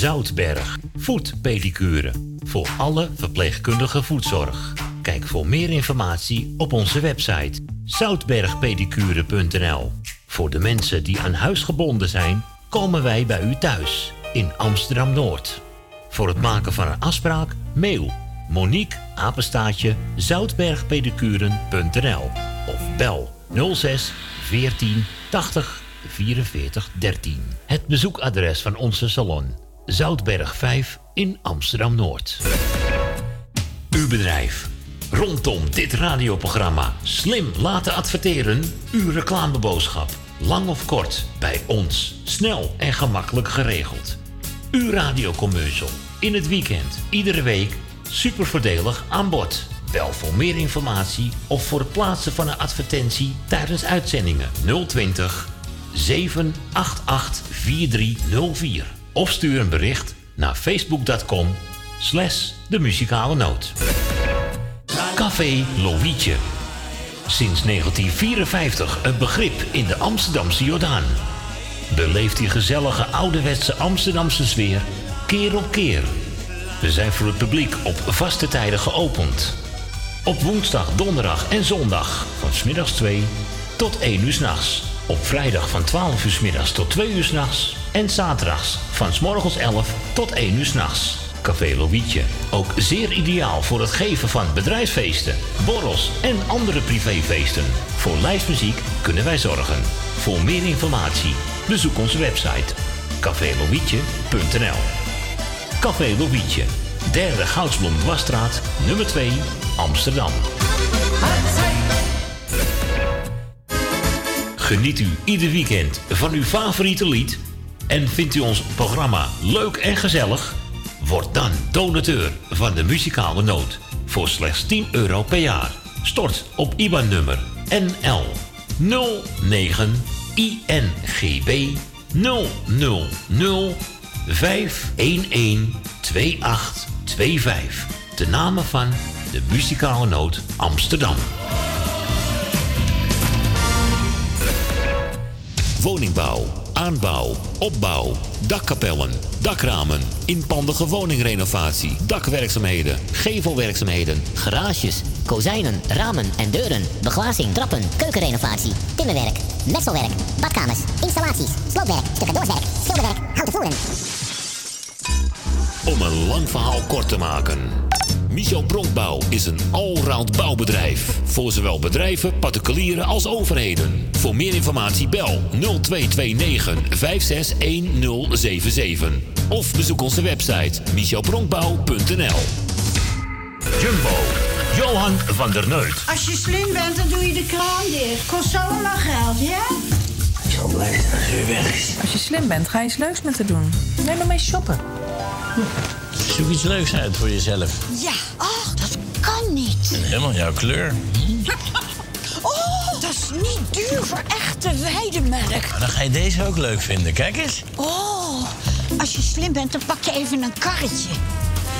Zoutberg, voetpedicure. Voor alle verpleegkundige voetzorg. Kijk voor meer informatie op onze website zoutbergpedicure.nl. Voor de mensen die aan huis gebonden zijn, komen wij bij u thuis in Amsterdam Noord. Voor het maken van een afspraak, mail Monique apenstaatje zoutbergpedicuren.nl of bel 06 14 80 44 13. Het bezoekadres van onze salon Zoutberg 5 in Amsterdam Noord. Uw bedrijf. Rondom dit radioprogramma slim laten adverteren. Uw reclameboodschap. Lang of kort, bij ons. Snel en gemakkelijk geregeld. Uw radiocommercial. In het weekend, iedere week. Super voordelig aan bod. Bel voor meer informatie of voor het plaatsen van een advertentie tijdens uitzendingen 020 788 4304. Of stuur een bericht naar facebook.com slash de muzikale noot. Café Lovietje. Sinds 1954 een begrip in de Amsterdamse Jordaan. Beleeft die gezellige ouderwetse Amsterdamse sfeer keer op keer. We zijn voor het publiek op vaste tijden geopend. Op woensdag, donderdag en zondag van smiddags 2 tot 1 uur s'nachts. Op vrijdag van 12 uur s middags tot 2 uur s'nachts. En zaterdags van s morgens 11 tot 1 uur s'nachts. Café Lovietje. Ook zeer ideaal voor het geven van bedrijfsfeesten, borrels en andere privéfeesten. Voor lijstmuziek kunnen wij zorgen. Voor meer informatie bezoek onze website cafélovietje.nl Café Lovietje. Derde Goudsblom Dwarsstraat, nummer 2, Amsterdam. Geniet u ieder weekend van uw favoriete lied? En vindt u ons programma leuk en gezellig? Word dan donateur van de muzikale noot voor slechts 10 euro per jaar. Stort op IBAN-nummer NL 09 INGB 000 511 2825. De namen van de muzikale noot Amsterdam. Woningbouw, aanbouw, opbouw, dakkapellen, dakramen, inpandige woningrenovatie, dakwerkzaamheden, gevelwerkzaamheden, Garages, kozijnen, ramen en deuren, beglazing, trappen, keukenrenovatie, timmerwerk, messelwerk, badkamers, installaties, sloopwerk, stucadoorswerk, schilderwerk, houten voeren. Om een lang verhaal kort te maken. Michel Bronkbouw is een allround bouwbedrijf. Voor zowel bedrijven, particulieren als overheden. Voor meer informatie bel 0229 561077. Of bezoek onze website michelbronkbouw.nl Jumbo, Johan van der Neut. Als je slim bent, dan doe je de kraan dicht. Kost zo allemaal geld, ja? Ik zal blij zijn als u weg is. Als je slim bent, ga je eens leuks met haar doen. Neem maar mee shoppen. Zoek iets leuks uit voor jezelf. Ja. Ach, dat kan niet. En helemaal jouw kleur. Oh, dat is niet duur voor echte weidemelk. Maar dan ga je deze ook leuk vinden. Kijk eens. Oh, als je slim bent, dan pak je even een karretje.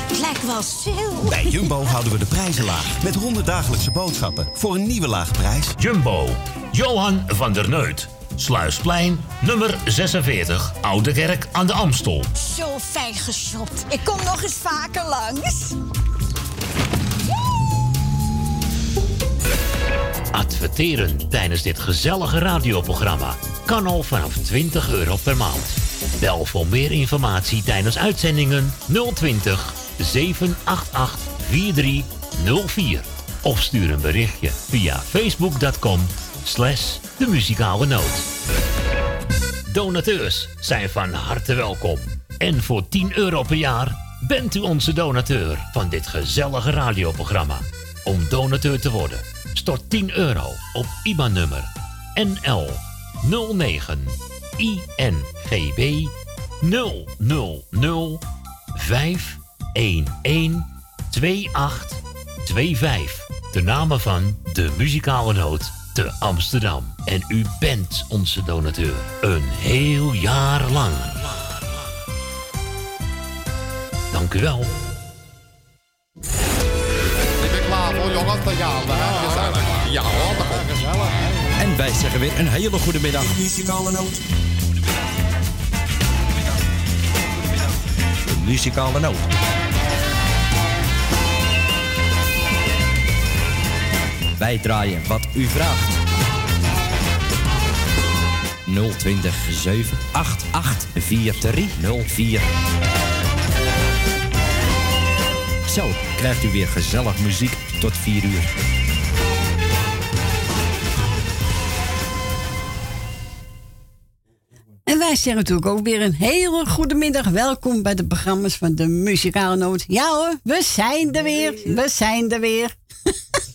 Het lijkt wel sale. Bij Jumbo houden we de prijzen laag. Met 100 dagelijkse boodschappen voor een nieuwe lage prijs. Jumbo, Johan van der Neut. Sluisplein, nummer 46, Oude Kerk aan de Amstel. Zo fijn geshopt. Ik kom nog eens vaker langs. Adverteren tijdens dit gezellige radioprogramma kan al vanaf 20 euro per maand. Bel voor meer informatie tijdens uitzendingen 020 788 4304. Of stuur een berichtje via facebook.com slash de muzikale noot. Donateurs zijn van harte welkom. En voor 10 euro per jaar bent u onze donateur van dit gezellige radioprogramma. Om donateur te worden, stort 10 euro op IBAN-nummer NL 09 INGB 000 511 2825. De namen van de muzikale noot te Amsterdam. En u bent onze donateur. Een heel jaar lang. Dank u wel. Ik ben klaar voor jongens te gaan. hè? Gezellig. Ja hoor, dat komt gezellig. En wij zeggen weer een hele goede middag. muzikale noot. Wij draaien wat u vraagt. 020 788 4304. Zo krijgt u weer gezellig muziek tot 4 uur. En wij zeggen natuurlijk ook weer een hele goede middag. Welkom bij de programma's van de Muzikale Noot. Ja hoor, we zijn er weer. We zijn er weer.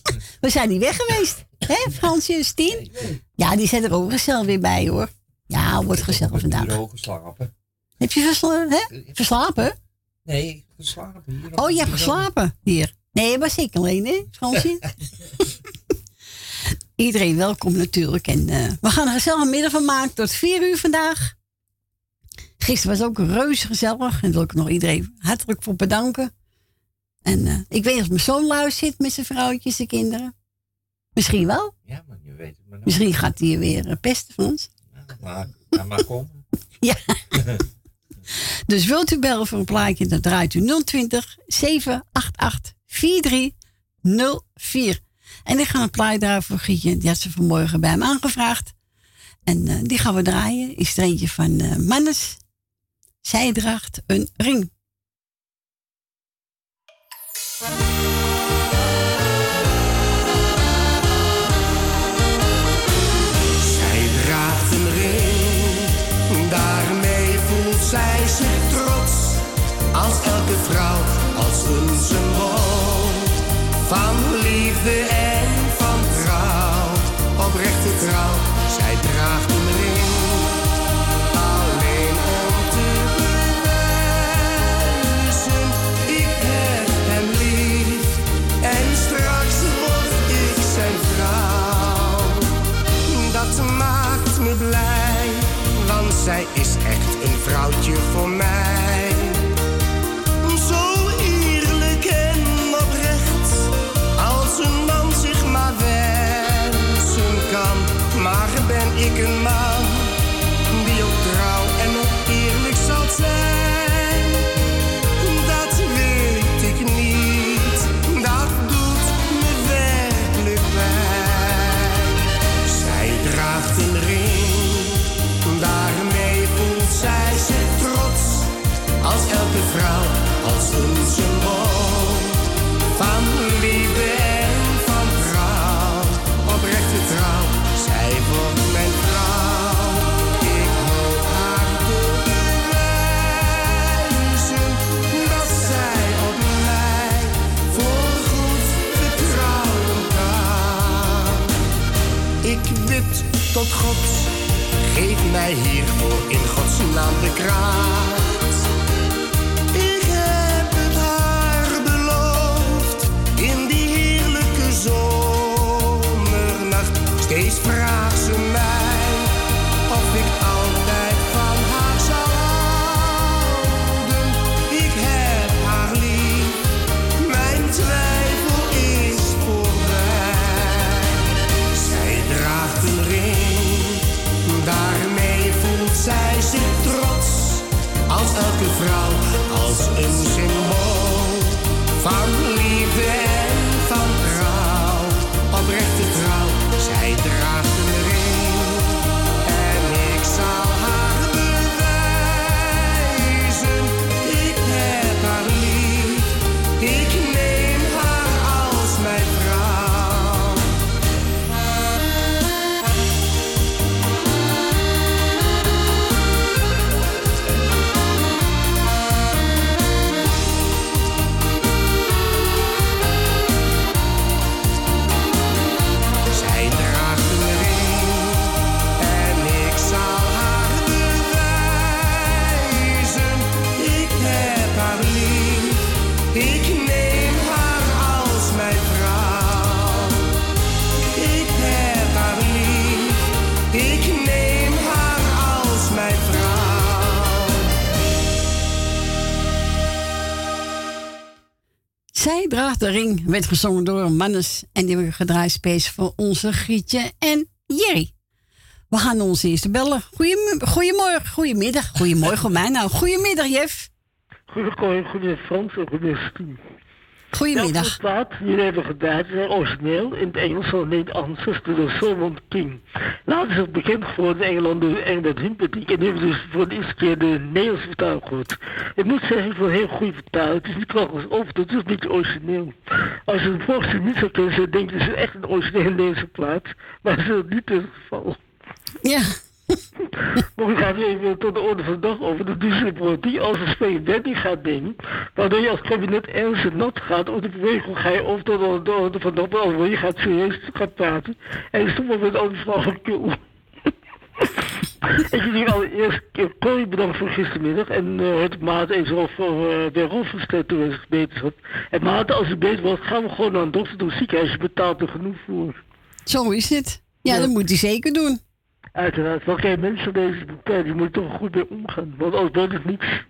we zijn niet weg geweest. Hè, Fransje en Stien? Ja, die zijn er ook gezellig weer bij hoor. Ja, wordt gezellig vandaag. geslapen. Heb je versla hè? verslapen? Nee, geslapen hier. Oh, je hebt geslapen hier. Nee, was ik alleen, hè, Fransje? Iedereen welkom natuurlijk. En eh, we gaan er een gezellige middag van maken tot vier uur vandaag. Gisteren was ook reuze gezellig. En daar wil ik nog iedereen hartelijk voor bedanken. En eh, ik weet of mijn zoon luistert met zijn vrouwtjes en kinderen. Misschien wel. Ja, maar je weet het maar nooit. Misschien gaat hij weer eh, pesten van ons. Maar, maar, maar kom. Ja. Dus wilt u bellen voor een plaatje, dan draait u 020 788 4304. En ik ga een plaatje draaien voor Gietje. Die had ze vanmorgen bij hem aangevraagd. En eh, die gaan we draaien. Is er eentje van eh Mannes. Zij draagt een ring. Zij zich trots. Als elke vrouw, als een symbool van liefde en van trouw. Oprechte trouw, zij draagt een ring. Want zij is echt een vrouwtje voor mij. Tot God, geef mij hiervoor in Gods naam de kracht. Vrouw, als een Zij draagt de ring, werd gezongen door Mannes. En die gedraaid space voor onze Grietje en Jerry. We gaan ons eerste bellen. Goedem- Goedemorgen, goedemiddag, goedemorgen mij. Nou, goedemiddag Jef. Goedemorgen, goede Frans en goede Stien. Goedemiddag. De plaat die jullie hebben gedaan is origineel in het Engels van Nate Answers door Solomon King. Later is het bekend geworden in Engeland door Engelbert Humperdinck en nu hebben dus voor de eerste keer de Nederlandse vertaling gehoord. Ik moet zeggen, ik vond een heel goede vertaling. Het is niet trouwens over, het is beetje origineel. Als je het volgens niet zou kennen, zou je denken, het is echt een originele Nederlandse plaat. Maar dat is niet het geval. Ja. Maar we gaan even tot de orde van de dag over de duizende politiek als een speelwetting gaat nemen, waardoor je als kabinet ernstig nat gaat over de beweging ga je of tot de orde van de dag, of je gaat serieus gaan praten en stopt met al die flauwekul. Ik wil allereerst Corrie bedankt voor gistermiddag en uh, het Maat eens over uh, de toen het beter En Maat, als het beter wordt, gaan we gewoon naar een dokter doen ziekenhuis, je betaalt er genoeg voor. Zo is het. Ja, ja. dat moet hij zeker doen. Uiteraard. Want kijk, mensen deze beperkt, die moeten toch goed mee omgaan. Want als wordt het niets.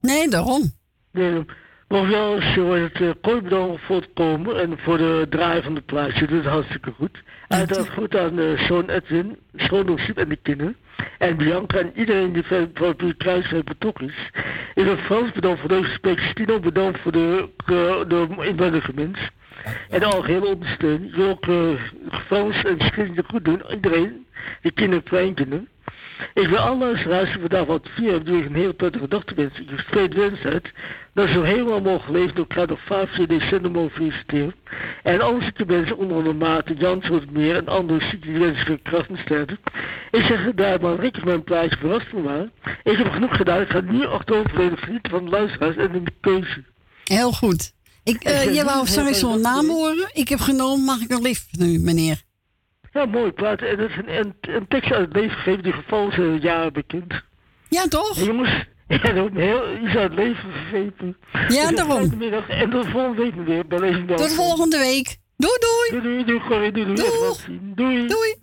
Nee, daarom. Nee, maar wel zo het uh, kooipdal voor het komen en voor de draai van de plaatsje. Dat is hartstikke goed. Uiteraard goed aan uh, Sean Edwin, schoondoorschip en de kinderen. En Bianca en iedereen die voor het kruiswerk betrokken is. In het Frans bedankt voor deze gesprek. Stino bedankt voor de, de, de inwendige mens. En al heel ondersteuning. Je wil ook uh, Frans en Schilling goed doen. Iedereen de kinderen, kleinkinderen. Ik wil alle luisteraars vandaag wat vier die een hele prettige dag te wensen. Ik wens uit dat ze helemaal mogen leven. Ik ga nog 15 december mogen feliciteren. En alle zieke mensen, onder andere Maarten, Jan, zoals meer en andere zieken die wensen veel kracht en. Ik zeg daar maar lekker mijn plaatje verrast me maar. Ik heb genoeg gedaan. Ik ga nu oktober volledig genieten van de luisteraars en de keuze. Heel goed. Ik, uh, je wou straks zo'n naam horen. Ik heb genomen, mag ik een lift nu, meneer? Ja, mooi plaat. En dat is een, een, een tekst uit het leven gegeven die gevallen jaren bekend. Ja, toch? En jongens, ja, heel iets uit het leven gegeven. Ja, dus daarom. Middag, en tot volgende week weer bij Lezing Tot volgende week. Doei, doei. Doei, doei, doei, doei, doei. Doei. Doei. doei.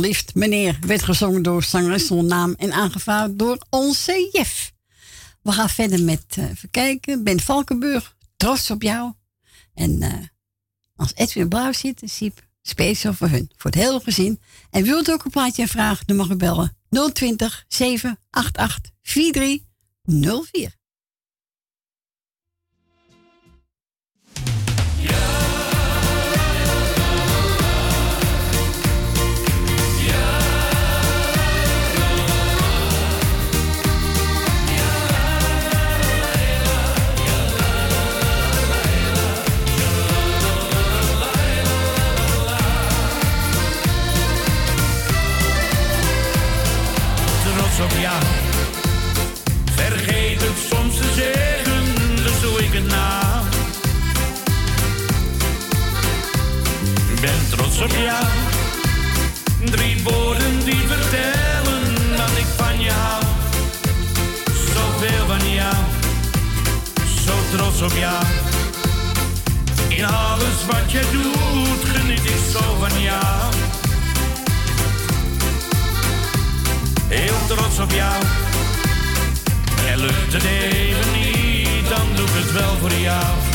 Lift, meneer. Werd gezongen door zangeres naam en aangevaard door onze Jef. We gaan verder met, eh, even kijken, Ben Valkenburg, trots op jou. En eh, als Edwin Blauw zit, Siep speciaal voor hun, voor het hele gezin. En wilt ook een plaatje en dan mag u bellen 020 788 4304. Op jou. Vergeet het soms te zeggen, dus doe ik het. Ik ben trots op jou. Drie woorden die vertellen dat ik van je hou. Zoveel van jou, zo trots op jou. In alles wat je doet, geniet ik zo van jou. Heel trots op jou. En lukt het even niet, dan doe ik het wel voor jou.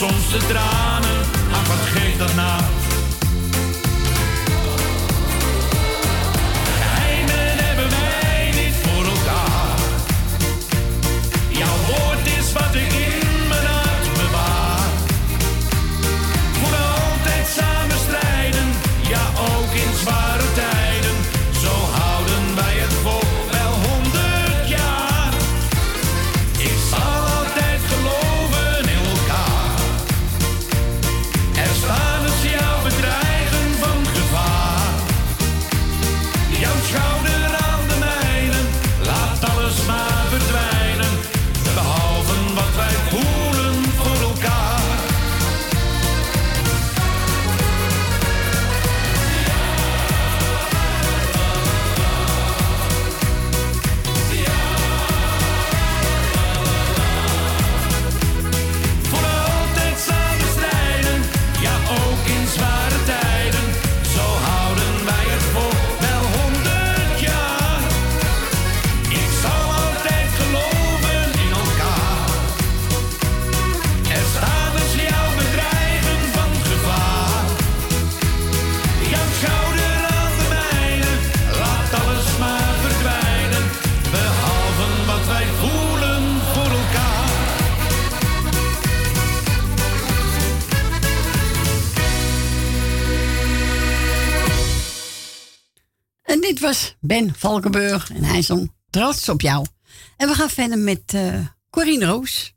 Soms de tranen, dit was Ben Valkenburg en hij zong trots op jou. En we gaan verder met eh Corine Roos.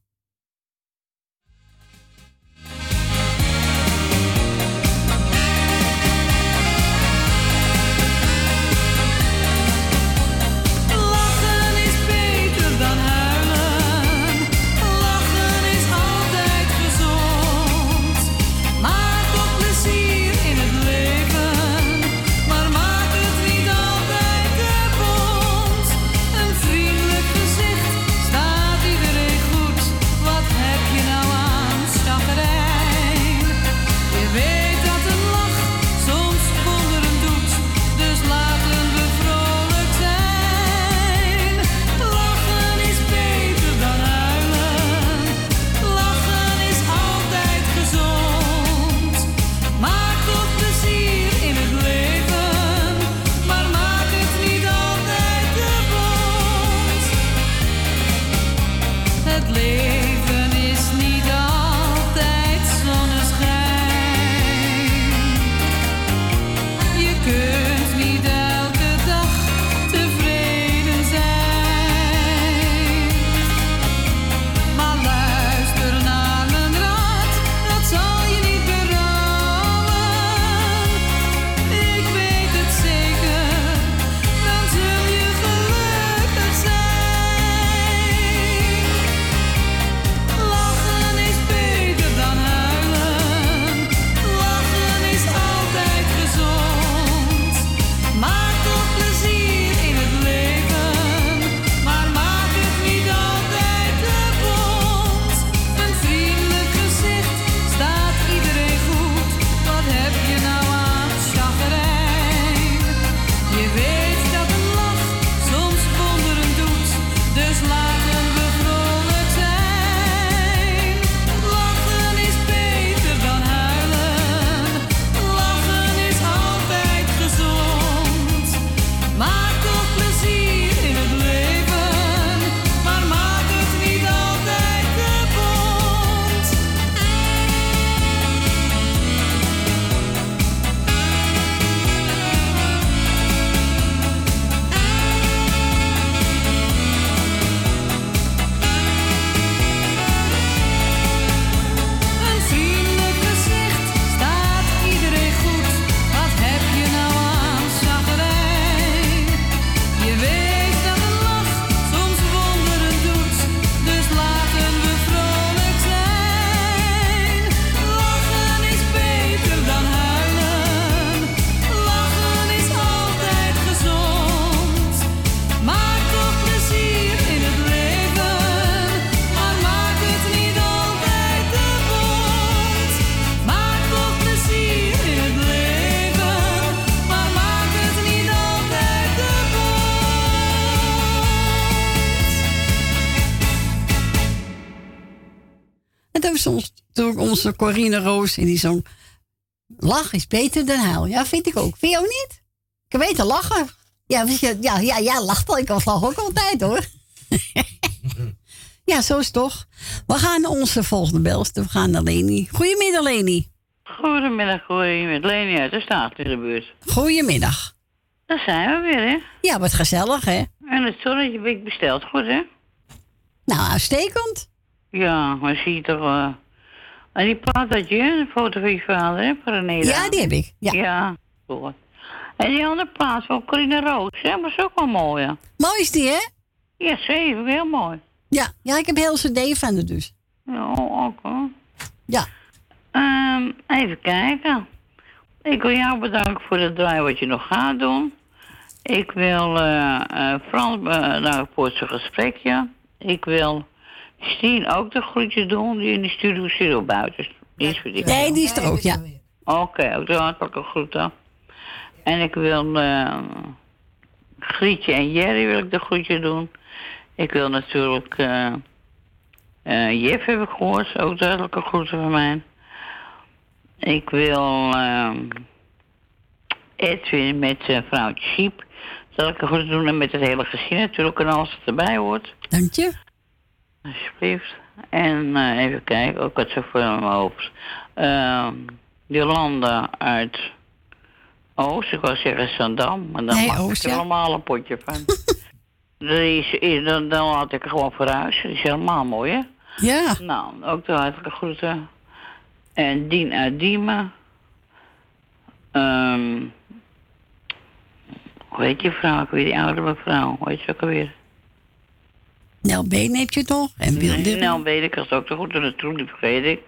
En toen onze Corine Roos en die zong... Lach is beter dan huil. Ja, vind ik ook. Vind je ook niet? Ik weet te lachen. Ja, je- ja, ja, ja, lacht al. Ik lach ook altijd hoor. ja, zo is het toch. We gaan naar onze volgende belster. We gaan naar Leni. Goedemiddag, Leni. Goedemiddag, met Leni uit de staat in de buurt. Goedemiddag. Daar zijn we weer, hè? Ja, wat gezellig, hè? En het zonnetje heb ik besteld, goed, hè? Nou, uitstekend. Ja, maar zie je toch... eh En die plaat had je, een foto van je vader, hè? Van René Ja, die heb ik. Ja. Ja, goed. En die andere plaat van Corine Roos, hè? Was ook wel mooi, ja. Mooi is die, hè? Ja, zeker, heel mooi. Ja, ja ik heb heel cd van dus. Ja, oké. Ja. Ehm, even kijken. Ik wil jou bedanken voor het draai wat je nog gaat doen. Ik wil eh eh Frans bedanken voor het gesprekje. Ik wil Stien ook de groetjes doen die in de studio studio buiten is. voor die- Nee, die is er ook, ja. Oké, ook de hartelijke groeten. En ik wil eh Grietje en Jerry wil ik de groetje doen. Ik wil natuurlijk eh eh Jef heb ik gehoord, ook de hartelijke groeten van mij. Ik wil eh, Edwin met zijn vrouwtje Siep. Zal ik groeten doen en met het hele gezin natuurlijk en alles wat erbij hoort. Dank je. Alsjeblieft. En eh, even kijken, ook wat zo voor mijn hoofd. Ehm Jolanda uit Oost, ik wou zeggen Zandam, maar dan Nee, maak Oost, ik er ja. allemaal een potje van. Die is, is- dan, dan laat ik er gewoon voor huis. Die is helemaal mooi, hè? Ja. Nou, ook de hartelijke groeten. En Dien uit Diemen. Ehm hoe heet je vrouw? Ik weet die oude mevrouw. Hoe heet ze ook alweer? Been heb je toch? En Nee, weet ik, als ook te goed in de troep, die vergeet ik.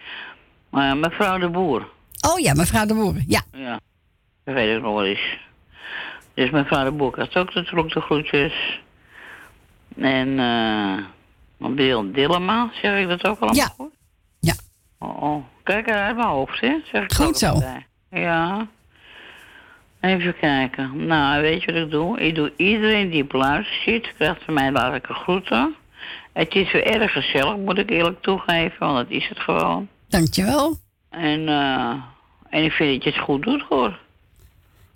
Maar mevrouw de Boer, Oh ja, mevrouw de Boer. Ja. ja, dat weet ik nog wel eens. Dus mevrouw de Boer krijgt ook natuurlijk de groetjes. En eh Bill Dillema, zeg ik dat ook allemaal Ja. goed? Ja. Oh, oh. kijk uit mijn hoofd, hè? Zeg ik Goed zo. Ja. Even kijken. Nou, weet je wat ik doe? Ik doe iedereen die op luister zit, krijgt van mij hartelijke groeten. Het is weer erg gezellig, moet ik eerlijk toegeven, want dat is het gewoon. Dankjewel. En, eh en ik vind dat je het goed doet, hoor.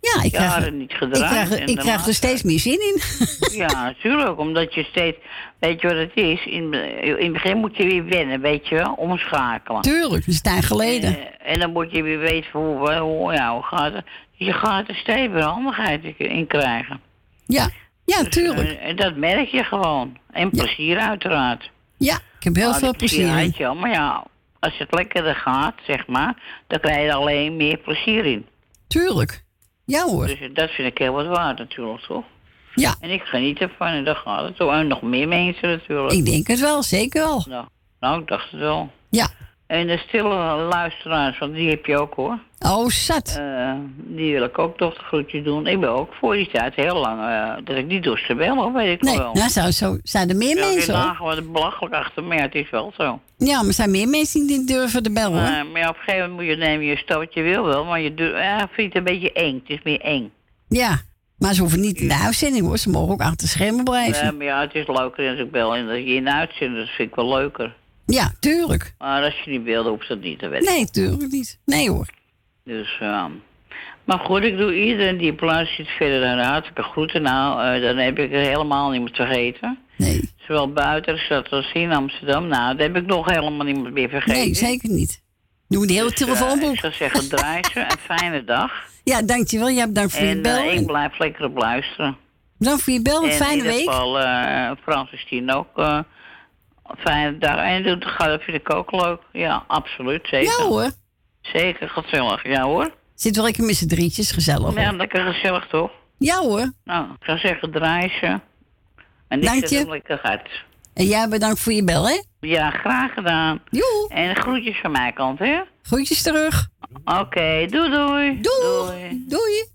Ja, ik krijg, Jaren niet ik gedraaid. krijg, en ik krijg er steeds meer zin in. ja, natuurlijk. Omdat je steeds... Weet je wat het is? In, in het begin moet je weer wennen, weet je wel? Omschakelen. Tuurlijk, dat is tijd geleden. Eh, en dan moet je weer weten hoe, hoe, ja, hoe gaat het. Je gaat er steeds weer handigheid in krijgen. Ja, ja, Dus, tuurlijk. eh, En dat merk je gewoon. En plezier uiteraard. Ja, ik heb heel Ah, veel plezier je wel. Maar ja, als het lekkerder gaat, zeg maar, dan krijg je er alleen meer plezier in. Tuurlijk. Ja hoor. Dus dat vind ik heel wat waard natuurlijk, toch? Ja. En ik geniet ervan en daar gaat het zo. En nog meer mensen natuurlijk. Ik denk het wel, zeker wel. Nou, nou, ik dacht het wel. Ja. En de stille luisteraars, want die heb je ook hoor. Oh, zat. Eh, die wil ik ook toch de groetje doen. Ik ben ook voor die tijd heel lang eh, dat ik niet door te bellen, weet ik nog wel. nou zo, zijn er meer Ja, mensen lagen wat belachelijk achter me, ja, het is wel zo. Ja, maar er zijn meer mensen die durven te bellen. Eh, maar ja, op een gegeven moment moet je nemen je stoot, je wil wel, maar je ja, ik vind het een beetje eng. Het is meer eng. Ja, maar ze hoeven niet in de uitzending hoor. Ze mogen ook achter de schermen blijven. Ja, maar ja, het is leuker als ik bel en dat je in uitzend, dat vind ik wel leuker. Ja, tuurlijk. Maar als je niet dan hoeft dat niet, weet ik. Nee, tuurlijk niet. Nee hoor. Dus, ehm maar goed, ik doe iedereen die op luistert zit verder de hartelijke groeten. Nou, eh, dan heb ik er helemaal niemand vergeten. Nee. Zowel buiten de stad als in Amsterdam. Nou, dat heb ik nog helemaal niemand meer vergeten. Nee, zeker niet. Doe de hele Dus, eh, telefoonboek. ik zou zeggen, draai ze. Een fijne dag. Ja, dankjewel. Ja, bedankt voor je En bel. eh, ik En blijf lekker op luisteren. bedankt voor je bel. Een en fijne in ieder week. geval, eh Frans is tien ook. eh, een fijne dag. En dat vind ik ook leuk. Ja, absoluut. Zeker. Ja hoor. Zeker gezellig. Ja hoor. Zit wel lekker met z'n drietjes, gezellig. Ja, hoor. lekker gezellig toch? Ja hoor. Nou, ik zou zeggen, draai ze. En ik Dank zet je. hem lekker hard. En jij bedankt voor je bel, hè? Ja, graag gedaan. Joe. En groetjes van mijn kant, hè? Groetjes terug. Oké, doei doei. Doei. Doei.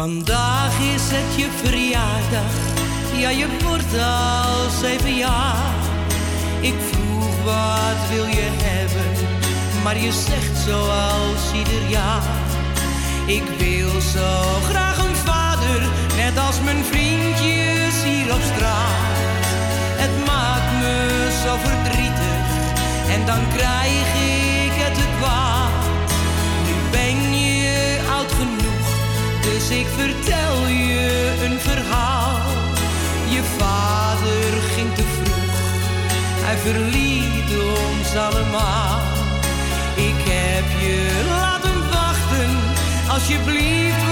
Vandaag is het je verjaardag, ja je wordt al zeven jaar. Ik vroeg wat wil je hebben, maar je zegt zoals ieder jaar. Ik wil zo graag een vader, net als mijn vriendjes hier op straat. Het maakt me zo verdrietig en dan krijg ik dus ik vertel je een verhaal. Je vader ging te vroeg, hij verliet ons allemaal. Ik heb je laten wachten, alsjeblieft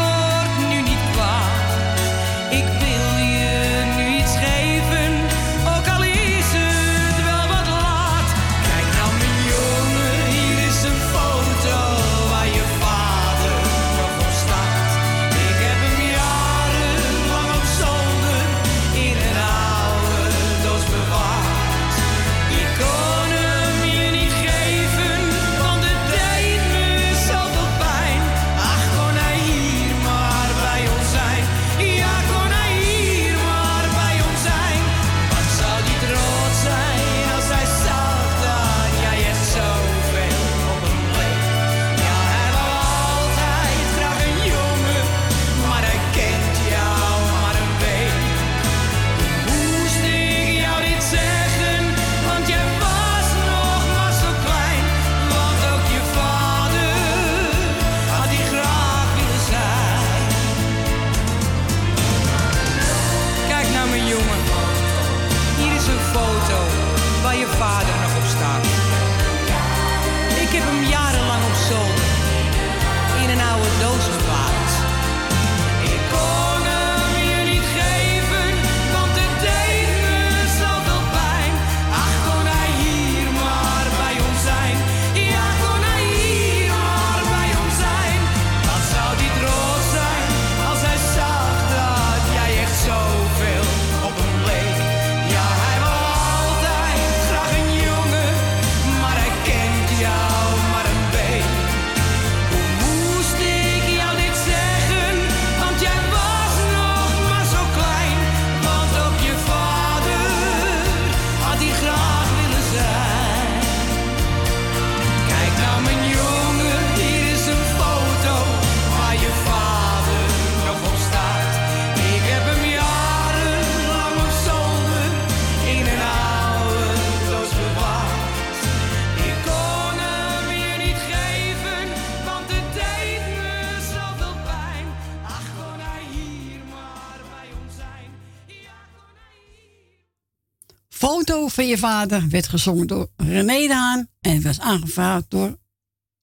je vader werd gezongen door René de Haan en was aangevraagd door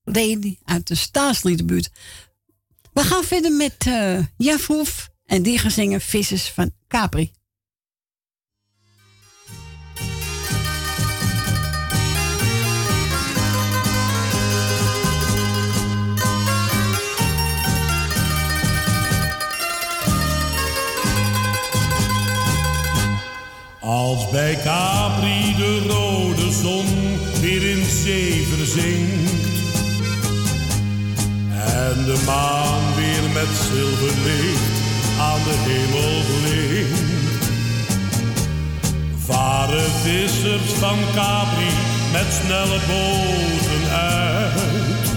Lady uit de Staatsliedenbuurt. We gaan verder met Jeff Hoef en die gaan zingen Vissers van Capri. Als bij Capri de rode zon weer in zee verzinkt en de maan weer met zilverlicht aan de hemel blinkt, varen vissers van Capri met snelle boten uit,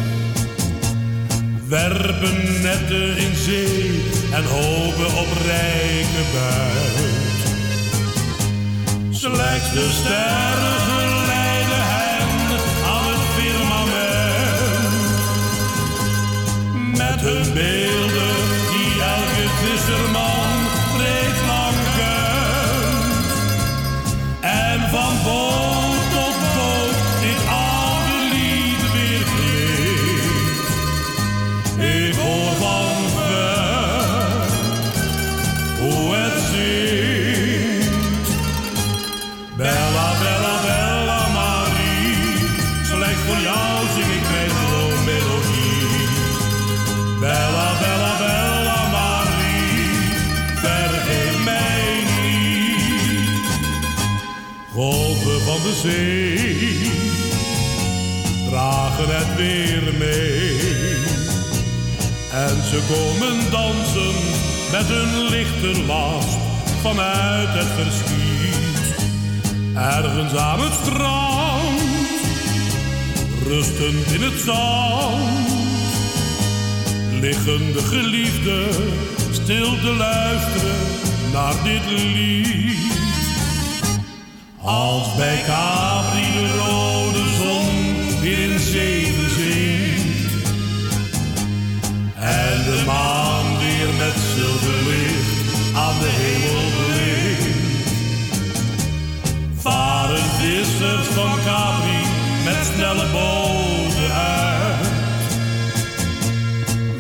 werpen netten in zee en hopen op rijke buit. Slechts de sterren geleiden hen aan het firmament. Met hun beelden dragen het weer mee. En ze komen dansen met een lichte last vanuit het verschiet. Ergens aan het strand, rustend in het zand, liggen de geliefden stil te luisteren naar dit lied. Als bij Capri de rode zon weer in zeven. En de maan weer met zilverlicht aan de hemel blinkt. Varen vissers van Capri met snelle boten uit.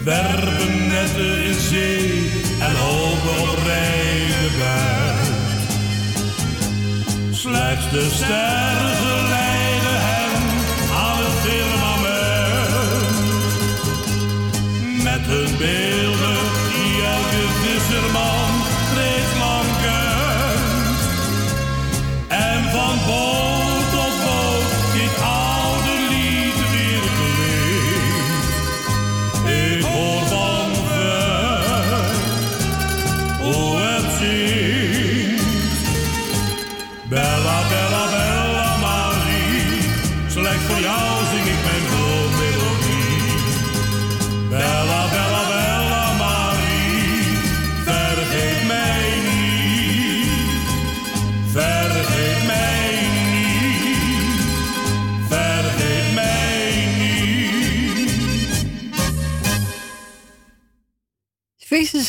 Werpen netten in zee en hopen op rijden bij slechts de sterren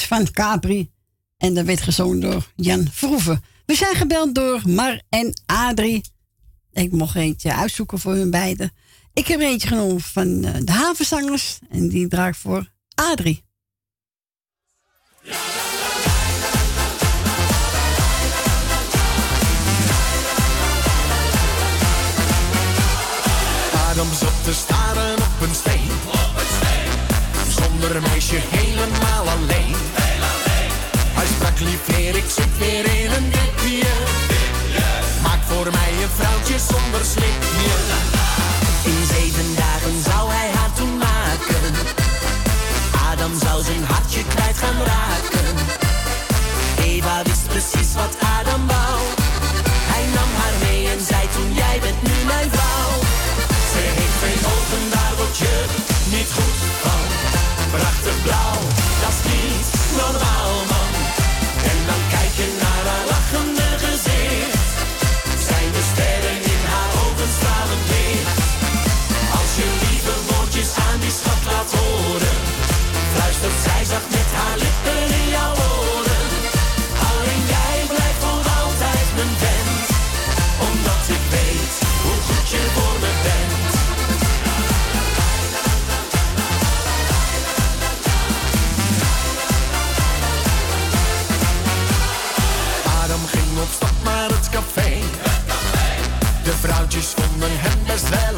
van Capri. En dat werd gezongen door Jan Vroeven. We zijn gebeld door Mar en Adrie. Ik mocht eentje uitzoeken voor hun beiden. Ik heb eentje genomen van eh, de havenzangers. En die draag voor Adrie. Ja. Adam zat te staren op een steen. Op een steen. Zonder een meisje helemaal alleen. Ik ik zit weer in een dipje. Maak voor mij een vrouwtje zonder slipje. In zeven dagen zou hij haar toen maken. Adam zou zijn hartje kwijt gaan raken. Eva wist precies wat Adam wou. Hij nam haar mee en zei toen jij bent nu mijn vrouw. Ze heeft geen ogen, daar word niet goed van. Prachtig blauw, dat is niet normaal. Aklımın hem bezler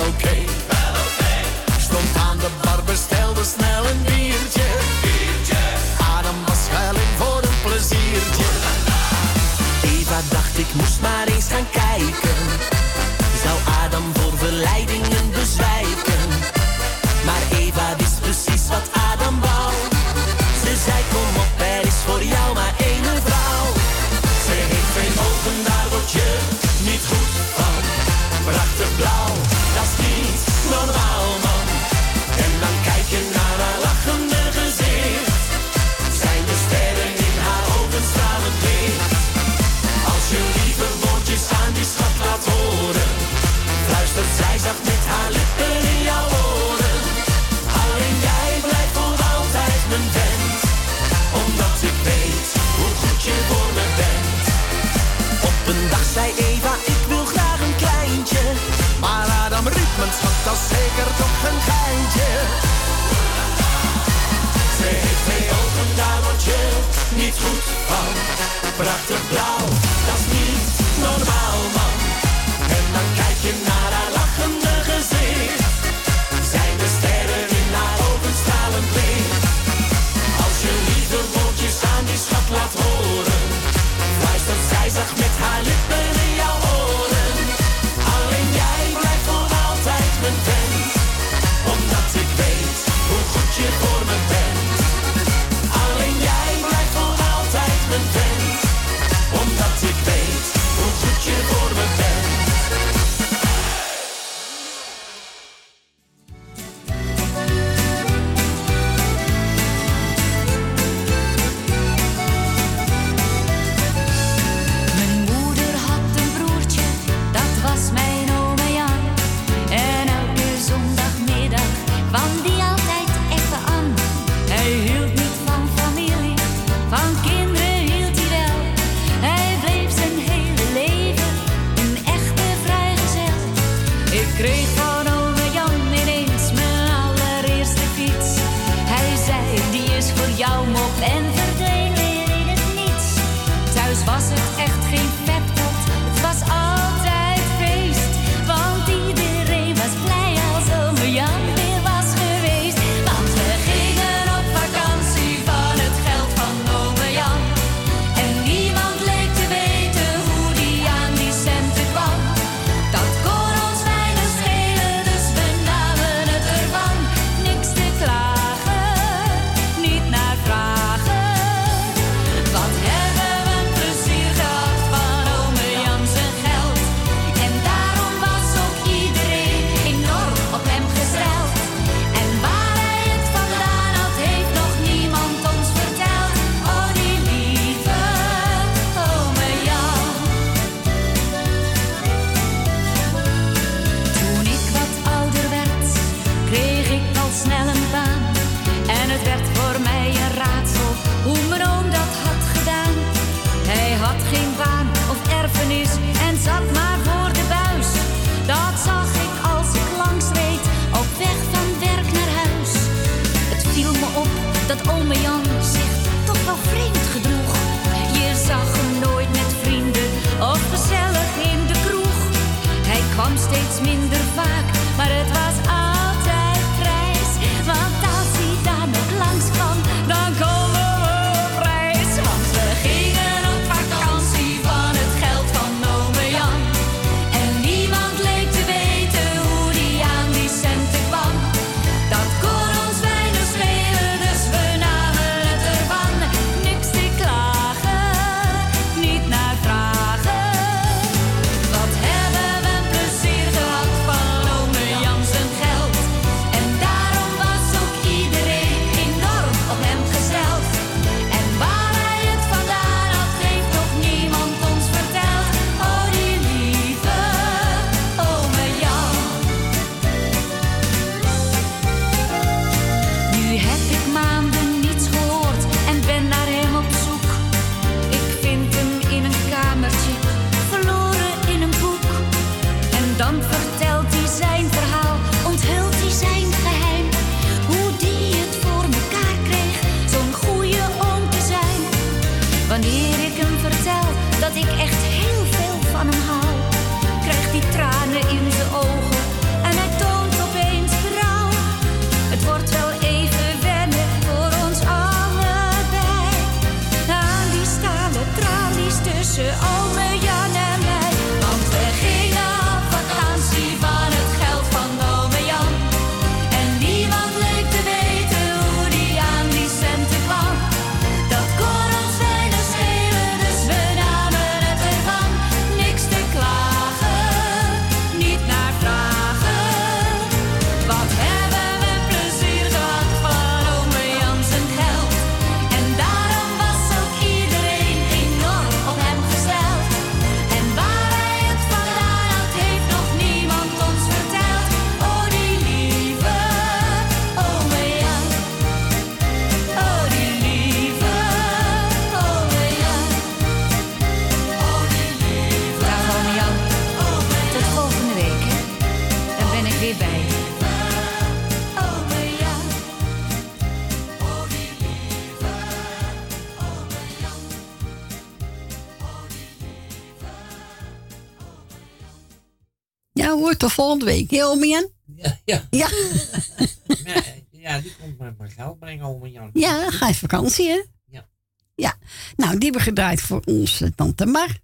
tot volgende week. Heel Jan? Ja. Ja. Ja. ja, die komt met mijn geld brengen, om Jan. Ja, ga je vakantie, hè? Ja. Ja. Nou, die hebben gedraaid voor onze tante Mar.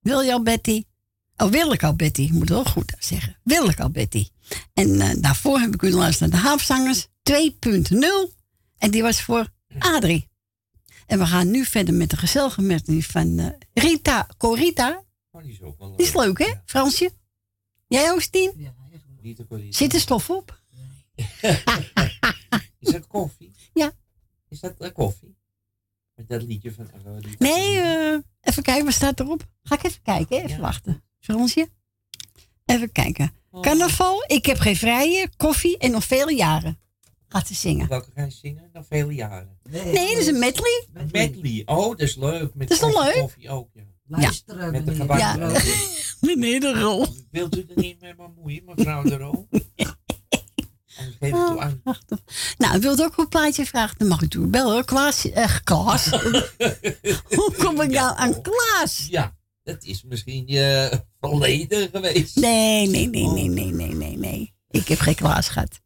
Wil je al Betty? Oh, wil ik al Betty. Ik moet wel goed zeggen. Wil ik al Betty. En eh, daarvoor heb ik u luisteren naar de Haafzangers 2.0. En die was voor Adrie. En we gaan nu verder met de gezellige van eh, Rita Corita. Oh, die is leuk. Is leuk, hè. Fransje? Jij ook, Stien? Ja, de. Zit er stof op? Nee. Is dat koffie? Ja. Is dat uh, koffie? Dat liedje van... Nee, eh, even kijken, wat staat erop? Ga ik even kijken, even wachten. Fransje? Even kijken. Oh. Carnaval, ik heb geen vrije, koffie en nog vele jaren. Gaat ze zingen. Welke ga je zingen? Nog vele jaren. Nee, nee dat is een medley. Medley. Oh, dat is leuk. Met dat is toch leuk? koffie ook, ja meneer Ja. de Roo. Meneer de Rol. Wilt u er niet mee bemoeien, mevrouw de Roo? Anders geef ik u aan. Nou, wilt ook een plaatje vragen? Dan mag ik u bellen hoor. Klaas. Eh, Klaas. Hoe kom ik nou aan Klaas? Ja, dat is misschien je verleden geweest. Nee, nee, nee, nee, nee, nee, nee, nee. Ik heb geen Klaas gehad.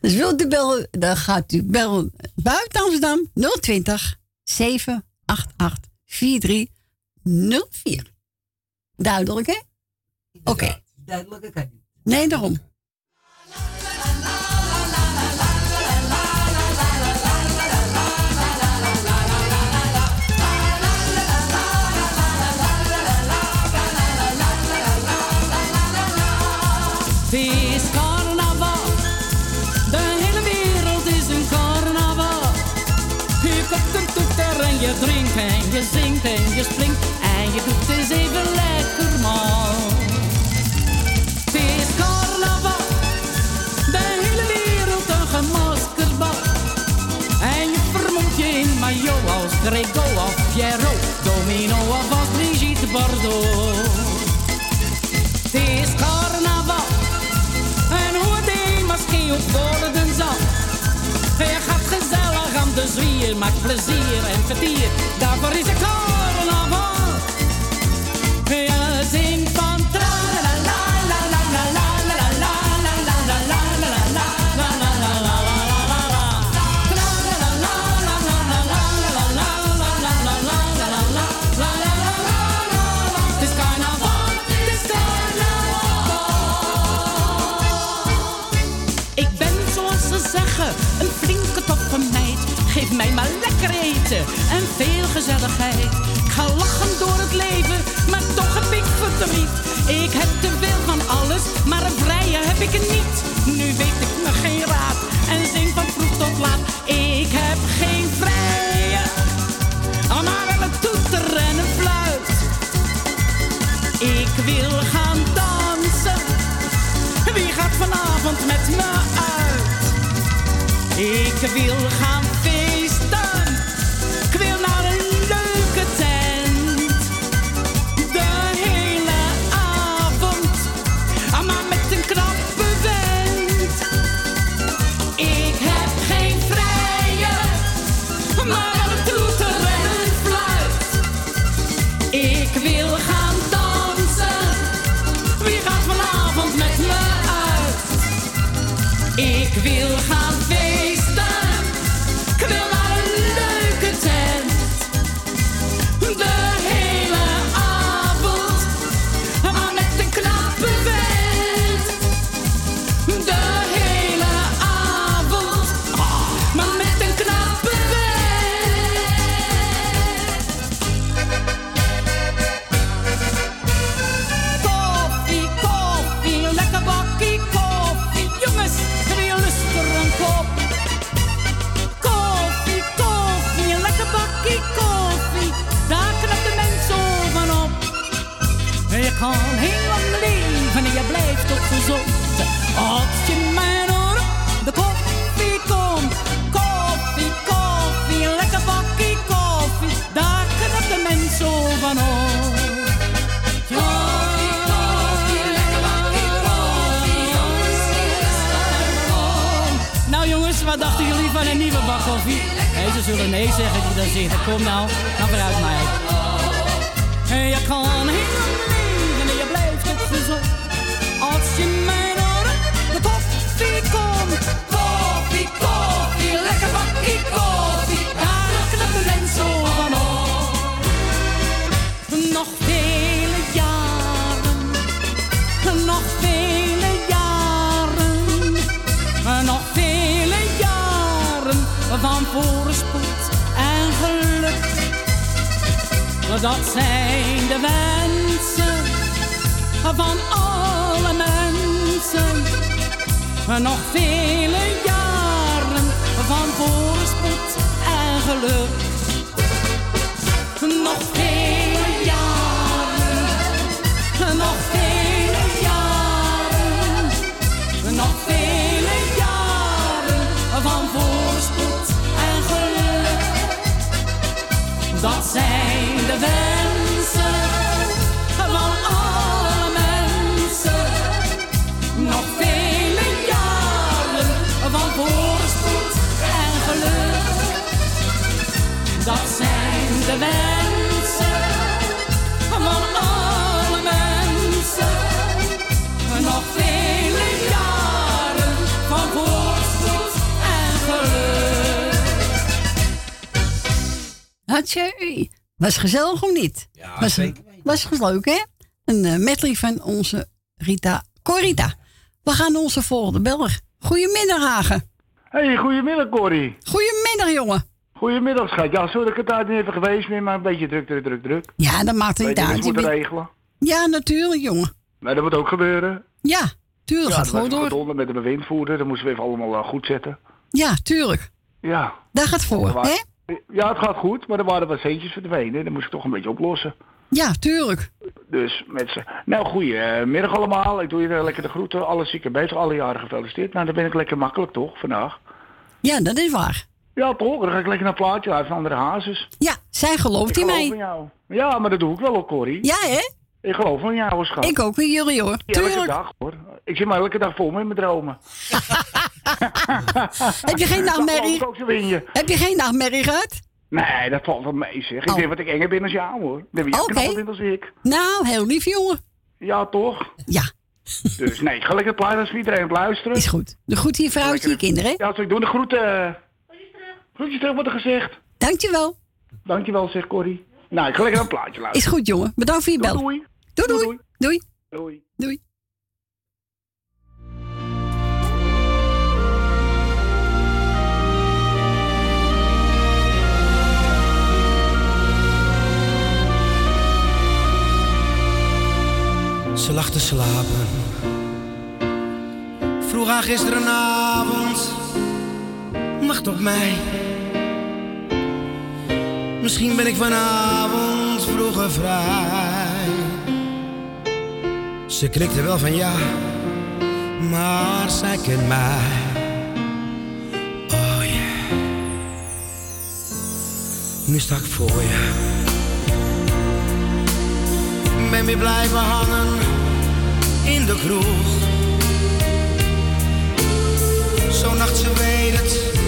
dus wilt u bellen, dan gaat u bellen buiten Amsterdam 020 788 4304. Duidelijk, hè? Oké. Duidelijk, kan niet. Nee, daarom. Het en je zingt en je springt en je doet eens even lekker mal. Het is carnaval, de hele wereld een gemaskerd bal. En je vermoedt je in mayo als Grégo of veel maakt plezier en vertier. Daarvoor is een koren Ja, zing en veel gezelligheid. Ik ga lachen door het leven, maar toch heb ik verdriet. Ik heb te veel van alles, maar een vrije heb ik er niet. Nu weet ik me geen raad en zing van vroeg tot laat. Ik heb geen vrije, maar wel een toeter en een fluit. Ik wil gaan dansen. Wie gaat vanavond met me uit? Ik wil gaan zullen nee zeggen die dan zitten. Kom nou, dan vooruit mij. En je kan heel leven en je blijft het gezond. Als je mijn Dat zijn de wensen van alle mensen. Nog vele jaren van voorspoed en geluk. Nog de mensen, van alle mensen. Nog vele jaren van voorspoed en geluk. Hatje, was gezellig of niet? Ja, was, zeker. Was leuk, hè? Een eh, medley van onze Rita Corita. We gaan onze volgende beller. Goedemiddag, Hagen. Hey, goedemiddag, Corrie. Goedemiddag, jongen. Goedemiddag, schat. Ja, sorry dat ik het daar niet even geweest ben, maar een beetje druk, druk, druk, druk. Ja, dat maakt het niet uit. Je moeten regelen. Ja, natuurlijk, jongen. Maar dat moet ook gebeuren. Ja, tuurlijk. Ja, gaat gewoon door. onder met de bewindvoerder, dat moesten we even allemaal uh, goed zetten. Ja, tuurlijk. Ja. Daar gaat voor, waren, hè? Ja, het gaat goed, maar er waren wat centjes verdwenen. Dat moest ik toch een beetje oplossen. Ja, tuurlijk. Dus met z'n... Nou, goedemiddag allemaal. Ik doe je lekker de groeten. Alle zieken beter, alle jaren gefeliciteerd. Nou, dan ben ik lekker makkelijk, toch, vandaag? Ja, dat is waar. Ja, toch? Dan ga ik lekker naar plaatje uit van andere hazes. Ja, zij gelooft in mij. in jou. Ja, maar dat doe ik wel ook, Corrie. Ja, hè? Ik geloof in jou, schat. Ik ook in jullie, hoor. Tuurlijk. Elke dag, hoor. Ik zit maar elke dag vol met mijn dromen. Heb je geen nachtmerrie? Ook Heb je geen nachtmerrie gehad? Nee, dat valt wel mee, zeg. Ik oh. denk wat ik enger ben als jou, hoor. Dan ben je okay. als ik. Nou, heel lief, jongen. Ja, toch? Ja. Dus nee, ga lekker plaatsen als iedereen op luisteren. Is goed. De groet hier vrouwtje en je kinderen. Ja, zal ik doen. De groeten. Groetjes terug. Er gezegd. Dankjewel. Dankjewel, zegt Corrie. Nou, ik ga lekker een plaatje luisteren. Is goed, jongen. Bedankt voor je bel. Doei. Doei, doei. Doei. Doei. Doei. doei. Ze lag te slapen. Vroeg haar gisterenavond. Wacht op mij. Misschien ben ik vanavond vroeger vrij. Ze knikte wel van ja, maar zij kent mij. Oh yeah. Nu sta ik voor je. Ben weer blijven hangen in de kroeg. Zo'n nacht, ze weet het,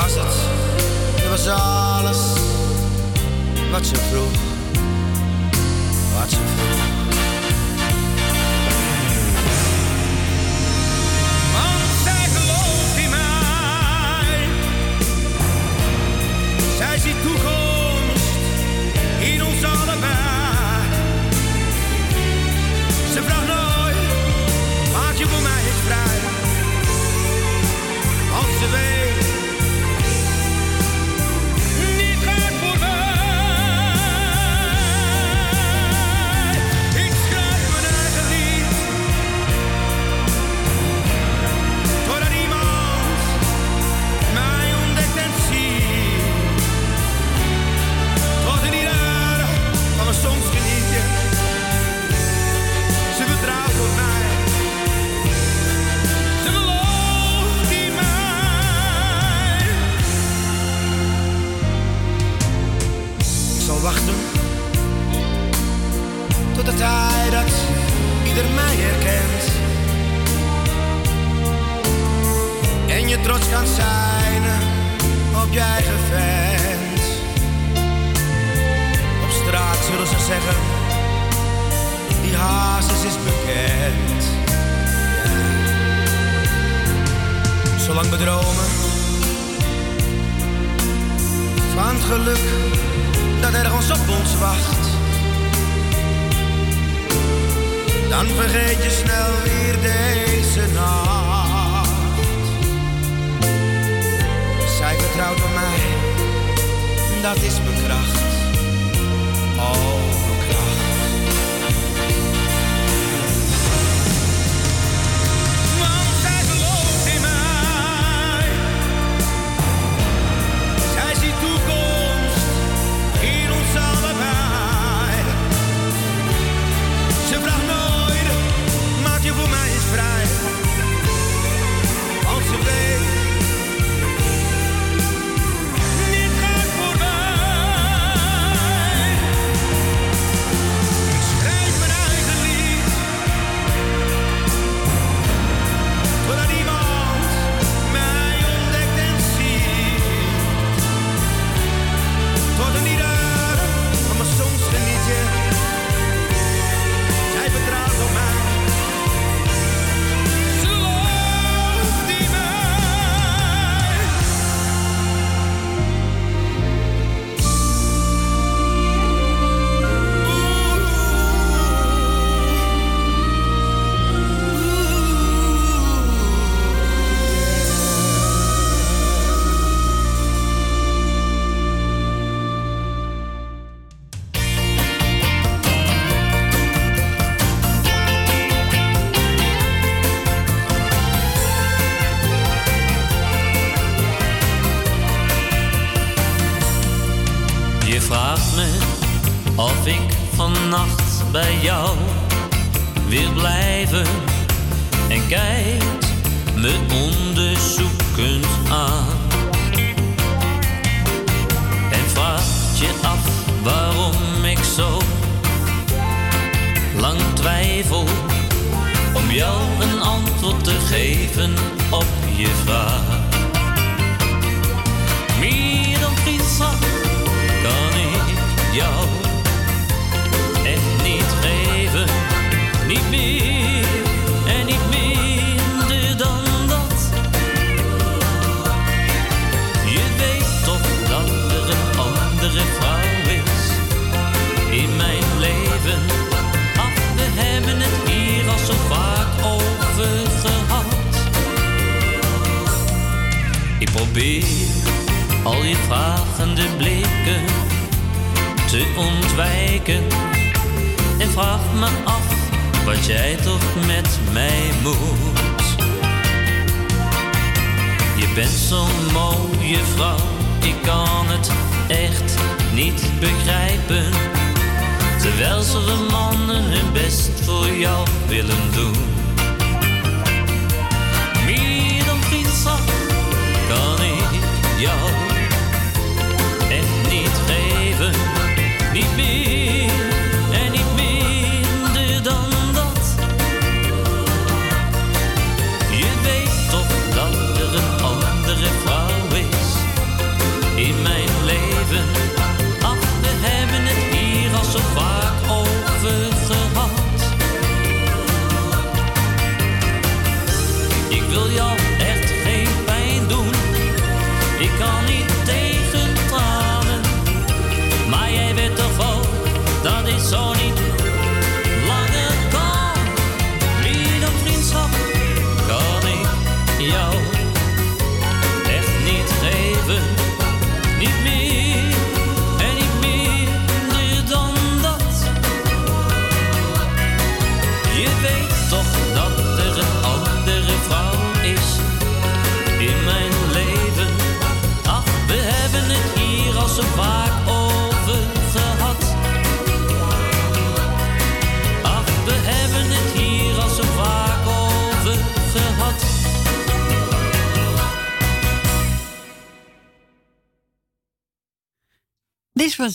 was het? Was alles wat ze vroeg. Zijn op je eigen vent. Op straat zullen ze zeggen die hazes is bekend. Zolang we dromen van het geluk dat ergens op ons wacht, dan vergeet je snel weer deze nacht. Zij vertrouwt op mij, dat is mijn kracht. Oh,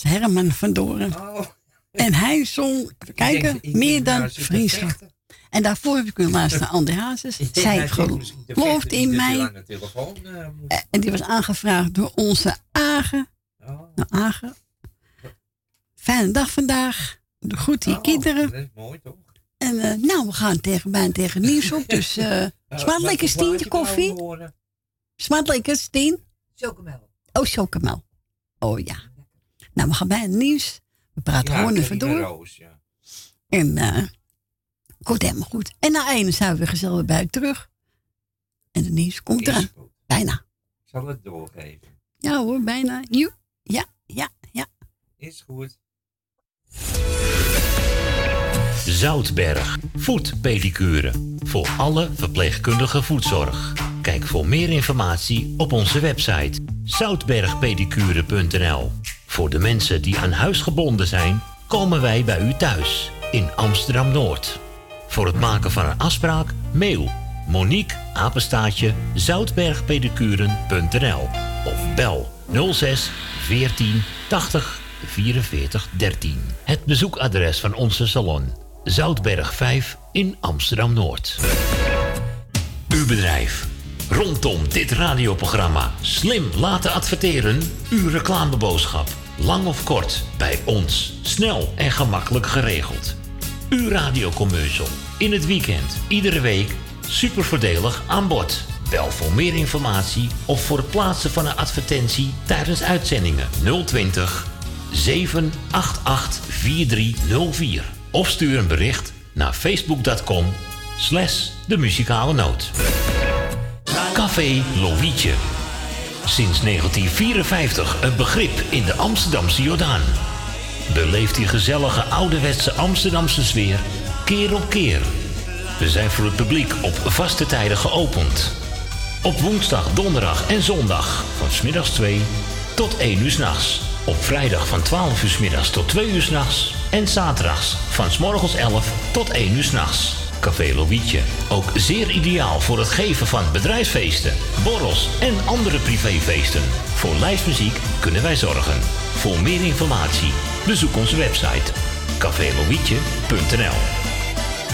was Herman van Doren. En hij zong, even kijken, denk, ik meer dan vriendschap. En daarvoor heb ik u luisteren naar André Hazes. Zij gelooft in mij. aan de telefoon, eh. Eh, En die was aangevraagd door onze Agen. Oh. Nou, Agen. Fijne dag vandaag. De groet Oh, je kinderen. Dat is mooi toch? En eh, nou, we gaan tegen, bijna tegen nieuws op. Dus eh smaakt lekker Stientje koffie. Smaakt lekker Stien. Chocomel. Oh, chocomel. Oh ja. Nou, we gaan bij het nieuws. We praten Ja, gewoon even door. Roos, ja. En eh komt helemaal goed. En na ene zijn we weer gezellig bij terug. En het nieuws komt Is eraan. goed. Bijna. Ik zal het doorgeven. Ja hoor, bijna. Joe. Ja, ja, ja. Is goed. Zoutberg, voetpedicure. Voor alle verpleegkundige voetzorg. Kijk voor meer informatie op onze website zoutbergpedicure.nl. Voor de mensen die aan huis gebonden zijn, komen wij bij u thuis in Amsterdam Noord. Voor het maken van een afspraak, mail Monique apenstaatje zoutbergpedicuren.nl of bel 06 14 80 44 13. Het bezoekadres van onze salon Zoutberg 5 in Amsterdam Noord. Uw bedrijf. Rondom dit radioprogramma slim laten adverteren. Uw reclameboodschap. Lang of kort, bij ons. Snel en gemakkelijk geregeld. Uw radiocommercial. In het weekend, iedere week. Super voordelig aan bod. Bel voor meer informatie of voor het plaatsen van een advertentie tijdens uitzendingen 020 788 4304. Of stuur een bericht naar facebook.com slash de muzikale noot. Café Lovietje. Sinds 1954 een begrip in de Amsterdamse Jordaan. Beleeft die gezellige ouderwetse Amsterdamse sfeer keer op keer. We zijn voor het publiek op vaste tijden geopend. Op woensdag, donderdag en zondag van smiddags 2 tot 1 uur s'nachts. Op vrijdag van 12 uur 's middags tot 2 uur 's nachts. En zaterdags van 's morgens 11 tot 1 uur 's nachts. Café Lovietje. Ook zeer ideaal voor het geven van bedrijfsfeesten, borrels en andere privéfeesten. Voor lijstmuziek kunnen wij zorgen. Voor meer informatie bezoek onze website cafélovietje.nl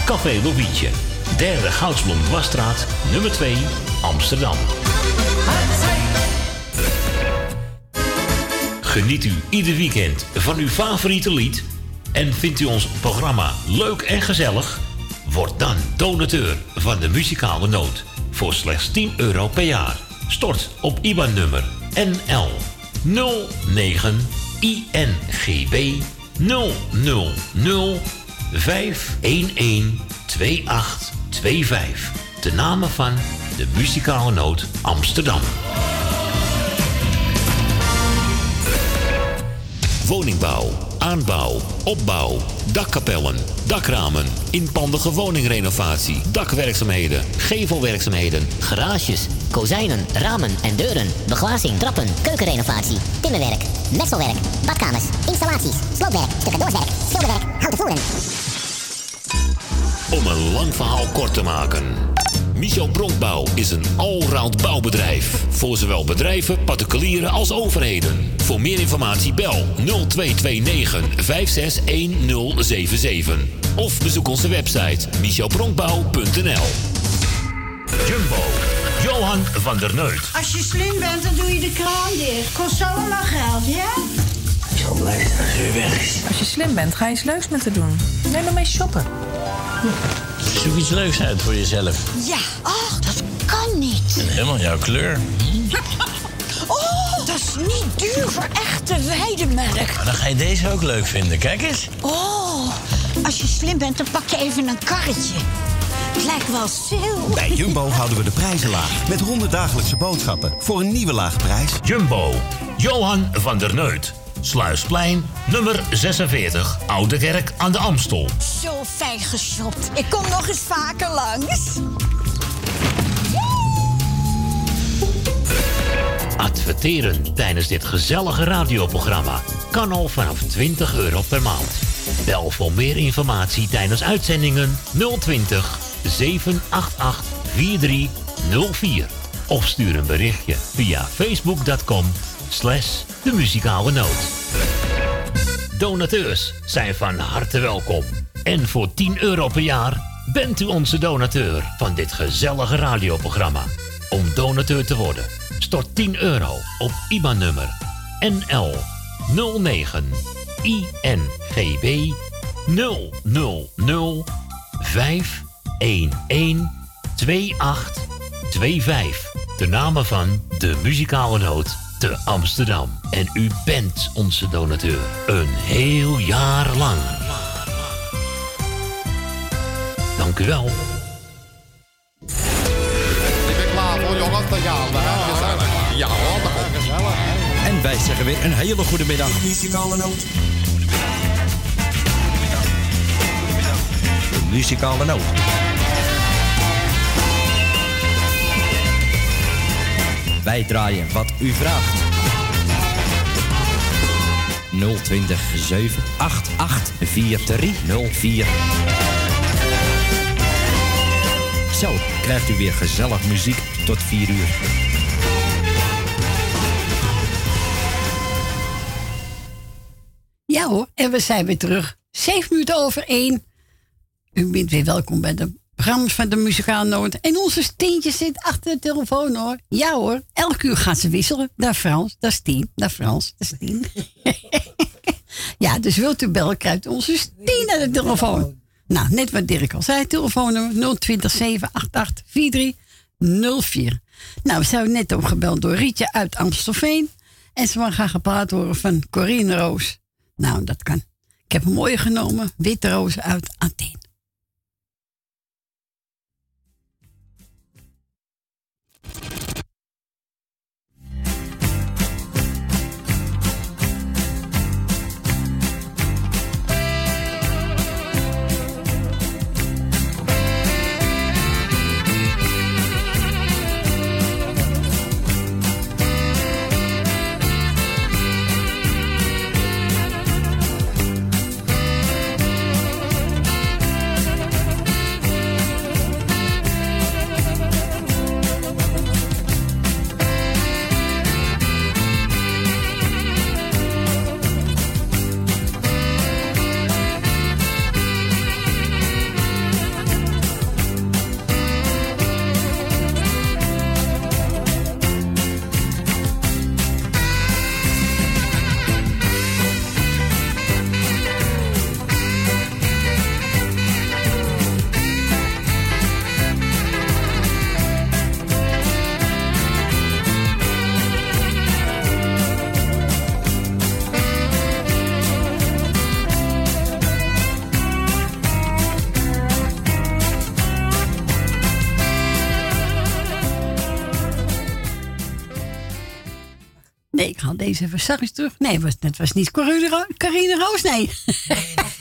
Café Lovietje, derde Goudsblom Dwarsstraat, nummer 2, Amsterdam. Geniet u ieder weekend van uw favoriete lied en vindt u ons programma leuk en gezellig? Word dan donateur van de muzikale noot voor slechts 10 euro per jaar. Stort op IBAN-nummer NL 09 INGB 000 511 2825. De namen van de muzikale noot Amsterdam. Woningbouw, aanbouw, opbouw, dakkapellen, dakramen, inpandige woningrenovatie, dakwerkzaamheden, gevelwerkzaamheden, Garages, kozijnen, ramen en deuren, beglazing, trappen, keukenrenovatie, timmerwerk, messelwerk, badkamers, installaties, sloopwerk, stucadoorswerk, schilderwerk, houten voeren. Om een lang verhaal kort te maken. Michel Bronkbouw is een allround bouwbedrijf. Voor zowel bedrijven, particulieren als overheden. Voor meer informatie bel 0229 561077. Of bezoek onze website michelbronkbouw.nl Jumbo, Johan van der Neut. Als je slim bent, dan doe je de kraan dicht. Kost allemaal geld, ja? Ik zal blij zijn als u weg is. Als je slim bent, ga je eens leuks met te doen. Neem maar mee shoppen. Zoek iets leuks uit voor jezelf. Ja, ach, dat kan niet. En helemaal jouw kleur. Oh, dat is niet duur voor echte weidemelk. Maar dan ga je deze ook leuk vinden. Kijk eens. Oh, als je slim bent, dan pak je even een karretje. Het lijkt wel zil. Bij Jumbo houden we de prijzen laag. Met 100 dagelijkse boodschappen voor een nieuwe lage prijs. Jumbo, Johan van der Neut. Sluisplein, nummer 46, Oude Kerk aan de Amstel. Zo fijn geshopt. Ik kom nog eens vaker langs. Adverteren tijdens dit gezellige radioprogramma kan al vanaf 20 euro per maand. Bel voor meer informatie tijdens uitzendingen 020 788 4304. Of stuur een berichtje via facebook.com slash de muzikale noot. Donateurs zijn van harte welkom. En voor 10 euro per jaar bent u onze donateur van dit gezellige radioprogramma. Om donateur te worden, stort 10 euro op IBAN-nummer NL 09 INGB 000 511 2825. De namen van de muzikale noot te Amsterdam. En u bent onze donateur. Een heel jaar lang. Dank u wel. Ik ben klaar voor jongens, dan gaan hè. Gezellig. Ja hoor, dat komt gezellig. En wij zeggen weer een hele goede middag. Muzikale noot. De muzikale noot. Wij draaien wat u vraagt. 020 788 4304. Zo krijgt u weer gezellig muziek tot 4 uur. Ja hoor, en we zijn weer terug. Zeven minuten over één. U bent weer welkom bij de programma's van de muzikale noot. En onze Stientje zit achter de telefoon hoor. Ja hoor, elke uur gaat ze wisselen. Daar Frans, daar Stien, daar Frans, daar Stien. ja, dus wilt u bellen, krijgt onze Stien aan de telefoon. Nou, net wat Dirk al zei, telefoonnummer 020 788 4304. Nou, we zijn net ook gebeld door Rietje uit Amstelveen. En ze wil graag gepraat horen van Corine Roos. Nou, dat kan. Ik heb een mooie genomen, Witte Roos uit Athene. Haal deze even zachtjes terug. Nee, het was, het was niet Carine Roos, nee.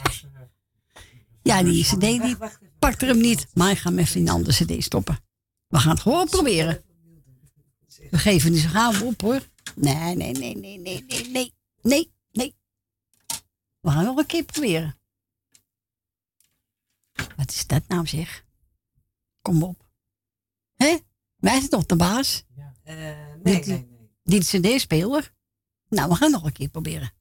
ja, die cd die pakte hem niet. Maar ik ga hem even in een andere cd stoppen. We gaan het gewoon proberen. We geven niet zo gauw op, hoor. Nee, nee, nee, nee, nee, nee, nee, nee, nee. We gaan nog een keer proberen. Wat is dat nou, zeg? Kom op. Hé? Wij zijn toch de baas? Eh, nee, nee, Die cd-speler? Nou, we gaan nog een keer proberen.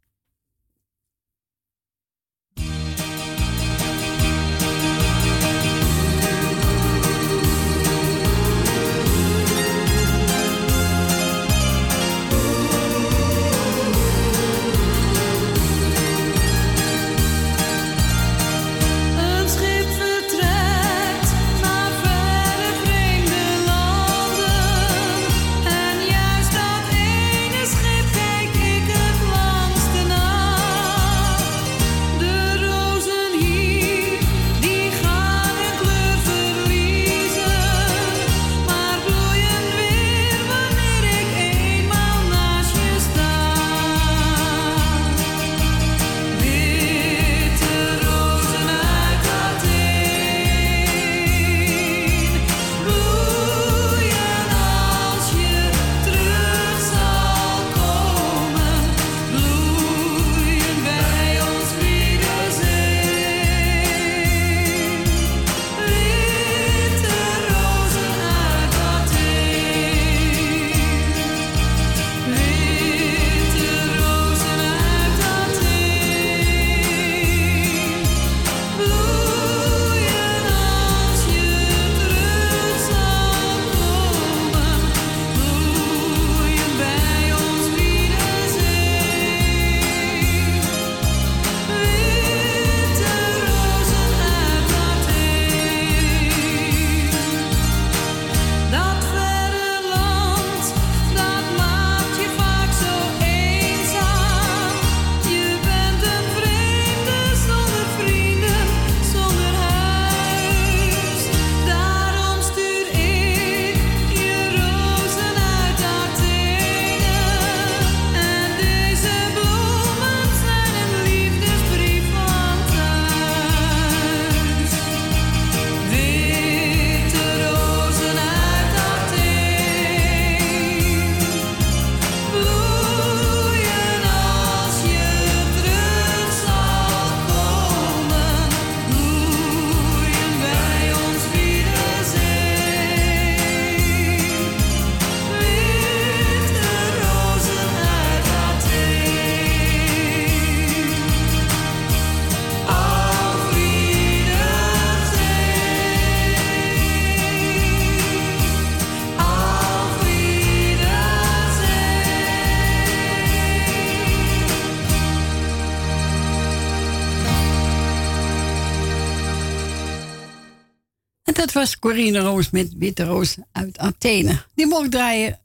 Was Corine Roos met Witte Roos uit Athene. Die mocht draaien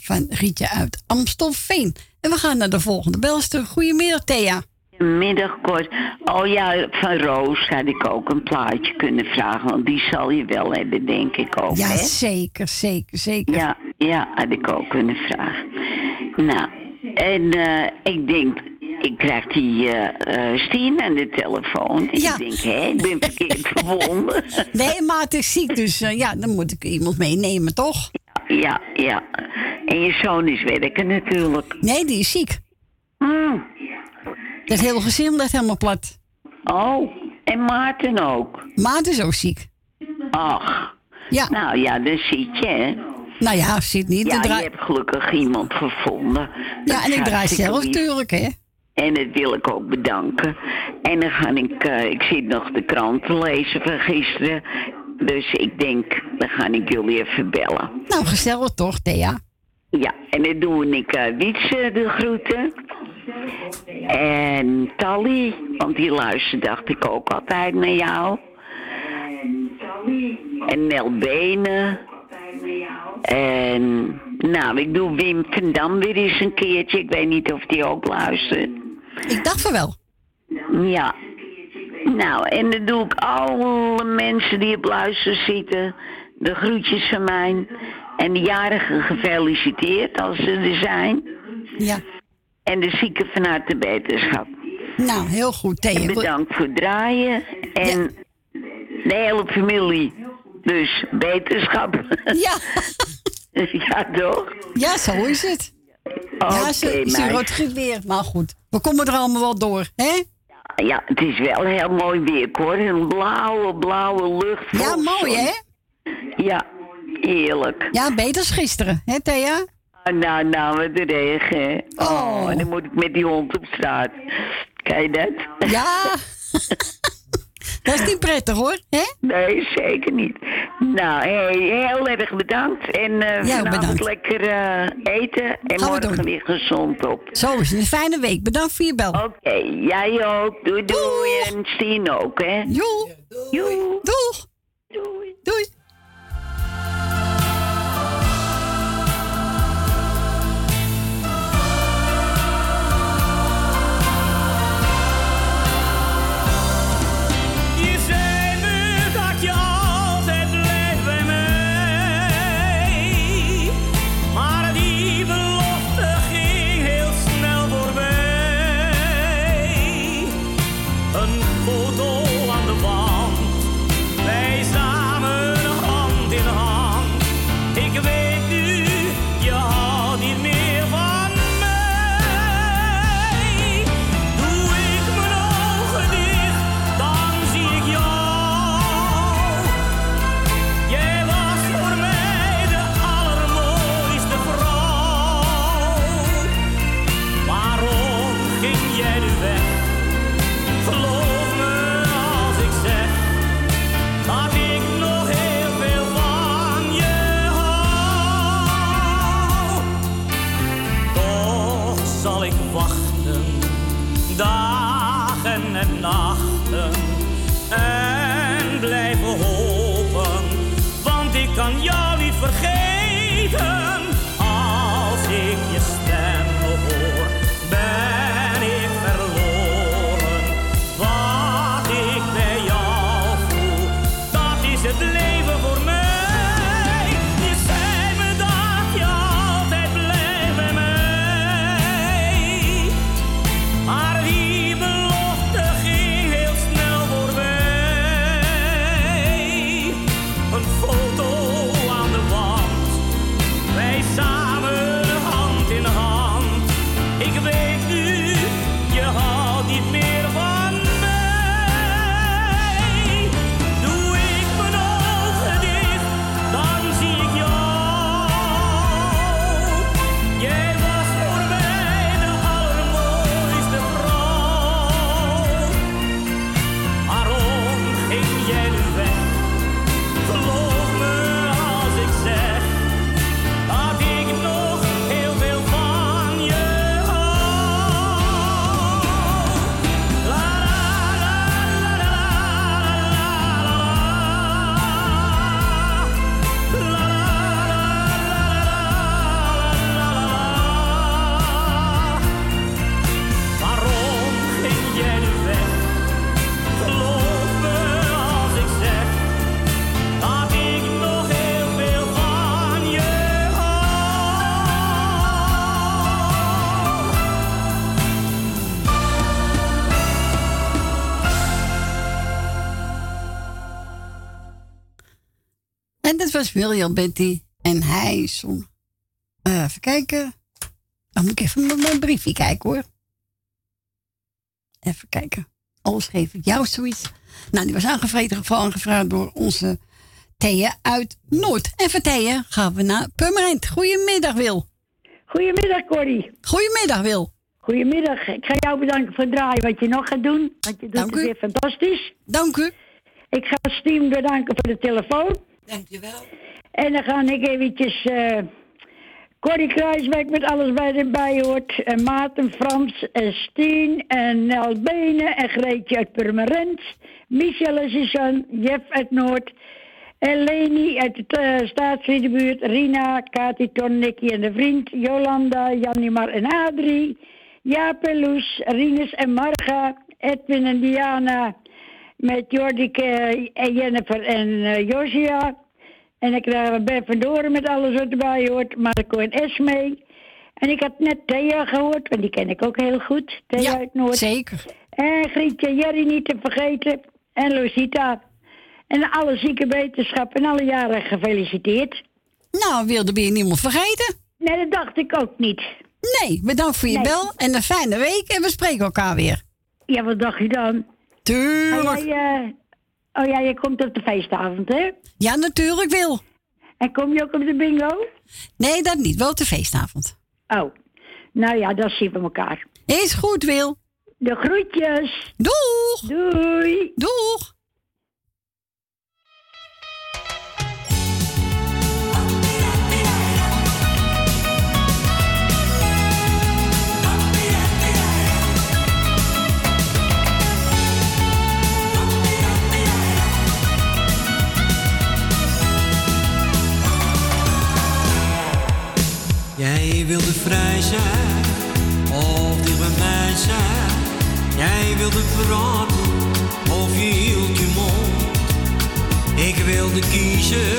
van Rietje uit Amstelveen. En we gaan naar de volgende belster. Goedemiddag, Thea. Middag kort. Oh ja, van Roos had ik ook een plaatje kunnen vragen. Want die zal je wel hebben, denk ik ook. Ja, hè? zeker, zeker, zeker. Ja, ja, had ik ook kunnen vragen. Nou, en eh, ik denk, ik krijg die eh Stien aan de telefoon. En Ja. Ik denk, hé, ik ben verkeerd verbonden. Nee, maar het is ziek, dus eh, ja, dan moet ik iemand meenemen, toch? Ja, ja. En je zoon is werken natuurlijk. Nee, die is ziek. Hmm. Dat hele gezin ligt helemaal plat. Oh, en Maarten ook. Maarten is ook ziek. Ach. Ja. Nou ja, dan zit je, hè. Nou ja, zit niet. Ja, je hebt gelukkig iemand gevonden. Ja, en ik draai zelf natuurlijk, hè. En dat wil ik ook bedanken. En dan ga ik, eh, ik zit nog de krant te lezen van gisteren. Dus ik denk, dan ga ik jullie even bellen. Nou, gezellig toch, Thea? Ja, en dan doe ik uh, Wietse de groeten. En Tally, want die luistert dacht ik ook altijd naar jou. En Nel Benen. En nou, ik doe Wim van Dam weer eens een keertje. Ik weet niet of die ook luistert. Ik dacht van wel. Ja. Nou, en dan doe ik alle mensen die op luisteren zitten. De groetjes van mij. En de jarigen gefeliciteerd als ze er zijn. Ja. En de zieken van harte beterschap. Nou, heel goed, Thea. En bedankt voor het draaien. En de hele familie. Dus beterschap. Ja. ja, toch? Ja, zo is het. Ja, ze, ze meid. rood goed weer. Maar goed, we komen er allemaal wel door, hè? Ja, het is wel heel mooi weer, hoor. Een blauwe, blauwe lucht. Ja, mooi, hè? Ja, heerlijk. Ja, beter als gisteren, hè, Thea? Ah, Nou, nou, met de regen. Oh. en dan moet ik met die hond op straat. Kijk je dat? Ja. Dat is niet prettig, hoor, hè? Nee, zeker niet. Nou, hey, heel erg bedankt. En eh Ja, bedankt. lekker eh, eten. En Gaan morgen weer gezond op. Zo is het. Een fijne week. Bedankt voor je bel. Oké, jij ook. Doei, doei. En Stien ook, hè? Joe. Doei. Doeg. Doei. Doei. Was William Betty. En hij zong. Eh, even kijken. Dan moet ik even mijn briefje kijken hoor. Even kijken. Alles geef ik jou zoiets. Nou, die was aangevreten geval aangevraagd door onze Thea uit Noord. En voor Thea gaan we naar Purmerend. Goedemiddag, Wil. Goedemiddag, Corrie. Goedemiddag, Wil. Goedemiddag. Ik ga jou bedanken voor het draaien wat je nog gaat doen. Want je doet Dank het u. weer fantastisch. Dank u. Ik ga Stiem bedanken voor de telefoon. Dankjewel. En dan ga ik eventjes... eh Corrie Kruiswijk met alles bij erbij hoort. En Maarten Frans en Stien en Nel Benen en Greetje uit Purmerend. Michel en Suzanne, Jeff uit Noord. En Leni uit de uh, staatsliedenbuurt. Rina, Kati, Ton, Nicky en de vriend. Jolanda, Janimar en Adrie. Jaap en Loes, Rinus en Marga. Edwin en Diana. Met Jordi eh, en Jennifer en eh, Josia. En ik krijg Ben van Doren met alles wat erbij hoort. Marco en Esme. En ik had net Thea gehoord, want die ken ik ook heel goed. Thea uit Noord. zeker. En Grietje Jerry niet te vergeten. En Lucita. En alle zieke wetenschap en alle jaren gefeliciteerd. Nou, wilde weer niemand vergeten? Nee, dat dacht ik ook niet. Nee, bedankt voor je Nee. bel en een fijne week en we spreken elkaar weer. Ja, wat dacht je dan? Tuurlijk. Oh, jij, eh, oh ja, je komt op de feestavond, hè? Ja, natuurlijk wil. En kom je ook op de bingo? Nee, dat niet. Wel op de feestavond. Oh, nou ja, dan zien we elkaar. Is goed, Wil. De groetjes. Doeg. Doei. Doeg. Jij wilde vrij zijn, of dicht bij mij zijn. Jij wilde praten, of je hield je mond. Ik wilde kiezen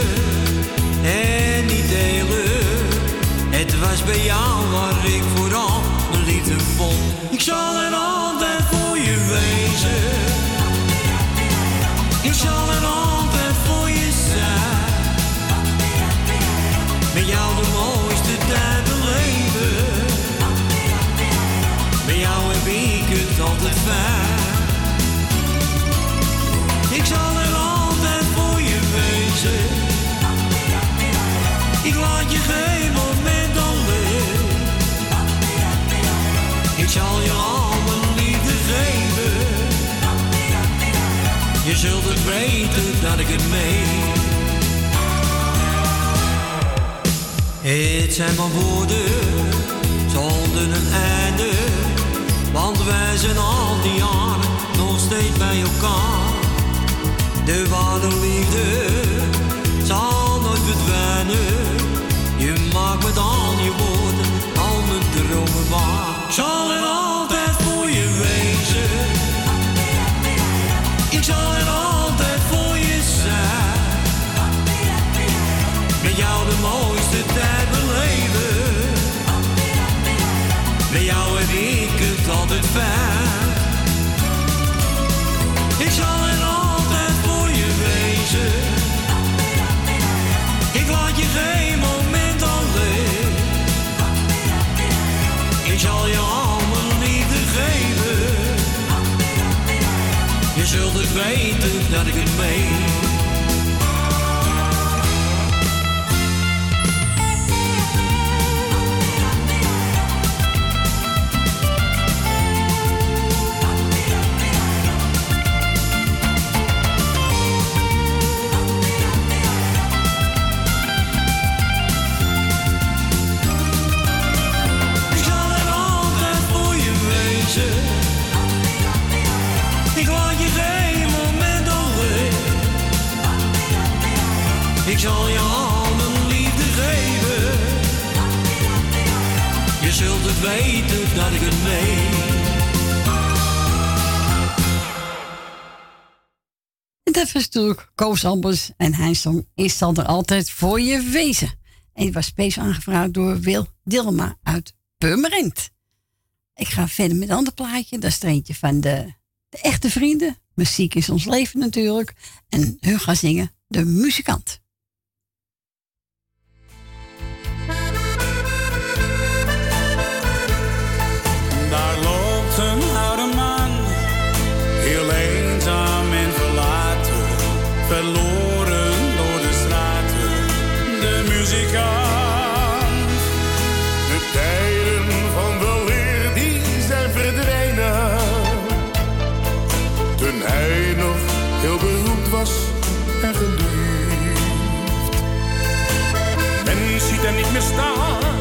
en niet delen. Het was bij jou waar ik vooral mijn liefde vond. Ik zal er altijd voor je wezen. Ik laat je geen moment alleen. Ik zal je al mijn liefde geven. Je zult het weten dat ik het meen. Het zijn maar woorden zonder een einde. Want wij zijn al die jaren nog steeds bij elkaar. De ware liefde Ik zal er altijd voor je wezen. Ik laat je geen moment alleen. Ik zal je al mijn liefde geven. Je zult het weten dat ik het meen. Het weten dat ik het meen. En dat was natuurlijk Koos Albers en hij is zal er altijd voor je wezen. En die was speciaal aangevraagd door Wil Dilma uit Purmerend. Ik ga verder met een ander plaatje. Dat is er eentje van de, de echte vrienden. Muziek is ons leven natuurlijk. En hun gaan zingen De Muzikant. Heel beroemd was en geliefd. Men ziet hem niet meer staan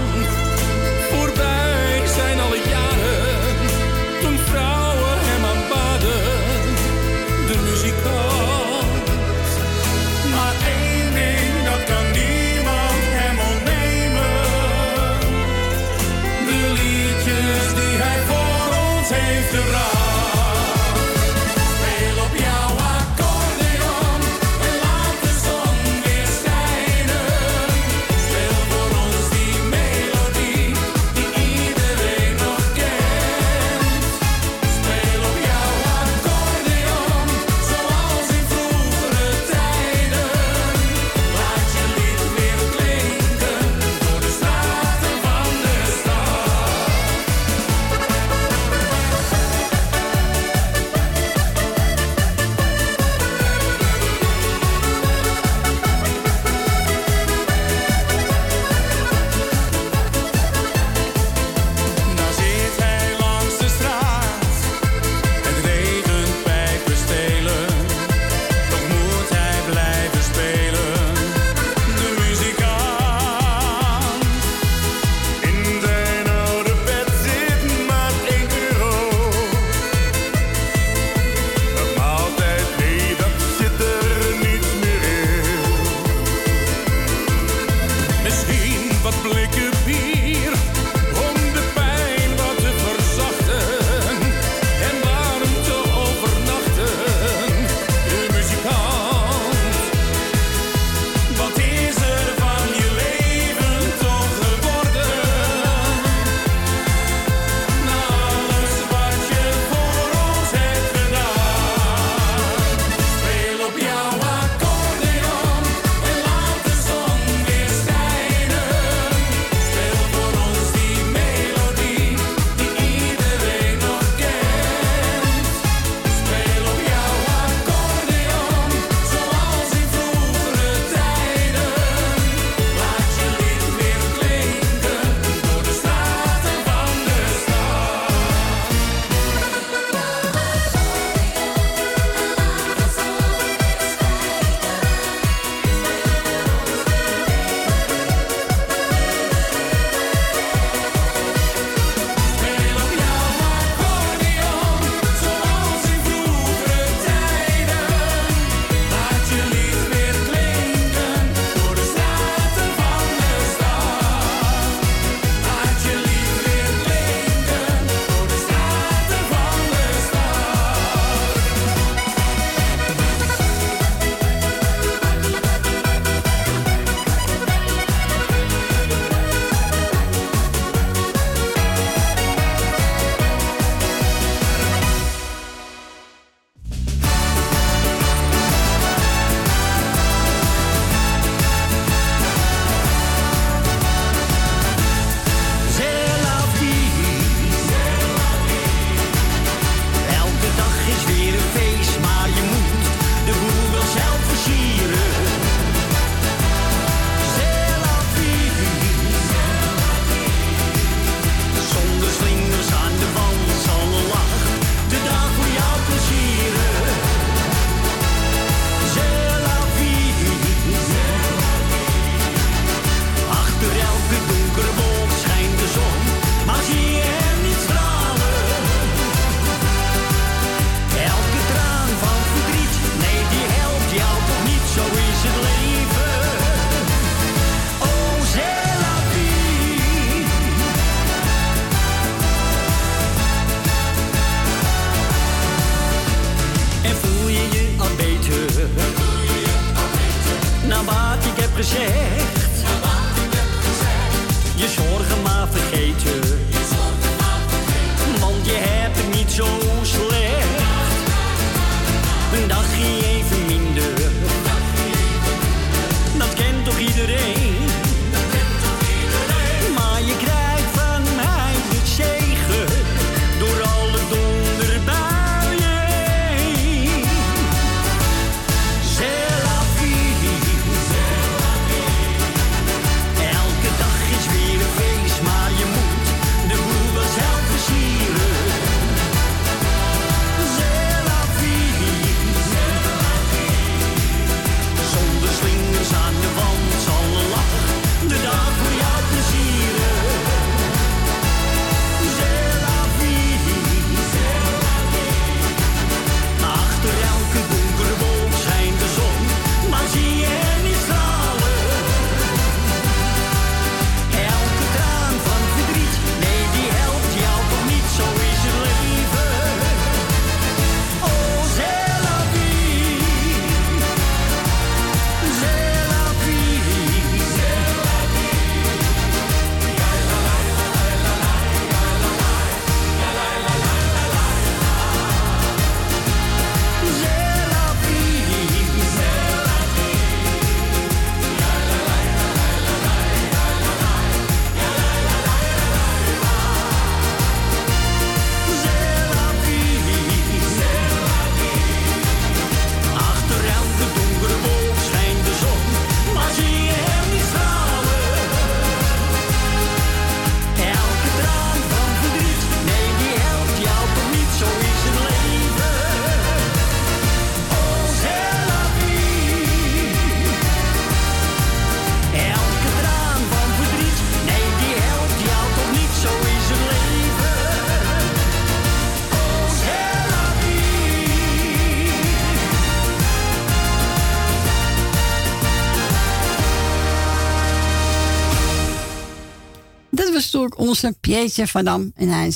zoek onze Pietje van Dam. En hij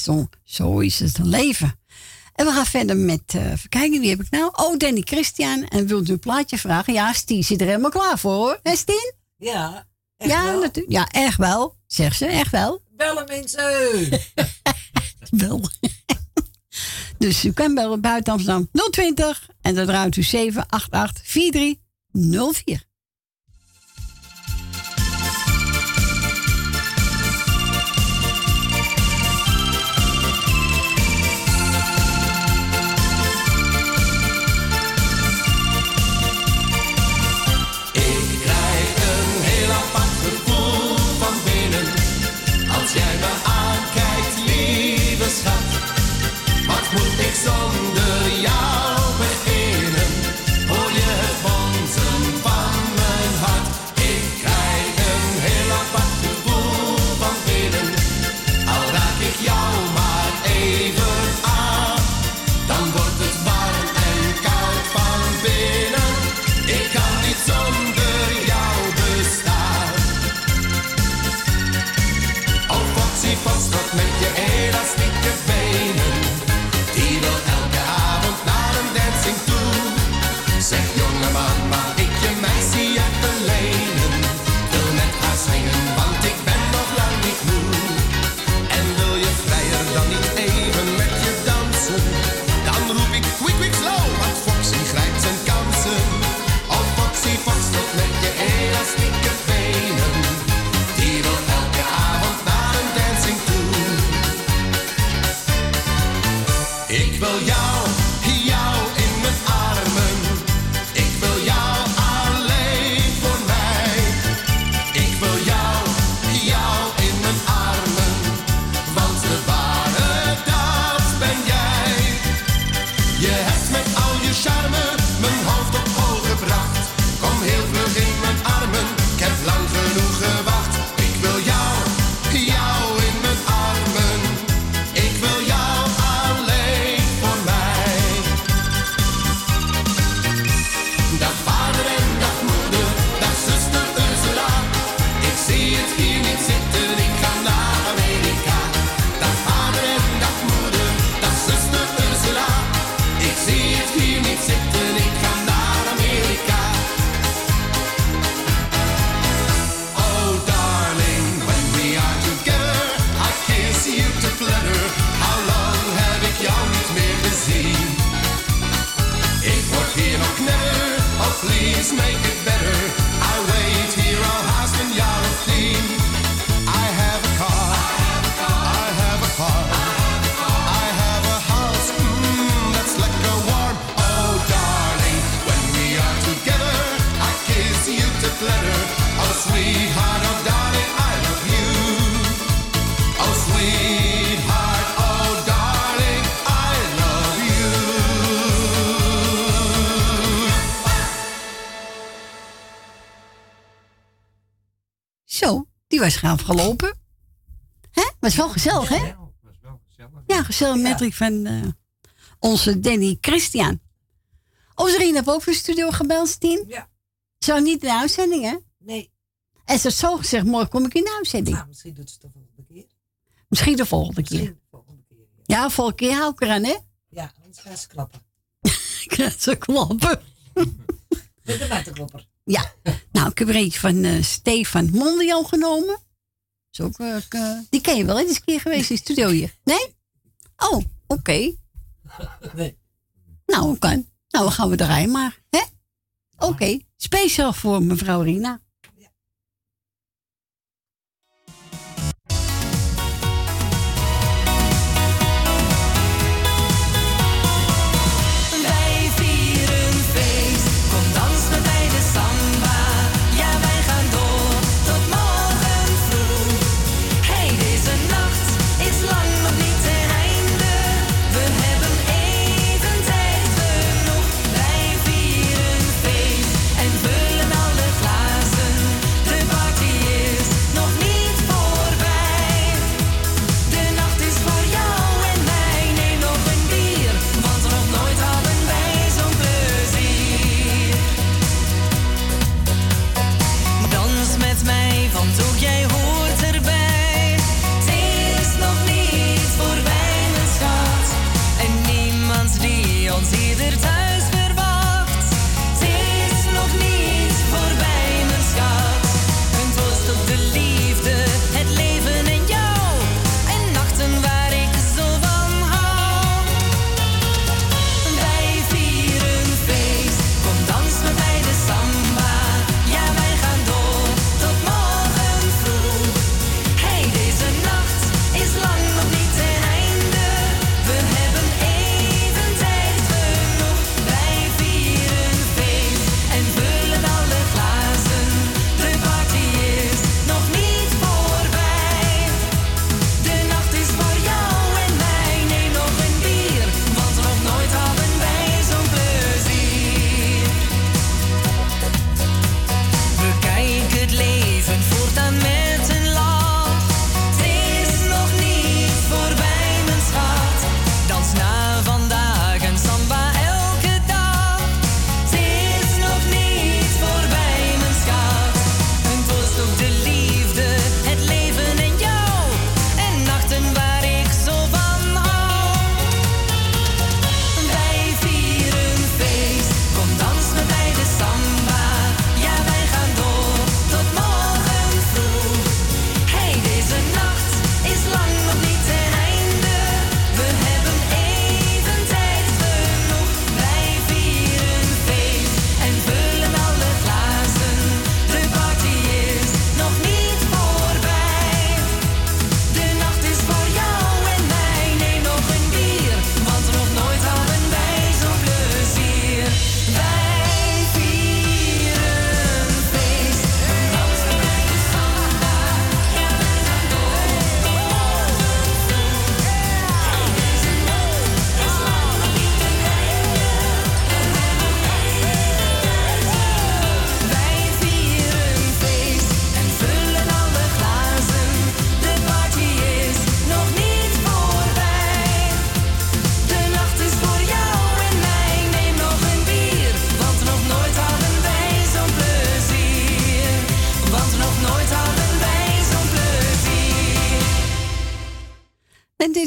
Zo is het leven. En we gaan verder met, uh, even kijken, wie heb ik nou? Oh, Danny Christian. En wilt u een plaatje vragen? Ja, Stien zit er helemaal klaar voor hoor. Hè, Stien? Ja, echt ja, wel. Ja, echt wel. Zeg ze, echt wel. Bellen mensen. wel. dus u kan bellen buiten Amsterdam 020 en dan ruimt u 788 4304. Die was gaan gelopen. Hè? Was wel gezellig, hè? Ja, gezellig met drie van eh, onze Danny Christian. Onze Rien heeft ook voor de studio gebeld, Stien. Ja. Zo niet in de uitzending, hè? Nee. En ze zo gezegd, morgen kom ik in de uitzending. Nou, misschien doet ze het de volgende keer. Misschien de volgende keer. Ja, volgende keer hou ik eraan, hè? Ja, anders gaan ze klappen. Ik ga ze klappen. Met de mattenklopper. Ja, nou, ik heb er eentje van eh, Stefan Mondial genomen. Is ook, eh, ik, die ken je wel, hè? Die is een keer geweest in de studio hier. Nee? Oh, oké. Nee. Nou, kan. Nou, dan gaan we draaien maar, hè? Oké, speciaal voor mevrouw Rina.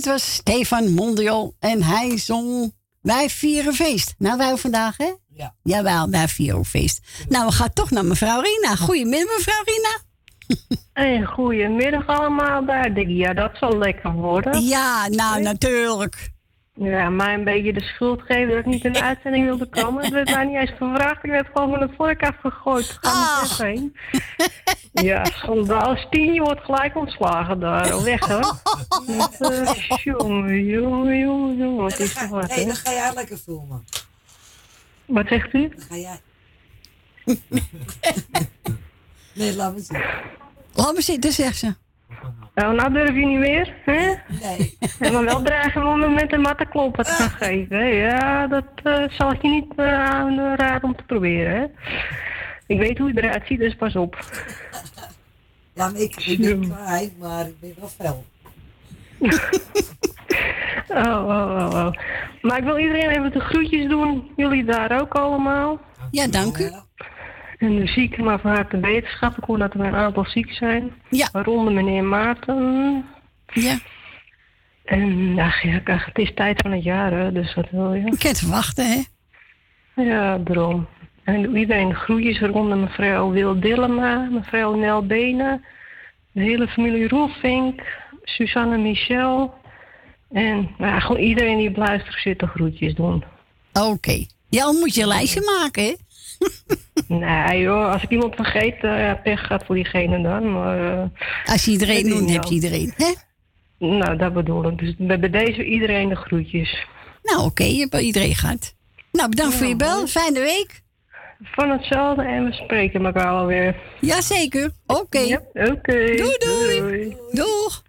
Dit was Stefan Mondial en hij zong Wij vieren feest. Nou, wij vandaag, hè? Ja. Jawel, wij vieren feest. Nou, we gaan toch naar mevrouw Rina. Goedemiddag, mevrouw Rina. Hey, goedemiddag allemaal daar. Ja, dat zal lekker worden. Ja, nou, natuurlijk. Ja, mij een beetje de schuld geven dat ik niet in de uitzending wilde komen. Het werd mij niet eens gevraagd. Ik werd gewoon van de vork afgegooid. Ga er even heen. Ja, schandaal. Stien wordt gelijk ontslagen daar. Oh, Weg, hoor. Met, eh, Jongen, jongen, jongen, jongen. Wat is er wat, hè? dan ga jij lekker filmen. Wat zegt u? Dan ga jij. nee, laat me zien. Laat me zitten, zegt ze. Nou, nou durf je niet meer, hè? Nee. En maar wel dreigen om me met een matte kloppen te gaan geven. hè? Ja, dat eh, zal ik je niet eh, aanraden om te proberen, hè? Ik weet hoe je eruit ziet, dus pas op. Ja, maar ik, ik ben klein, maar ik ben wel fel. Oh, oh, oh, oh. Maar ik wil iedereen even de groetjes doen. Jullie daar ook allemaal. Ja, dank u. En de zieken, maar van harte wetenschap. Ik hoor dat er een aantal ziek zijn. Ja. Waaronder meneer Maarten. Ja. En ja, ja, het is tijd van het jaar, hè, dus wat wil je? Ik kan het wachten, hè? Ja, daarom. En iedereen de groetjes, waaronder mevrouw Wil Dillema, mevrouw Nel Benen, de hele familie Roelvink, Suzanne Michel. En nou ja, gewoon iedereen die op luisteren zit de groetjes doen. Oké. Ja, dan moet je een lijstje maken, hè? Nee joh, als ik iemand vergeet, eh, ja, pech gaat voor diegene dan. Maar, eh, Als je iedereen is heb je iedereen, hè? Nou, dat bedoel ik. Dus bij bij deze iedereen de groetjes. Nou, oké, je hebt iedereen gehad. Nou, bedankt voor je bel. Fijne week. Van hetzelfde en we spreken elkaar alweer. Jazeker. Oké. Oké. Doei, doei. Doeg.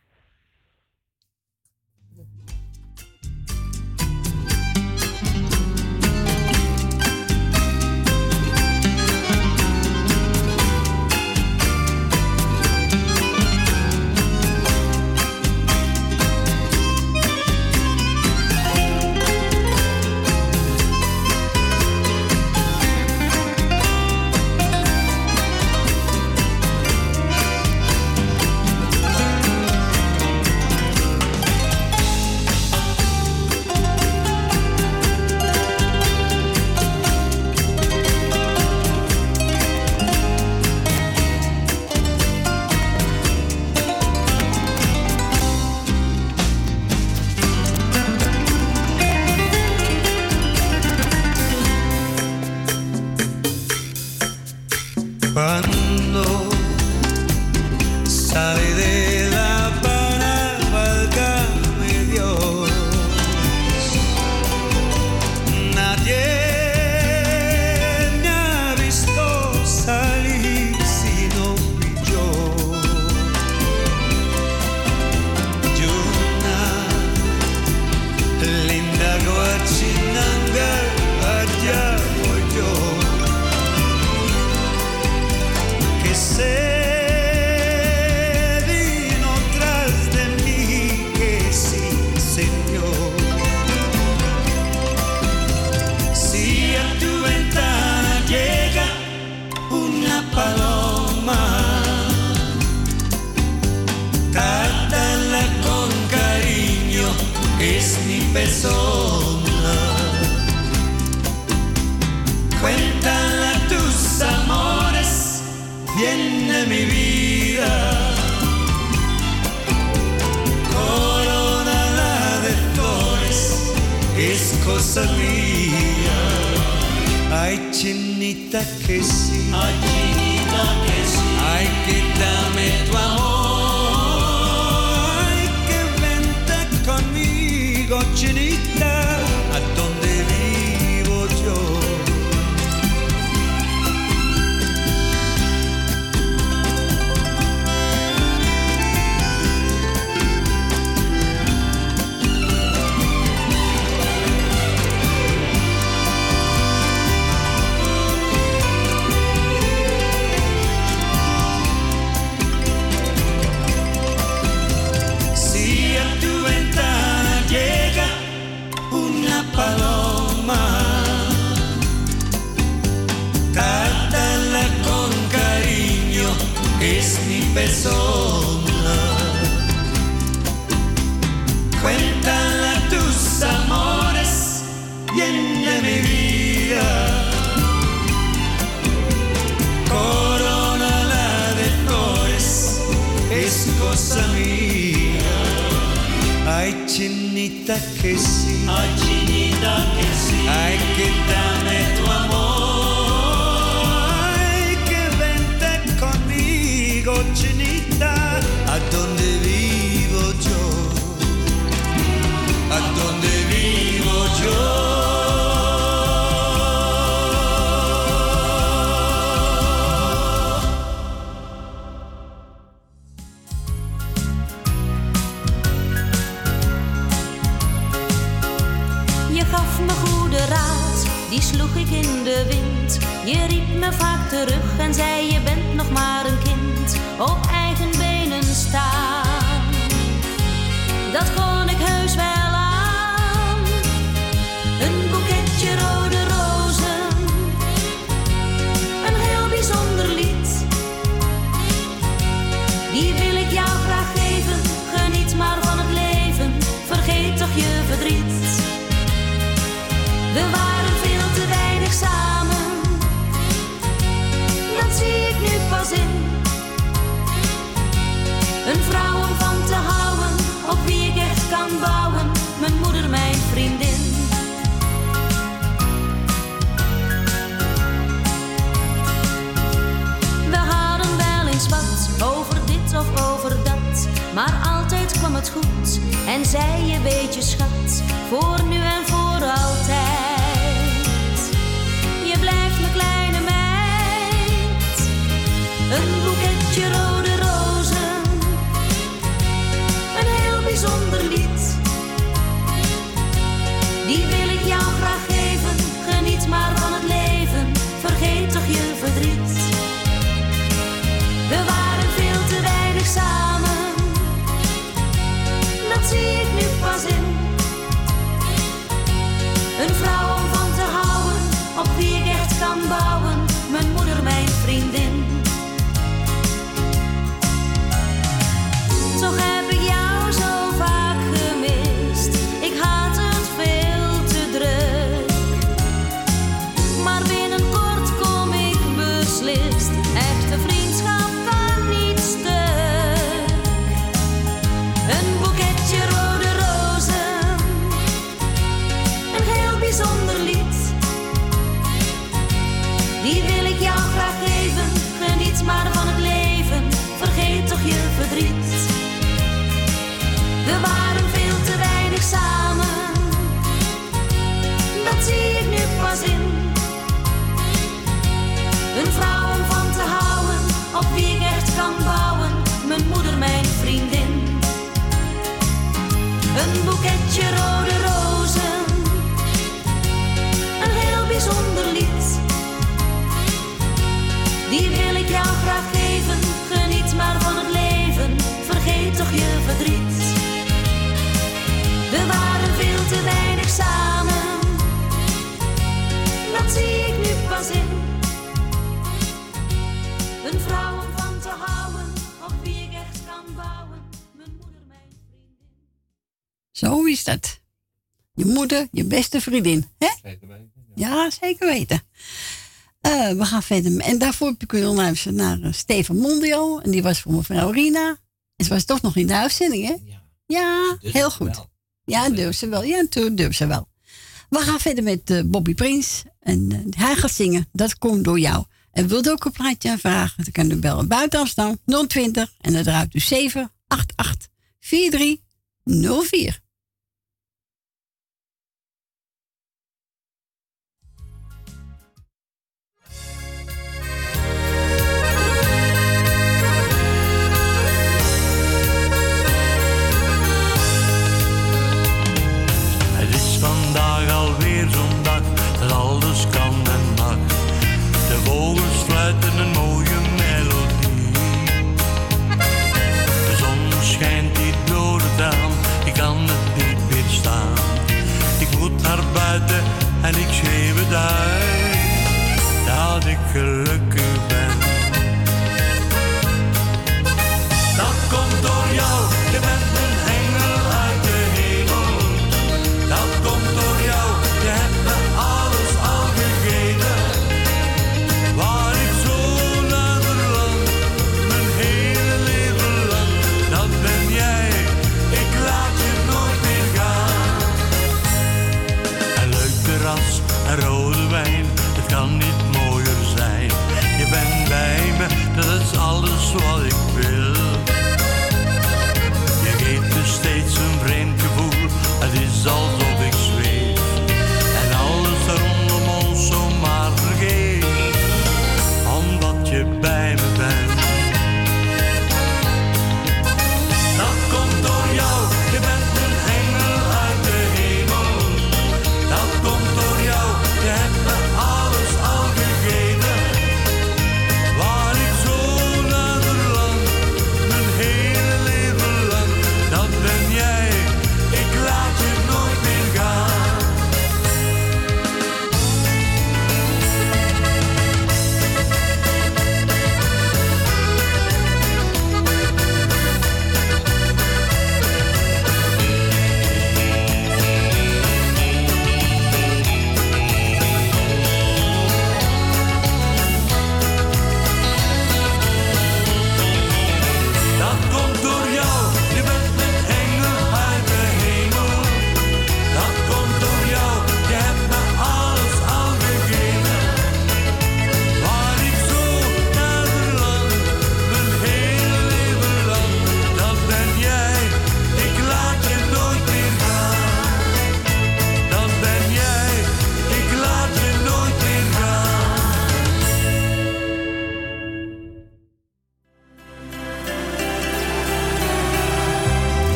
beste vriendin. Hè? Zeker weten. Ja, zeker weten. Eh, we gaan verder. En daarvoor heb ik kunnen luisteren naar eh, Steven Mondio. En die was voor mevrouw Rina. En ze was toch nog in de uitzending, hè? Ja, heel goed. Ja, durf ze wel. Ja, toen durf ze wel. We gaan verder met eh, Bobby Prins. En hij gaat zingen. Dat komt door jou. En wilt ook een plaatje aanvragen? Dan kan u bellen buiten afstand 020. En dat draait u 788 4304. vogels fluiten een mooie melodie. De zon schijnt hier door de raam, ik kan het niet weerstaan. Ik moet naar buiten en ik schreeuw het uit dat ik geluk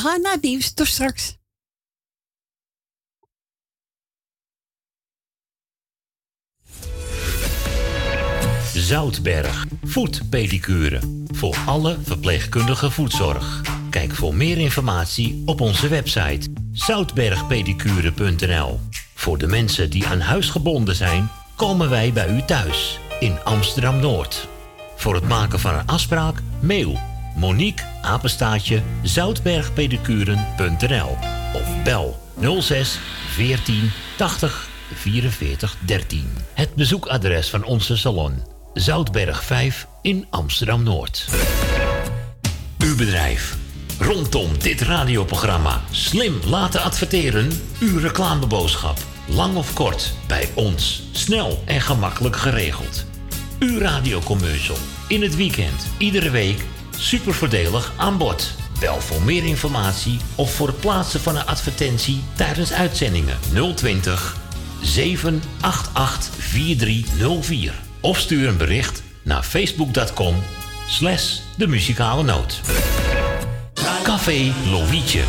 gaan naar het straks. Zoutberg. Voetpedicure. Voor alle verpleegkundige voetzorg. Kijk voor meer informatie op onze website zoutbergpedicure.nl. Voor de mensen die aan huis gebonden zijn, komen wij bij u thuis in Amsterdam Noord. Voor het maken van een afspraak, mail Monique apenstaatje zoutbergpedicuren.nl of bel 06 14 80 44 13. Het bezoekadres van onze salon Zoutberg 5 in Amsterdam Noord. Uw bedrijf. Rondom dit radioprogramma slim laten adverteren. Uw reclameboodschap. Lang of kort, bij ons. Snel en gemakkelijk geregeld. Uw radiocommercial. In het weekend, iedere week. Super voordelig aan bod. Bel voor meer informatie of voor het plaatsen van een advertentie tijdens uitzendingen 020 788 4304. Of stuur een bericht naar facebook.com slash de muzikale noot. Café Lovietje.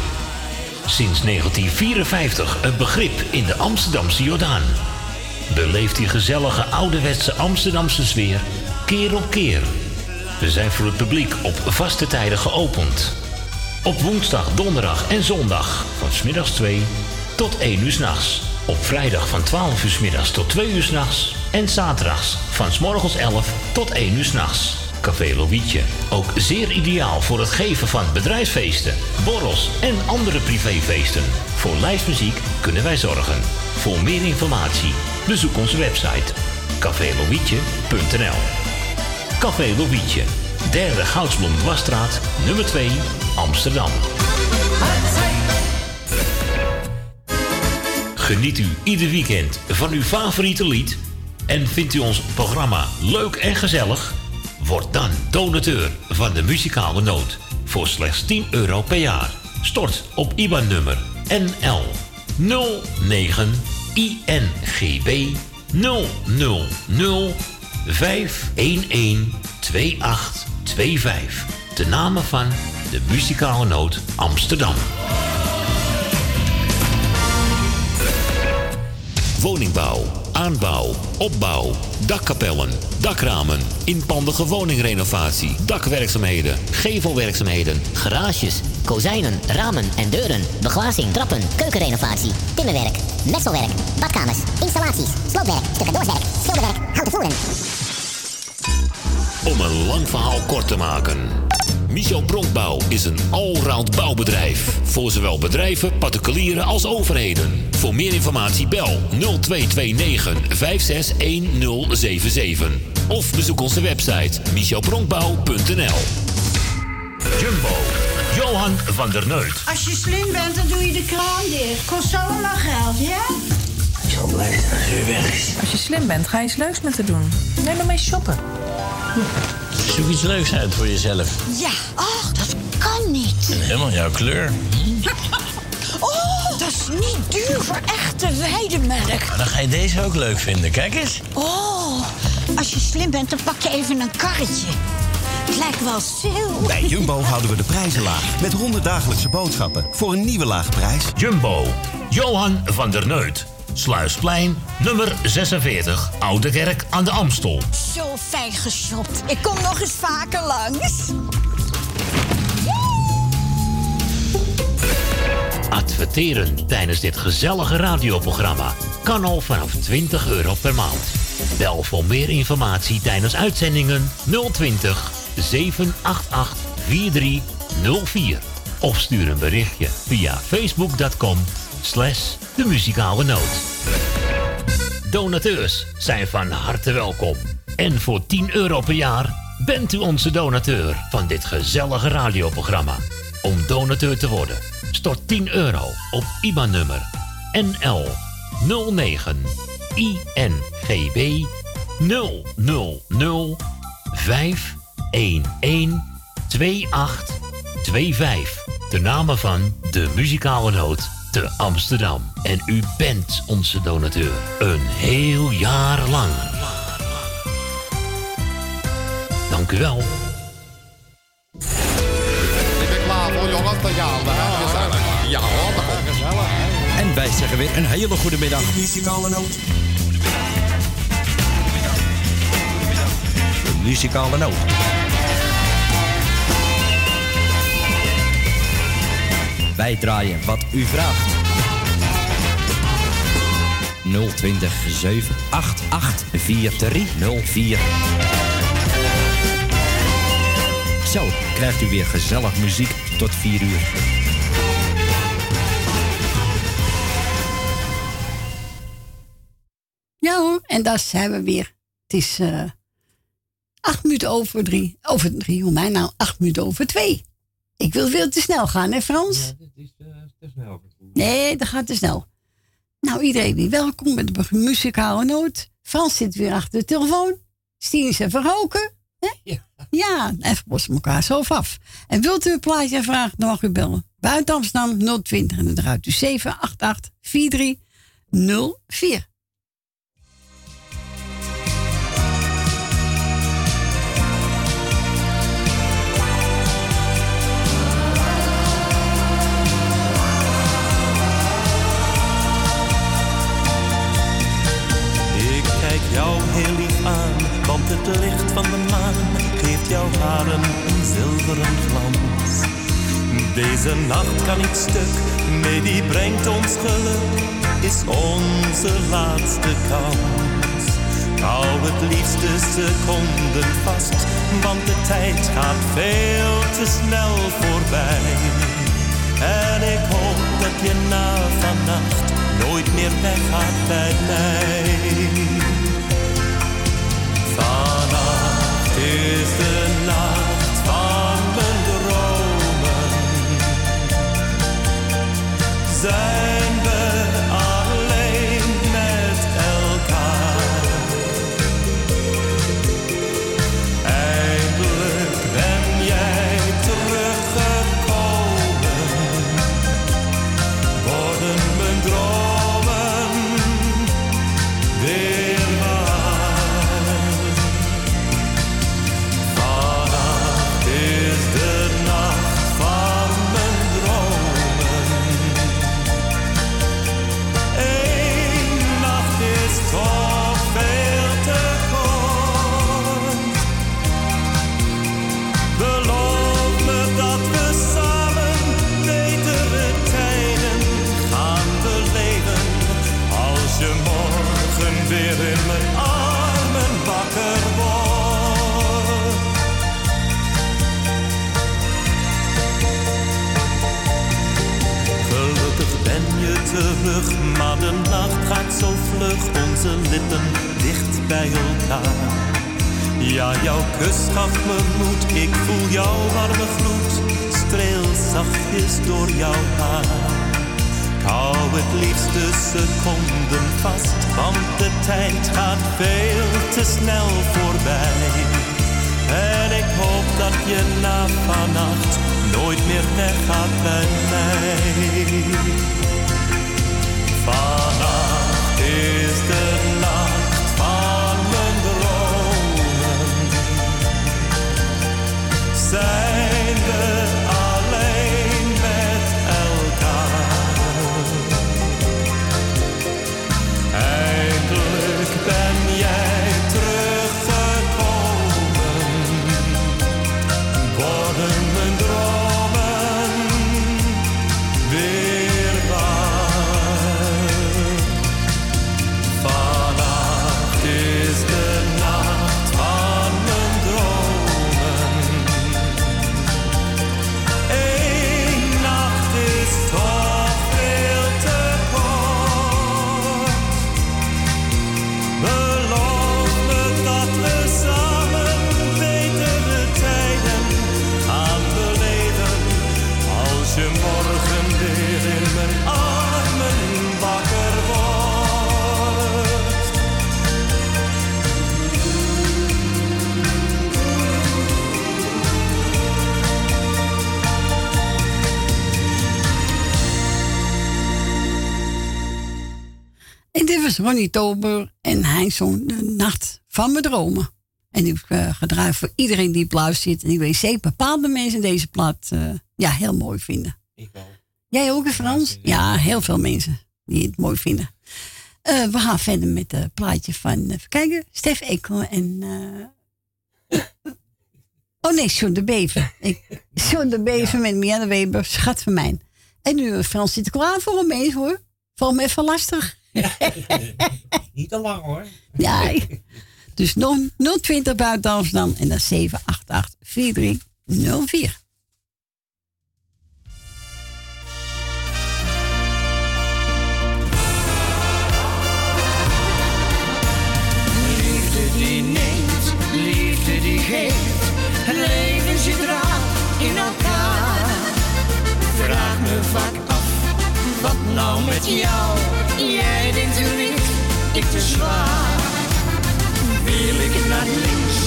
Sinds 1954 een begrip in de Amsterdamse Jordaan. Beleeft die gezellige ouderwetse Amsterdamse sfeer keer op keer. Zijn voor het publiek op vaste tijden geopend. Op woensdag, donderdag en zondag van smiddags 2 tot 1 uur s'nachts. Op vrijdag van 12 uur 's middags tot 2 uur s'nachts. En zaterdags van 's morgens 11 tot 1 uur s'nachts. Café Lovietje. Ook zeer ideaal voor het geven van bedrijfsfeesten, borrels en andere privéfeesten. Voor lijstmuziek kunnen wij zorgen. Voor meer informatie bezoek onze website cafélovietje.nl Café Lovietje. Derde Goudsblom Dwarsstraat, nummer 2, Amsterdam. Geniet u ieder weekend van uw favoriete lied? En vindt u ons programma leuk en gezellig? Word dan donateur van de muzikale noot voor slechts 10 euro per jaar. Stort op IBAN-nummer NL 09 INGB 000 511 2825. De namen van de muzikale noot Amsterdam. Woningbouw, aanbouw, opbouw, dakkapellen, dakramen, inpandige woningrenovatie, dakwerkzaamheden, gevelwerkzaamheden, Garages, kozijnen, ramen en deuren, beglazing, trappen, keukenrenovatie, timmerwerk, messelwerk, badkamers, installaties, sloopwerk, stucadoorswerk, schilderwerk, houten voeren. Om een lang verhaal kort te maken. Michel Bronkbouw is een allround bouwbedrijf. Voor zowel bedrijven, particulieren als overheden. Voor meer informatie bel 0229 561077. Of bezoek onze website michelbronkbouw.nl Jumbo, Johan van der Neut. Als je slim bent, dan doe je de kraan dicht. Kost zo allemaal geld, ja? Ik zal blij zijn als u weg is. Als je slim bent, ga je iets leuks met haar doen. Neem maar mee shoppen. Zoek iets leuks uit voor jezelf. Ja. Oh, dat kan niet. En helemaal jouw kleur. Oh, dat is niet duur voor echte weidemelk. Nou, dan ga je deze ook leuk vinden. Kijk eens. Oh, als je slim bent, dan pak je even een karretje. Het lijkt wel sale. Bij Jumbo houden we de prijzen laag. Met 100 dagelijkse boodschappen voor een nieuwe lage prijs. Jumbo, Johan van der Neut. Sluisplein, nummer 46, Oude Kerk aan de Amstel. Zo fijn geshopt. Ik kom nog eens vaker langs. Adverteren tijdens dit gezellige radioprogramma kan al vanaf 20 euro per maand. Bel voor meer informatie tijdens uitzendingen 020 788 4304. Of stuur een berichtje via facebook.com slash de muzikale noot. Donateurs zijn van harte welkom. En voor 10 euro per jaar bent u onze donateur van dit gezellige radioprogramma. Om donateur te worden, stort 10 euro op IBAN-nummer NL 09 INGB 000 511 2825. De namen van de muzikale noot te Amsterdam. En u bent onze donateur. Een heel jaar lang. Dank u wel. Ik ben klaar voor jongens. Gezellig. Ja dat komt gezellig. En wij zeggen weer een hele goede middag. Muzikale noot. De muzikale noot. Wij draaien wat u vraagt. 020 788 4304. Zo krijgt u weer gezellig muziek tot 4 uur. Ja hoor, en daar zijn we weer. Het is eh acht minuten over drie. Over drie, hoe mij nou? Acht minuten over twee. Ik wil veel te snel gaan, hè Frans? Ja, dit is te, te snel. Nee, dat gaat te snel. Nou, iedereen die welkom bij de muzikale noot. Frans zit weer achter de telefoon. Stien is even roken. Hè? Ja. Ja, even lossen elkaar zo af. En wilt u een plaatje vragen, dan mag u bellen. Buiten Amsterdam 020 en dan draait u 788 4304. Het licht van de maan geeft jouw haren een zilveren glans. Deze nacht kan niet stuk, nee die brengt ons geluk, is onze laatste kans. Hou het liefste seconden vast, want de tijd gaat veel te snel voorbij. En ik hoop dat je na vannacht nooit meer weggaat bij mij. Is Ronnie Tober en hij zong De Nacht van mijn dromen. En die heb ik eh, gedraaid voor iedereen die op luistert. En ik weet zeker bepaalde mensen deze plaat eh, ja, heel mooi vinden. Ik wel. Jij ook, hè, Frans? Ja, heel veel mensen die het mooi vinden. Eh, we gaan verder met het plaatje van, even kijken, Stef Ekel en... oh nee, John de Bever. Ik, John de Bever met Mianne Weber, schat van mij. En nu, Frans zit er klaar voor hem eens hoor. Valt me even lastig. Niet te lang hoor. Ja, dus nog 020 buiten Amsterdam en dan 788 4304. Liefde die neemt, liefde die geeft. Het leven zit raar in elkaar. Vraag me vaak af, wat nou met jou? Ik te zwaar. Wil ik naar links,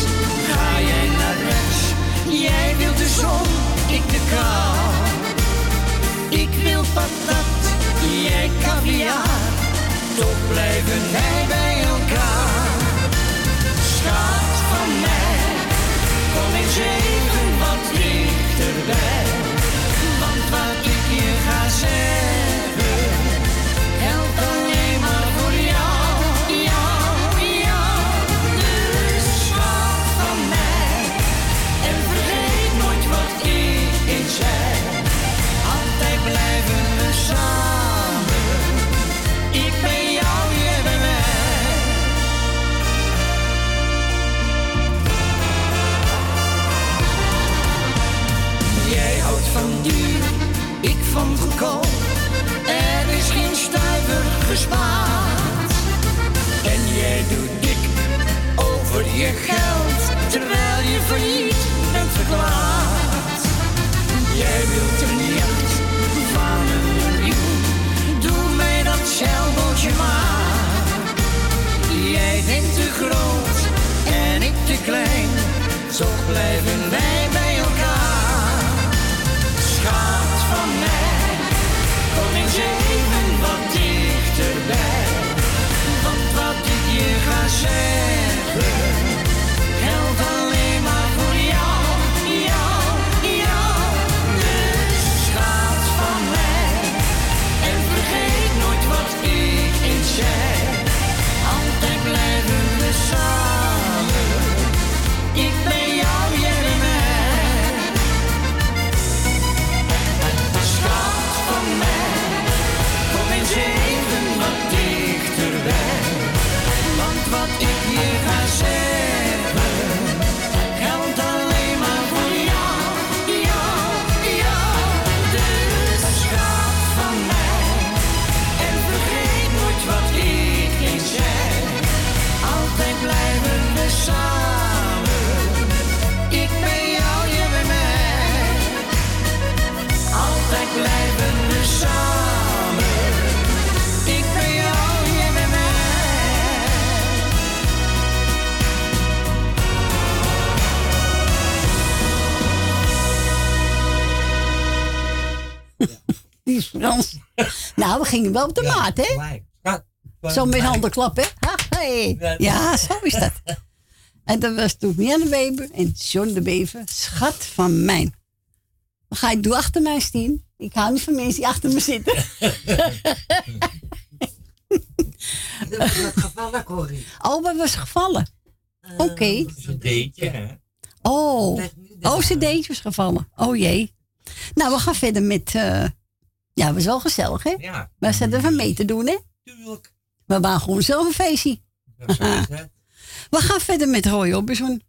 ga jij naar rechts. Jij wilt de zon, ik de kou. Ik wil patat, jij caviar. Toch blijven wij bij elkaar. Schat van mij, kom eens even wat dichterbij. Er is geen stuiver gespaard. En jij doet dik over je geld, terwijl je failliet bent verklaard. Jij wilt een jacht van een miljoen, doe mij dat zeilbootje maar. Jij denkt te groot en ik te klein, toch blijven Die is Frans. Nou, we gingen wel op de maat, hè? Zo met handen klappen, hè? Ha, hey. Ja, zo is dat. En dat was toen Jan Weber en John de Bever, schat van mijn. Wat ga ik doen achter mij, Stien? Ik hou niet van mensen die achter me zitten. Dat was gevallen, Corrie. Oh, wat was gevallen? Oké. Een deetje, hè? Oh, oh, cd'tje was gevallen. Oh jee. Nou, we gaan verder met... eh, ja, het was wel gezellig, hè? Ja. Zaten van mee te doen, hè? Tuurlijk. We waren gewoon zelf een feestje. Dat zo is het. We gaan verder met Roy Orbison.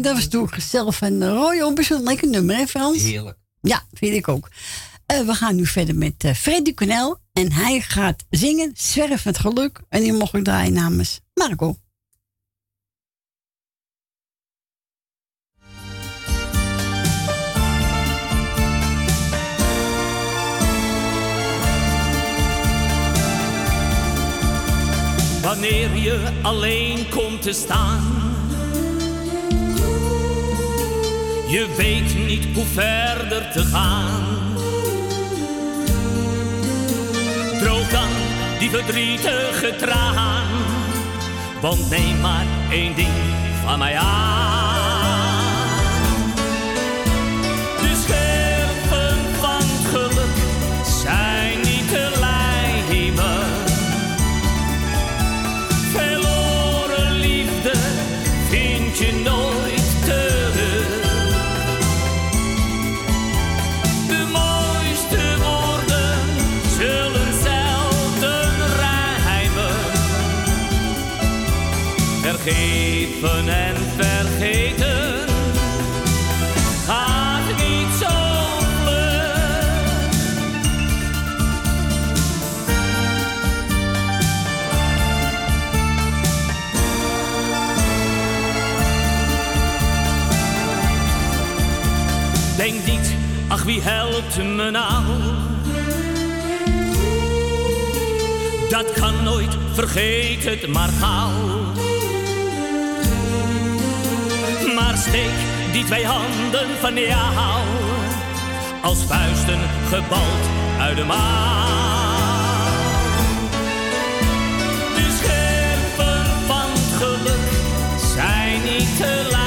En dat was toen gezellig van Roy Orbison. Lekker nummer, hè Frans? Heerlijk. Ja, vind ik ook. Eh, we gaan nu verder met eh Freddy Cornel. En hij gaat zingen Zwerf met geluk. En die mocht ik draaien namens Marco. Wanneer je alleen komt te staan. Je weet niet hoe verder te gaan. Droog dan die verdrietige traan. Want neem maar één ding van mij aan. Vergeven en vergeten gaat niet zo. Denk niet, ach wie helpt me nou? Dat kan nooit, vergeet het maar gauw. Steek die twee handen van jou als vuisten gebald uit de maan. De scherpen van geluk zijn niet te laat.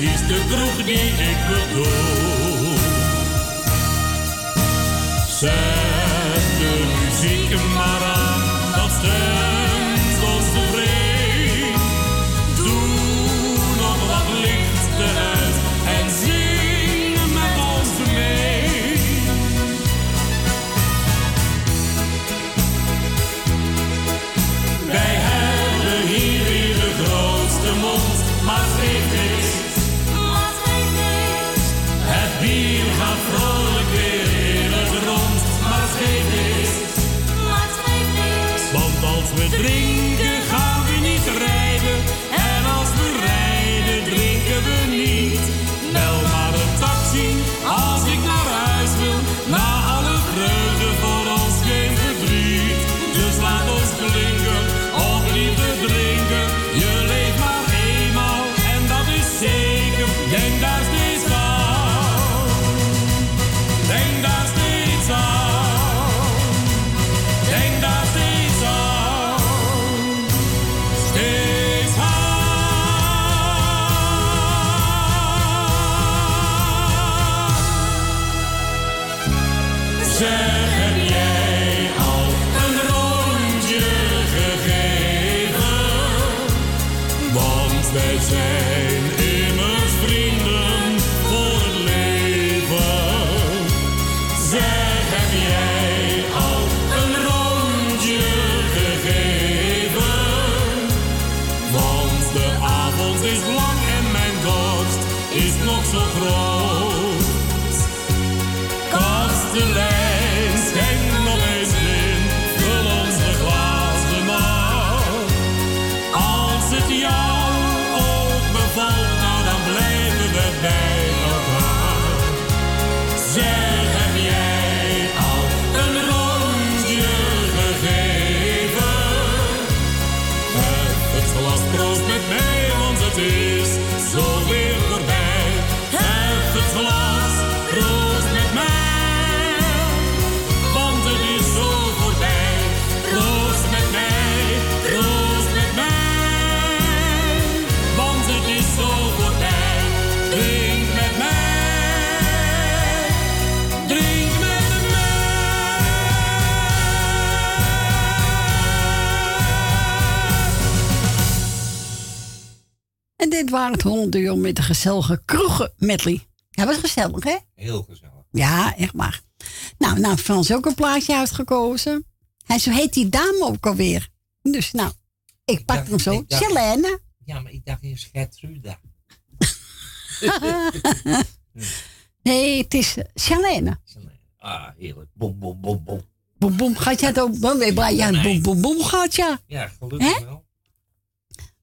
precies de kroeg die ik bedoel. Zij als we drinken. het waren het uur met de gezellige kroegen medley. ja was gezellig, hè? Heel gezellig. Ja, echt maar. Nou, nou, Frans ook een plaatje uitgekozen. En zo heet die dame ook alweer. Dus nou, ik, pak hem zo. Dacht, Ja, maar ik dacht eerst Gertruda. nee, het is eh, Selene. Ah, heerlijk. Bom, bom, bom, bom. Bom, bom, gaat jij het ook? Bom, bom, bom, gaat ja. Ja, gelukkig wel.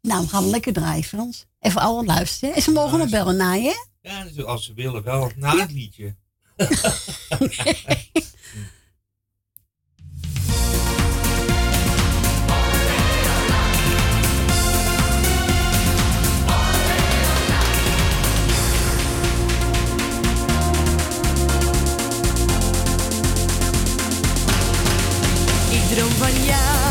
Nou, we gaan lekker draaien, Frans. En voor alle luisteren. Is ze mogen nog bellen na je. Ja, als ze willen wel. Na het liedje. Ik droom van jou.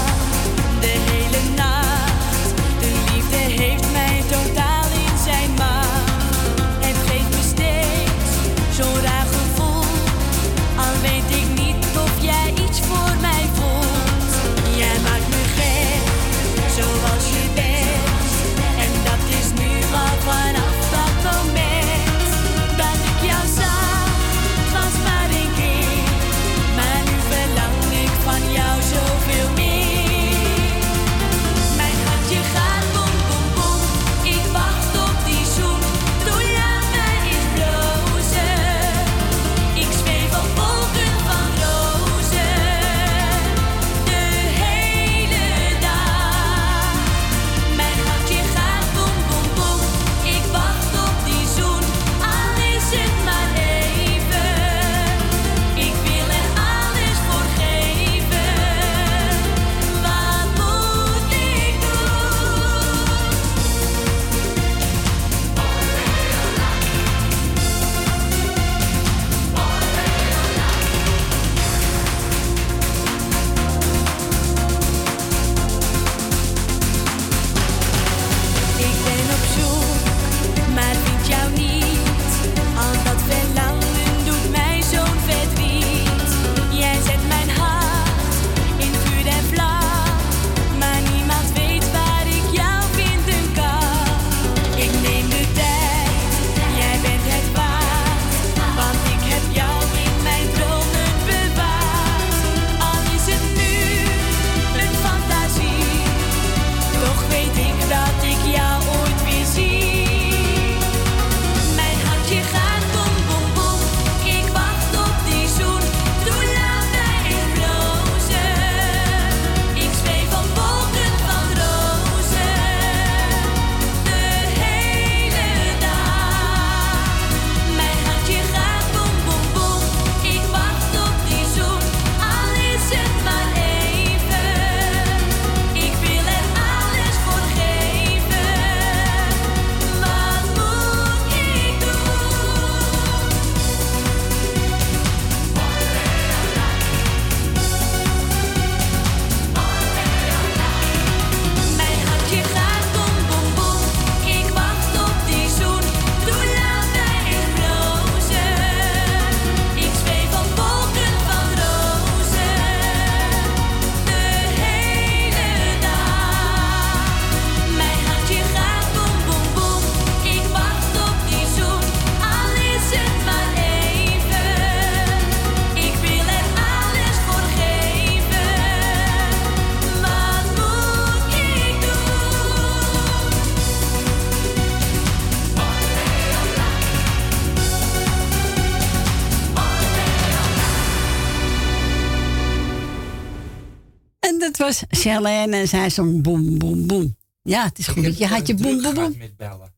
Charlene en zij zong boem, boem, boem. Ja, het is goed. dat Je had je boem, boem, boem. met bellen.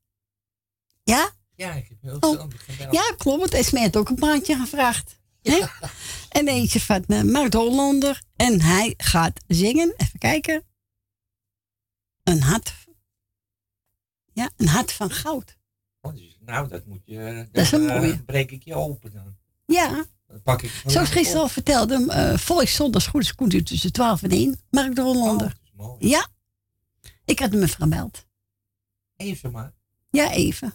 Ja? Ja, ik heb heel Oh, veel gebeld. Ja, klopt. Esme had ook een plaatje gevraagd. En eentje van uh, Mark de Hollander. En hij gaat zingen. Even kijken. Een hart. Ja, een hart van goud. Oh, dus- nou, dat moet je... Dat is een dan, eh, mooie. breek ik je open dan. Ja. Pak ik Zoals gisteren al vertelde, uh, volgens zondags goed komt u tussen 12 en 1. Mark de Hollander. Ja. Ik had hem even gebeld. Even maar. Ja, even.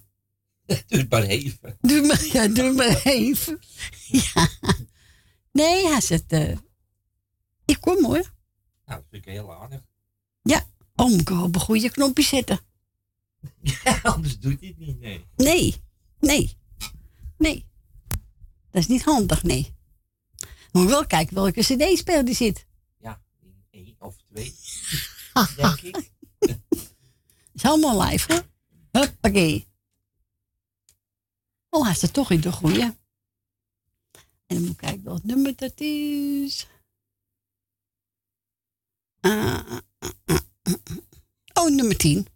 Doe het maar even. Doe maar, ja, doe maar even. Ja. Nee, hij zegt, eh, ik kom hoor. Nou, dat vind ik heel aardig. Ja. Oh, moet ik op een goede knopje zetten. Anders doet hij het niet, nee. Nee, nee, nee. Dat is niet handig, nee. Moet wel kijken welke cd-speler die zit. Ja, één of twee. denk ik. is allemaal live, hoor. Huppakee. Oh, hij staat toch in de goeie. En dan moet ik kijken welk nummer dat is. Ah. oh, nummer 10.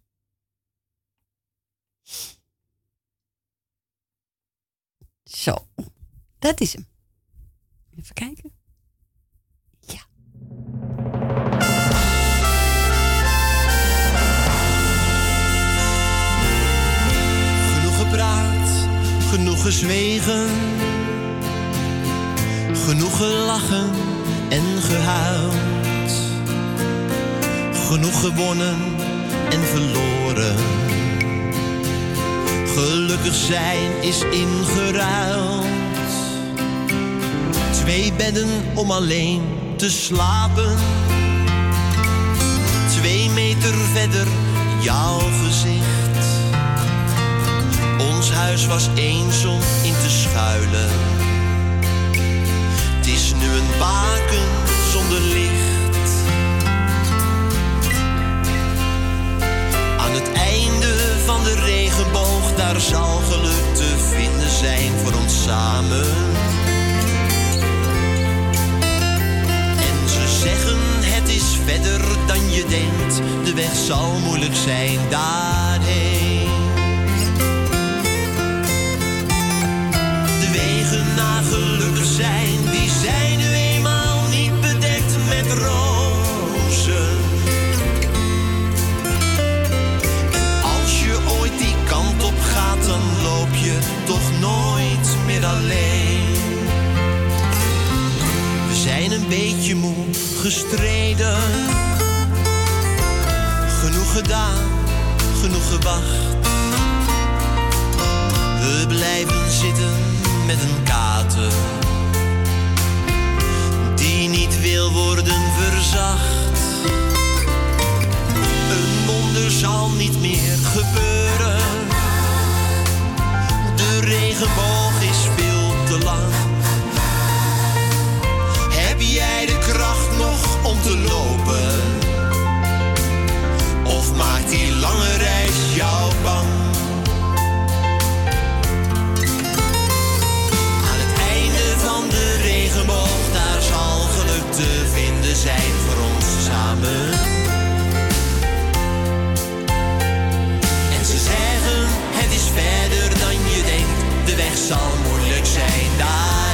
Zo, dat is hem. Even kijken. Genoeg gepraat, genoeg gezwegen. Genoeg gelachen en gehuild. Genoeg gewonnen en verloren. Gelukkig zijn is ingeruild. Twee bedden om alleen te slapen. Twee meter verder jouw gezicht. Ons huis was eens in te schuilen. Het is nu een baken zonder licht. Aan het einde van de regenboog, daar zal geluk te vinden zijn voor ons samen. Zeggen het is verder dan je denkt, de weg zal moeilijk zijn daarheen. De wegen naar gelukkig zijn, die zijn nu eenmaal niet bedekt met rozen. En als je ooit die kant op gaat, dan loop je toch nooit meer alleen. Beetje moe gestreden. Genoeg gedaan, genoeg gewacht. We blijven zitten met een kater die niet wil worden verzacht. Een wonder zal niet meer gebeuren. De regenboog is veel te lang. Om te lopen? Of maakt die lange reis jou bang? Aan het einde van de regenboog, daar zal geluk te vinden zijn voor ons samen. En ze zeggen, het is verder dan je denkt, de weg zal moeilijk zijn daarheen.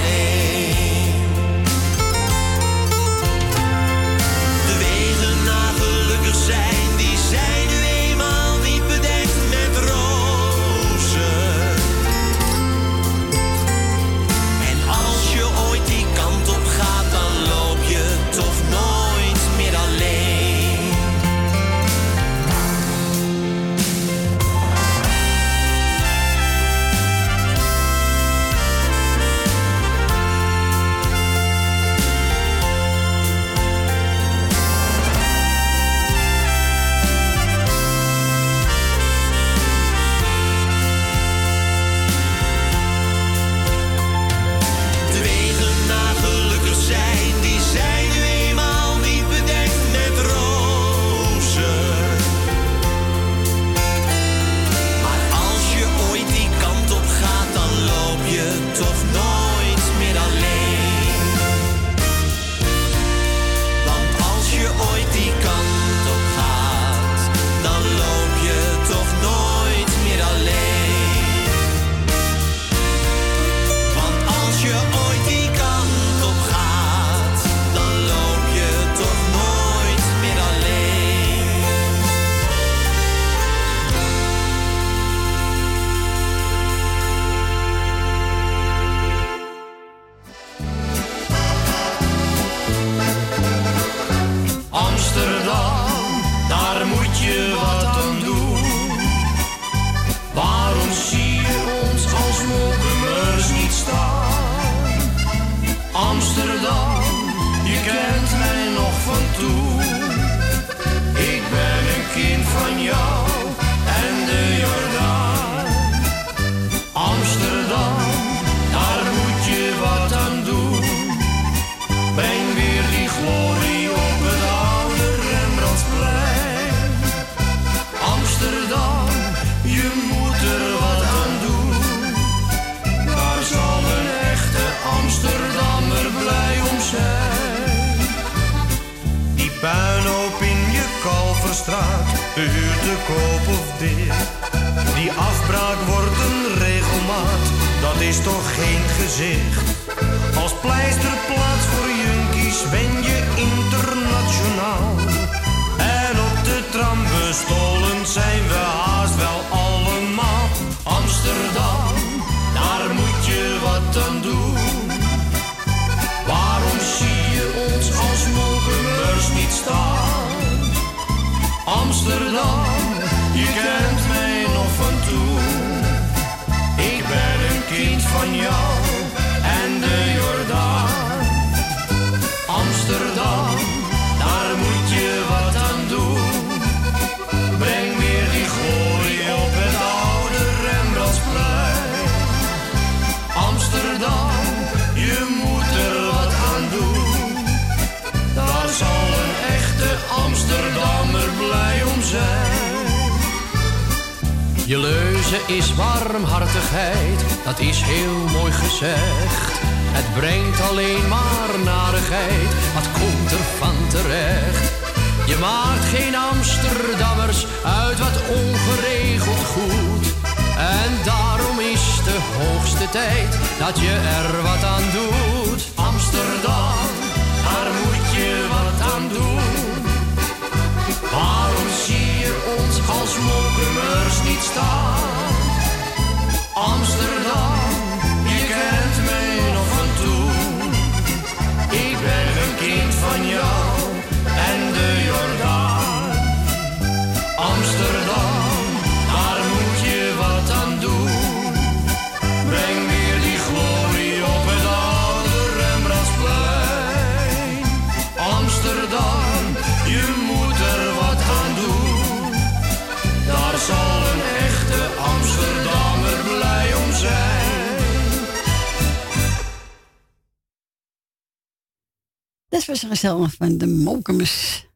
Dat was een gezellig van de Mokumers.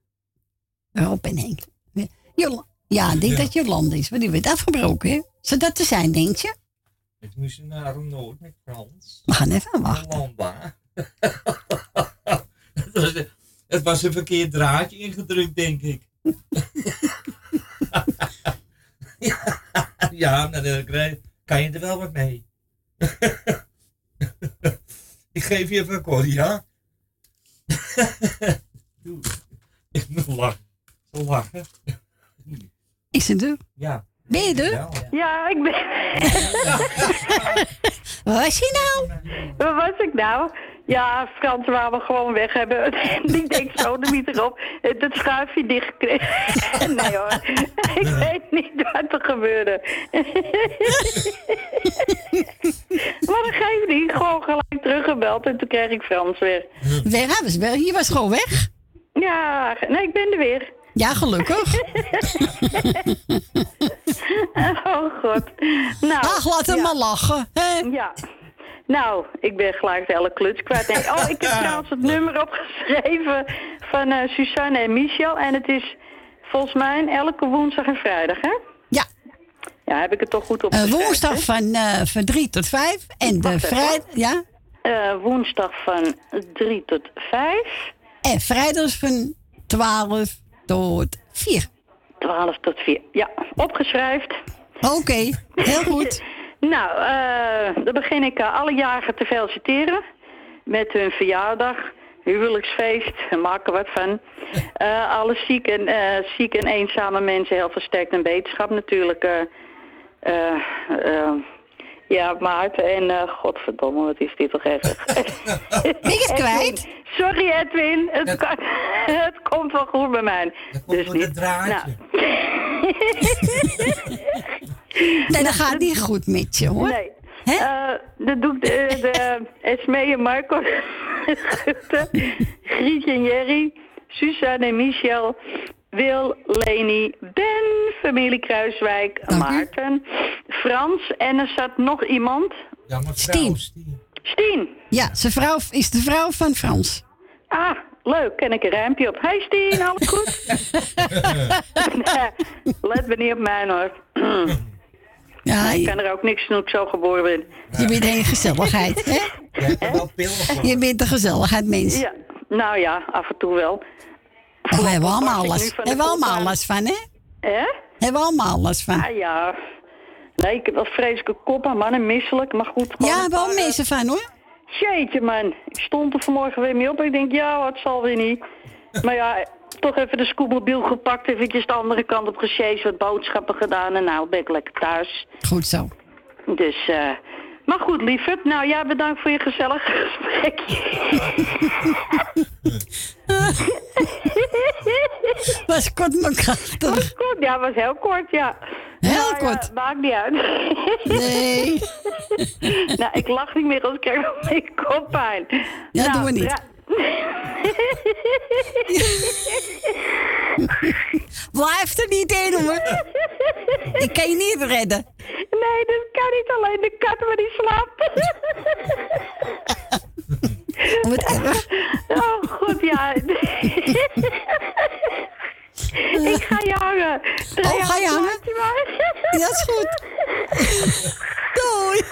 Rob en Henk. Ja, ik denk dat Jolande is, maar die werd afgebroken, hè? Zou dat te zijn, denk je? Ik moest naar Noord met Frans. We gaan even wachten. Het, was, het was een verkeerd draadje ingedrukt, denk ik. ja, ja, nou, dan kan je er wel wat mee. ik geef je even een ja? Doe. Ik moet lachen. Zo lachen. Is het er? Ja. Ben je er? Ja, ik ben. Waar was je nou? Waar was ik nou? Ja, Frans waar we gewoon weg hebben. En ik denk zo de mieter op. Het schuifje dichtgekregen. Nee hoor. Ik weet niet wat er gebeurde. maar dat geeft niet. Gewoon gelijk teruggebeld en toen kreeg ik Frans weer. Weg, wel. Je was gewoon weg. Ja, nee, ik ben er weer. Ja, gelukkig. Oh god. Nou, Ach, laat hem ja. maar lachen. Hè? Ja. Nou, ik ben gelijk de hele kluts kwijt. Nee, oh, ik heb trouwens het nummer opgeschreven van eh, Suzanne en Michel. En het is volgens mij elke woensdag en vrijdag, hè? Ja. Ja, heb ik het toch goed Eh, opgeschreven? woensdag van, eh van 3 tot 5. En de vrijdag. Ja? Eh, woensdag van 3 tot 5. En vrijdag van 12 tot 4. 12 tot 4. Ja, opgeschreven. Oké, heel goed. nou, eh, dan begin ik eh, alle jaren te feliciteren. Met hun verjaardag, huwelijksfeest, maak er wat van. Eh, alle ziek en, eh, ziek en eenzame mensen heel versterkt en beterschap natuurlijk. eh, eh, eh, ja, Maarten en eh, godverdomme, wat is dit toch je het kwijt? Sorry Edwin, het, kan- het komt wel goed bij mij. dus niet. Nou. Nee, dat gaat niet goed met je hoor. Nee. Eh, dat doe ik de, de Esmee en Marco Gutte, Grietje en Jerry, Suzanne en Michel, Wil, Leni, Ben, familie Kruiswijk, Maarten, Frans en er zat nog iemand. Ja, maar Stien. Stien. Ja, zijn vrouw is de vrouw van Frans. Ah, leuk, ken ik een rijmpje op. Hey Stien, alles goed? Nee, let me niet op mij hoor. Ja, ik je, kan er ook niks doen, ik zo geboren ben. je bent een gezelligheid, hè? Je bent een gezelligheid, mens. Ja, nou ja, af en toe wel. Oh, hebben we allemaal last, van de hebben we allemaal last van, hè? Hè? Hebben we allemaal last van. Ah ja. Nee, ik heb wel vreselijke kop aan, man, en misselijk. Maar goed. Ja, wel paar, eh, mensen van, hoor. Jeetje, man. Ik stond er vanmorgen weer mee op. Ik denk, ja, wat zal weer niet. Maar ja, toch even de scootmobiel gepakt. Eventjes de andere kant op gesjeest. Wat boodschappen gedaan. En nou ben ik lekker thuis. Goed zo. Dus, eh... Maar goed, lieverd. Nou ja, bedankt voor je gezellig gesprekje. Was kort maar krachtig. Was kort, ja, was heel kort, ja. Heel Nou ja, kort. maakt niet uit. Nee. nou, ik lach niet meer als ik krijg beetje koppijn. Ja, nou, doen we niet. Blijf er niet in hoor. Ik kan je niet redden. Nee, dat kan niet alleen de kat, maar die slaapt. Oh, goed, ja. ik ga je hangen. Draai Oh, ga je hangen? Ja, dat is goed. Doei.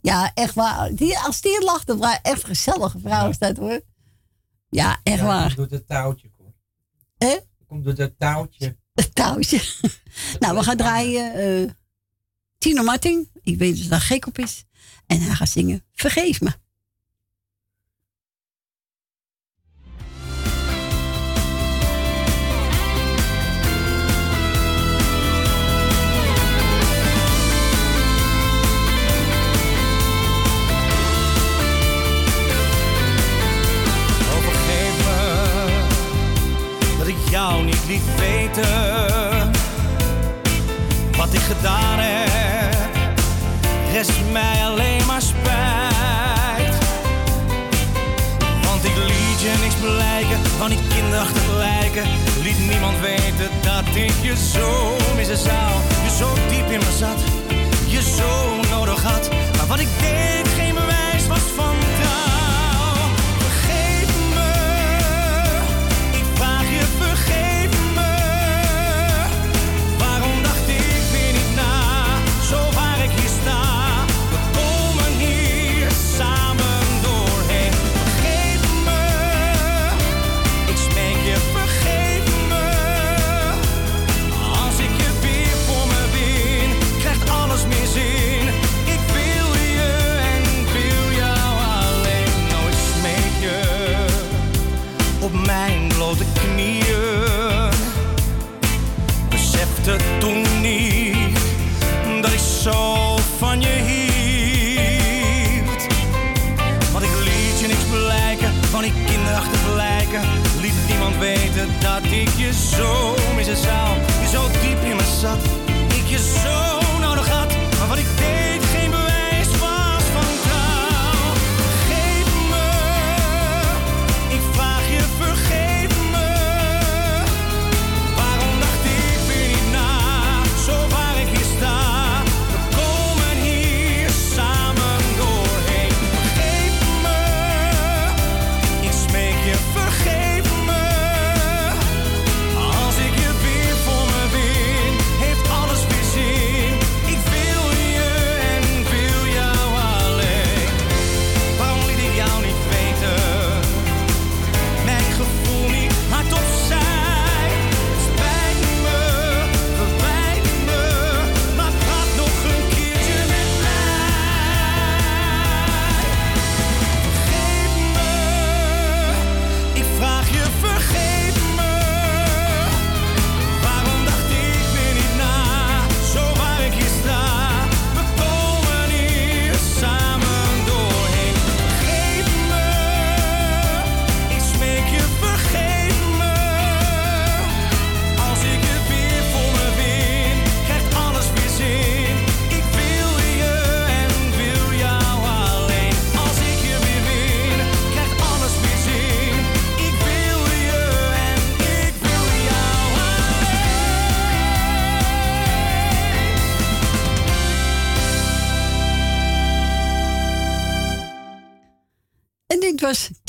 Ja, echt waar. Die, als die lacht, dan waar echt gezellige vrouw is dat hoor. Ja, echt Ja, waar. komt door het touwtje, hoor. Hè? Komt door het touwtje. Het touwtje. nou, we gaan draaien. eh Tino Martin. Ik weet dat daar gek op is. En hij gaat zingen Vergeef me. Jou niet liet weten wat ik gedaan heb. Rest mij alleen maar spijt. Want ik liet je niks blijken van die kinderachtig lijken. Liet niemand weten dat ik je zo missen zou. Je zo diep in me zat, je zo nodig had. Maar wat ik deed geen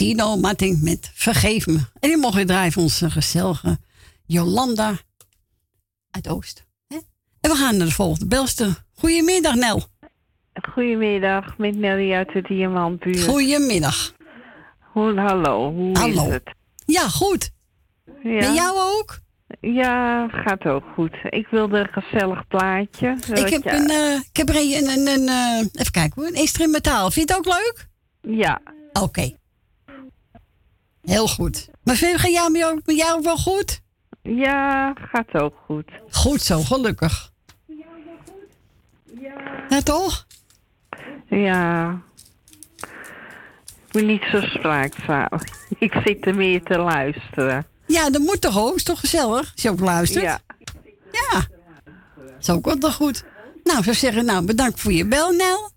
Tino Martin met Vergeef me. En die mocht je draaien voor onze gezellige Jolanda uit Oost. Hè? En we gaan naar de volgende belster. Goedemiddag, Nel. Goedemiddag, met Nelly uit de Diamantbuurt. Goedemiddag. Hallo, hoe Hallo. is het? Ja, goed. Ja. Met jou ook? Ja, gaat ook goed. Ik wilde een gezellig plaatje. Ik heb, je- een, eh, ik heb er een, een, een, eh, even kijken hoor, een instrumentaal. Vind je het ook leuk? Ja. Oké. Heel goed. Maar vind je jou, met jou, jou ook wel goed? Ja, gaat ook goed. Goed zo, gelukkig. Ja, toch? Ja. ben niet zo spraakzaam. Ik zit er meer te luisteren. Ja, dat moet toch ook. Is toch gezellig? Als je ook luistert. Ja. Ja. Dat ook wel toch goed. Nou, ik zou zeggen, nou, bedankt voor je bel, Nel.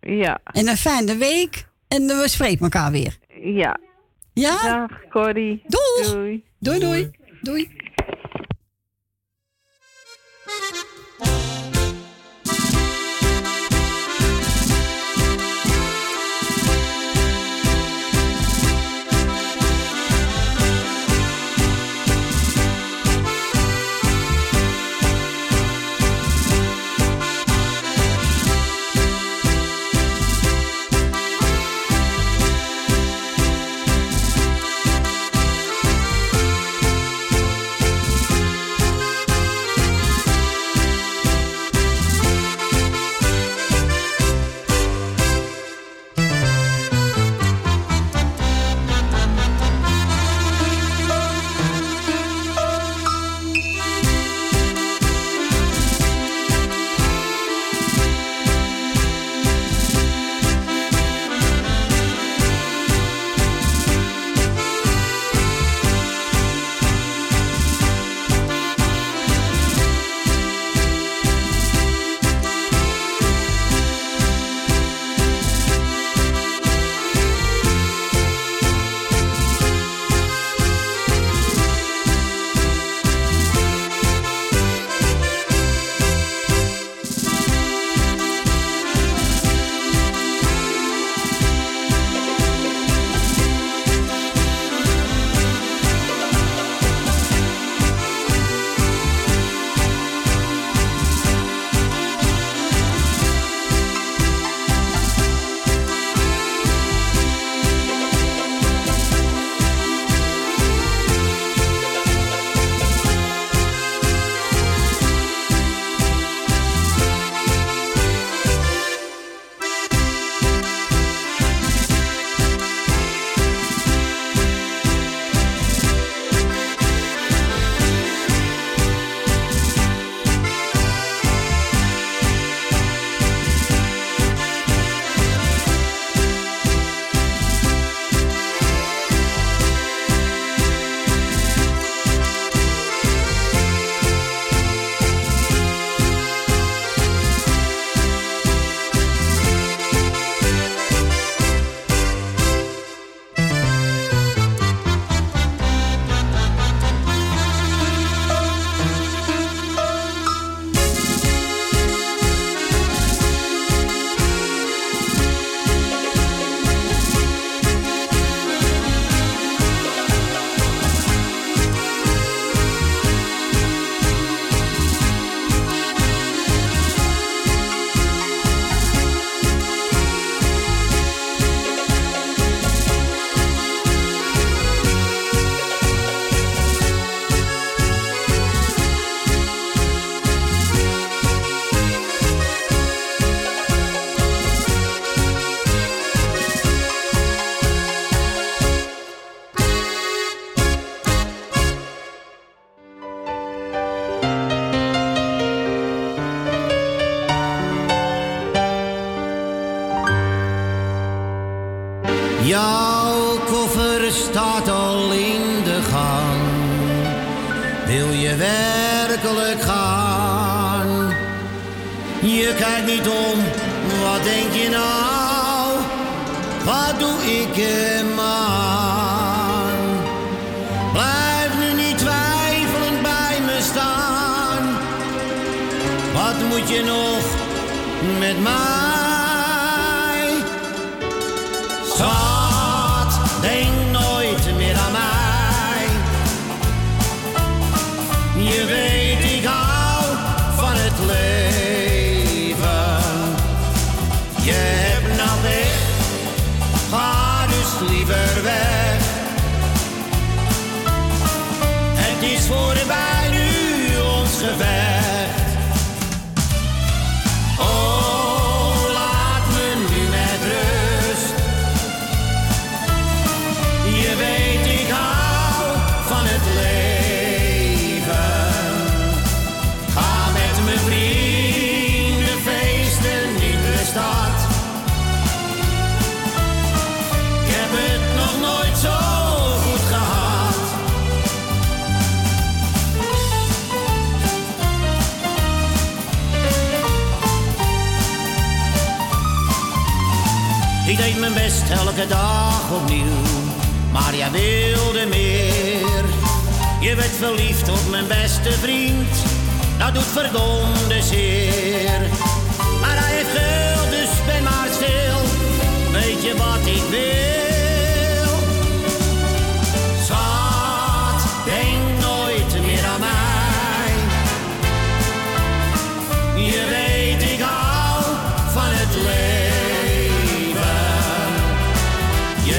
Ja. En een fijne week. En we spreken elkaar weer. Ja. Ja? Dag, Corrie. Doeg. Doei. Doei, doei. Doei.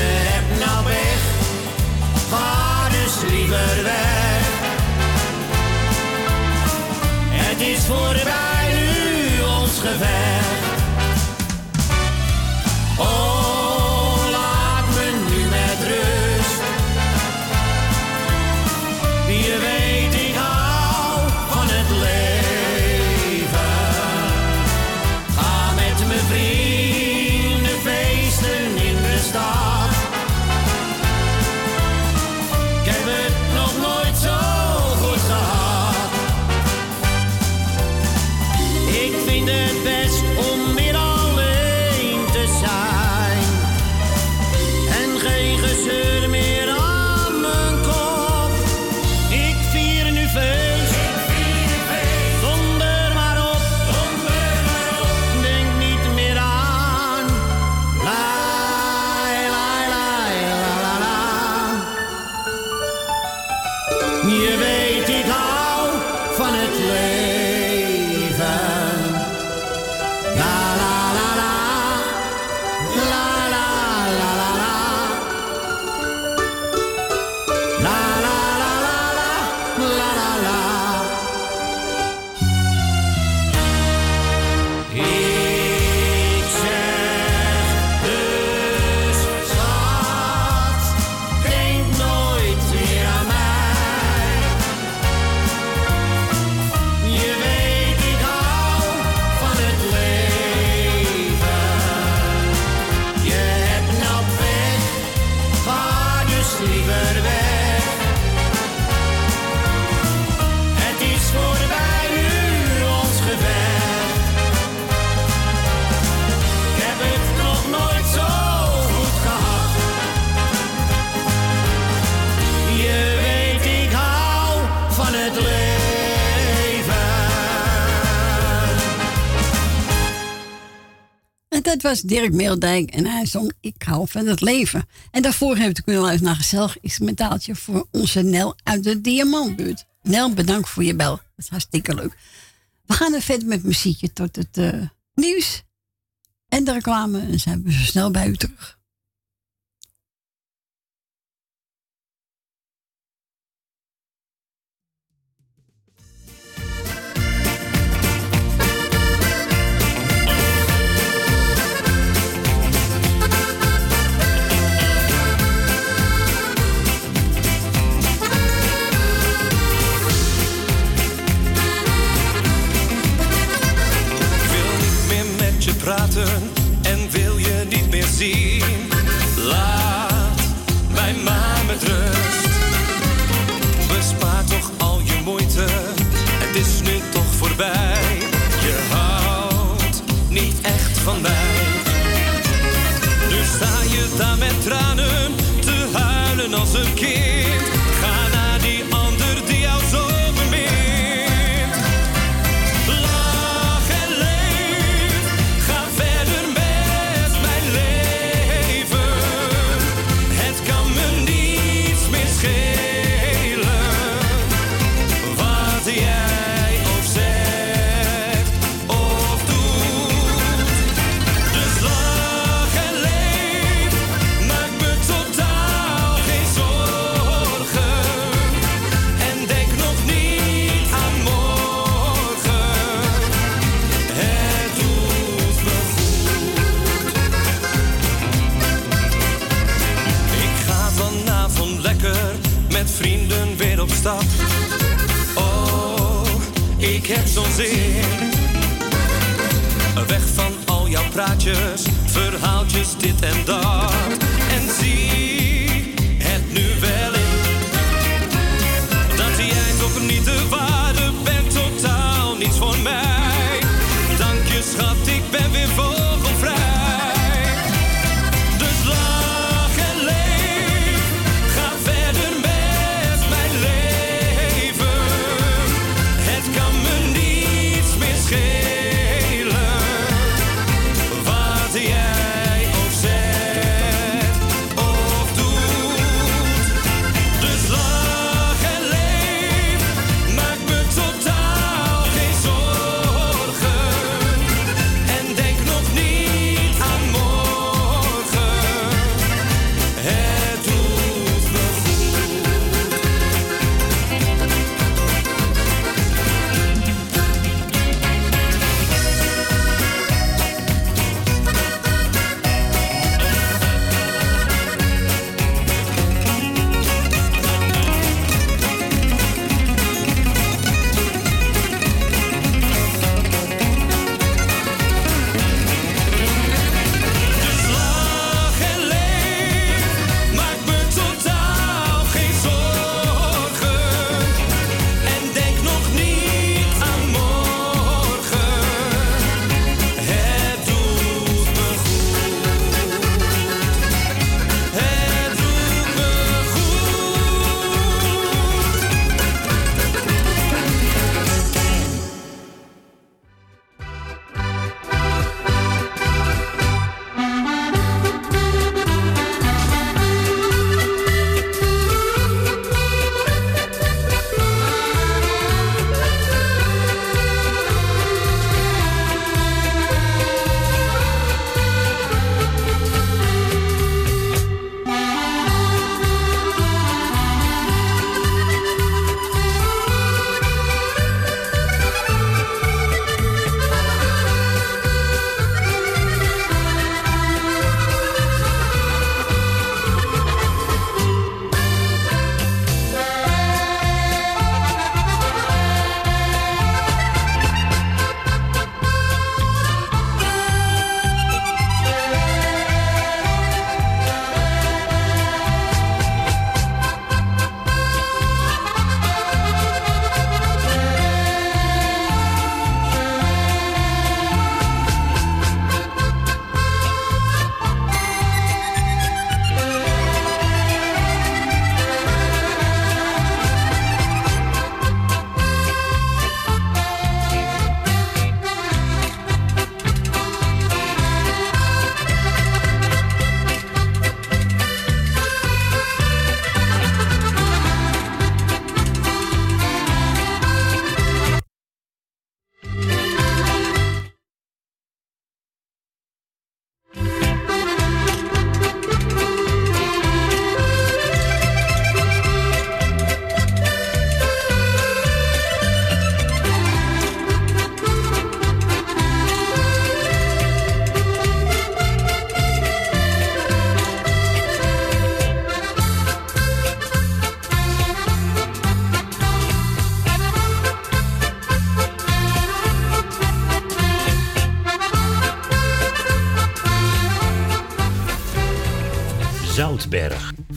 Je hebt nou weg, ga dus liever weg. Het is voorbij nu ons gevecht. Dat was Dirk Meeldijk en hij zong Ik hou van het leven. En daarvoor hebben we kunnen luisteren naar een gezellig instrumentaaltje voor onze Nel uit de Diamantbuurt. Nel, bedankt voor je bel. Dat is hartstikke leuk. We gaan er verder met muziekje tot het eh, nieuws en de reclame. En zijn we zo snel bij u terug. Praten en wil je niet meer zien. Laat mij maar met rust. Bespaar toch al je moeite, het is nu toch voorbij. Je houdt niet echt van mij. Nu sta je daar met tranen te huilen als een kind. Oh, ik heb zo'n zin. Weg van al jouw praatjes, verhaaltjes, dit en dat. En zie het nu wel in. Dat jij toch niet de waarde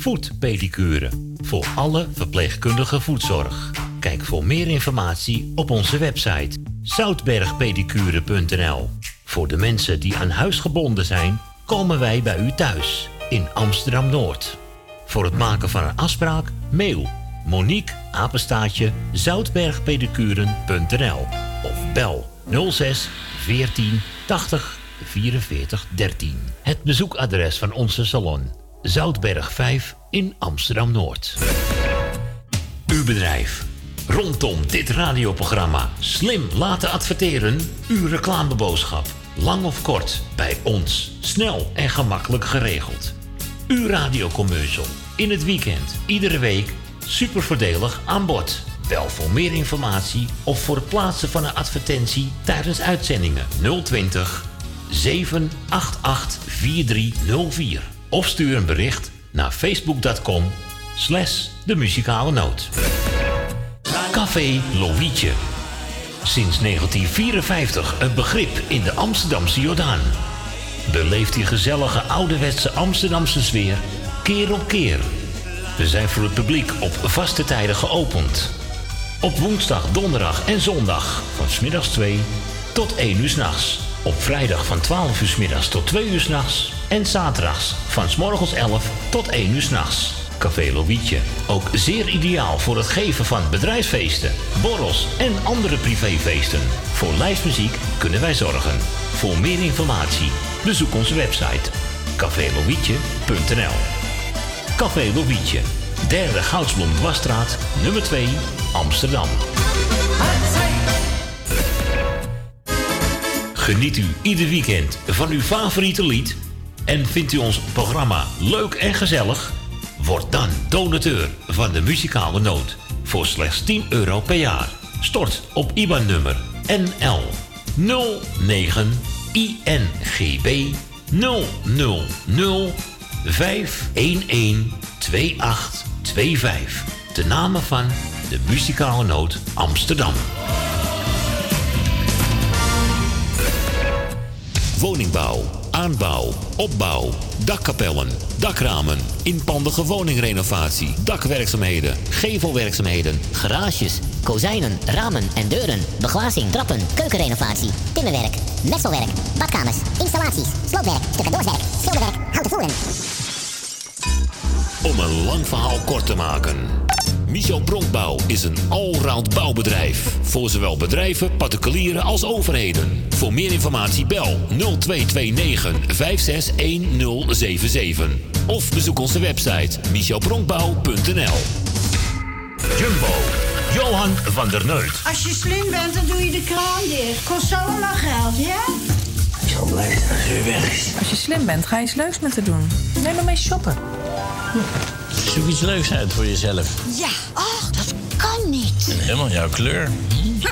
Voetpedicure. Voor alle verpleegkundige voetzorg. Kijk voor meer informatie op onze website zoutbergpedicure.nl. Voor de mensen die aan huis gebonden zijn, komen wij bij u thuis in Amsterdam Noord. Voor het maken van een afspraak, mail Monique apenstaatje zoutbergpedicuren.nl of bel 06 14 80 44 13. Het bezoekadres van onze salon Zoutberg 5 in Amsterdam Noord. Uw bedrijf. Rondom dit radioprogramma slim laten adverteren. Uw reclameboodschap. Lang of kort, bij ons. Snel en gemakkelijk geregeld. Uw radiocommercial. In het weekend, iedere week. Super voordelig aan bod. Bel voor meer informatie of voor het plaatsen van een advertentie tijdens uitzendingen 020 788 4304. Of stuur een bericht naar facebook.com slash de muzikale noot. Café Lovietje. Sinds 1954 een begrip in de Amsterdamse Jordaan. Beleeft die gezellige ouderwetse Amsterdamse sfeer keer op keer. We zijn voor het publiek op vaste tijden geopend. Op woensdag, donderdag en zondag van smiddags 2 tot 1 uur s'nachts. Op vrijdag van 12 uur 's middags tot 2 uur s'nachts. En zaterdags van 's morgens 11 tot 1 uur s'nachts. Café Lovietje. Ook zeer ideaal voor het geven van bedrijfsfeesten, borrels en andere privéfeesten. Voor lijstmuziek kunnen wij zorgen. Voor meer informatie bezoek onze website cafélovietje.nl Café Lovietje, derde Goudsblom Wasstraat, nummer 2, Amsterdam. Geniet u ieder weekend van uw favoriete lied en vindt u ons programma leuk en gezellig? Word dan donateur van de muzikale noot voor slechts 10 euro per jaar. Stort op IBAN-nummer NL 09 INGB 000 511 2825. De namen van de muzikale noot Amsterdam. Woningbouw, aanbouw, opbouw, dakkapellen, dakramen, inpandige woningrenovatie, dakwerkzaamheden, gevelwerkzaamheden, Garages, kozijnen, ramen en deuren, beglazing, trappen, keukenrenovatie, timmerwerk, messelwerk, badkamers, installaties, sloopwerk, stucadoorswerk, schilderwerk, houten voeren. Om een lang verhaal kort te maken. Michel Bronkbouw is een allround bouwbedrijf. Voor zowel bedrijven, particulieren als overheden. Voor meer informatie bel 0229 561077. Of bezoek onze website michelbronkbouw.nl Jumbo, Johan van der Neut. Als je slim bent, dan doe je de kraan dicht. Kost zo allemaal geld, ja? Ik zal blijven als u weg is. Als je slim bent, ga je eens leuks met haar doen. Neem maar mee shoppen. Zoek iets leuks uit voor jezelf. Ja, ach, dat kan niet. En helemaal jouw kleur.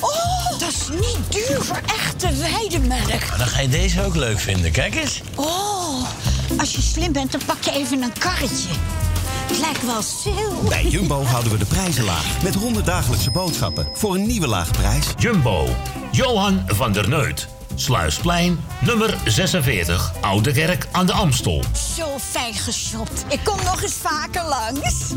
Oh, dat is niet duur voor echte weidemelk. Maar dan ga je deze ook leuk vinden. Kijk eens. Oh, als je slim bent, dan pak je even een karretje. Het lijkt wel sale. Bij Jumbo houden we de prijzen laag. Met 100 dagelijkse boodschappen voor een nieuwe lage prijs. Jumbo, Johan van der Neut. Sluisplein, nummer 46, Oude Kerk aan de Amstel. Zo fijn geshopt. Ik kom nog eens vaker langs.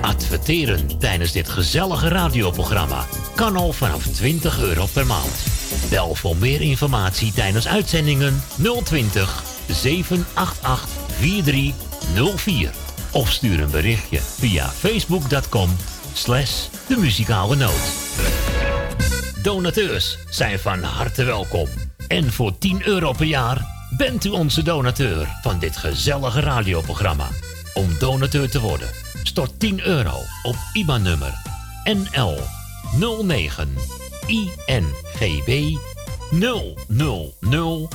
Adverteren tijdens dit gezellige radioprogramma kan al vanaf 20 euro per maand. Bel voor meer informatie tijdens uitzendingen 020 788 4304. Of stuur een berichtje via facebook.com slash de muzikale noot. Donateurs zijn van harte welkom. En voor 10 euro per jaar bent u onze donateur van dit gezellige radioprogramma. Om donateur te worden, stort 10 euro op IBAN-nummer NL 09 INGB 000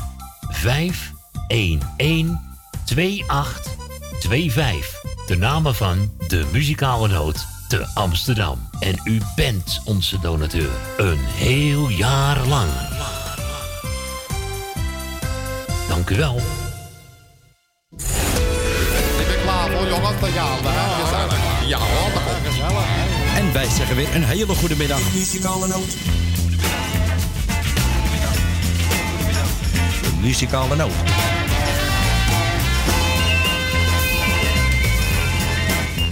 511 2825. De namen van de muzikale noot te Amsterdam. En u bent onze donateur. Een heel jaar lang. Dank u wel. Ik ben klaar voor jongens. Ja dat komt gezellig. En wij zeggen weer een hele goede middag. Muzikale noot. muzikale noot.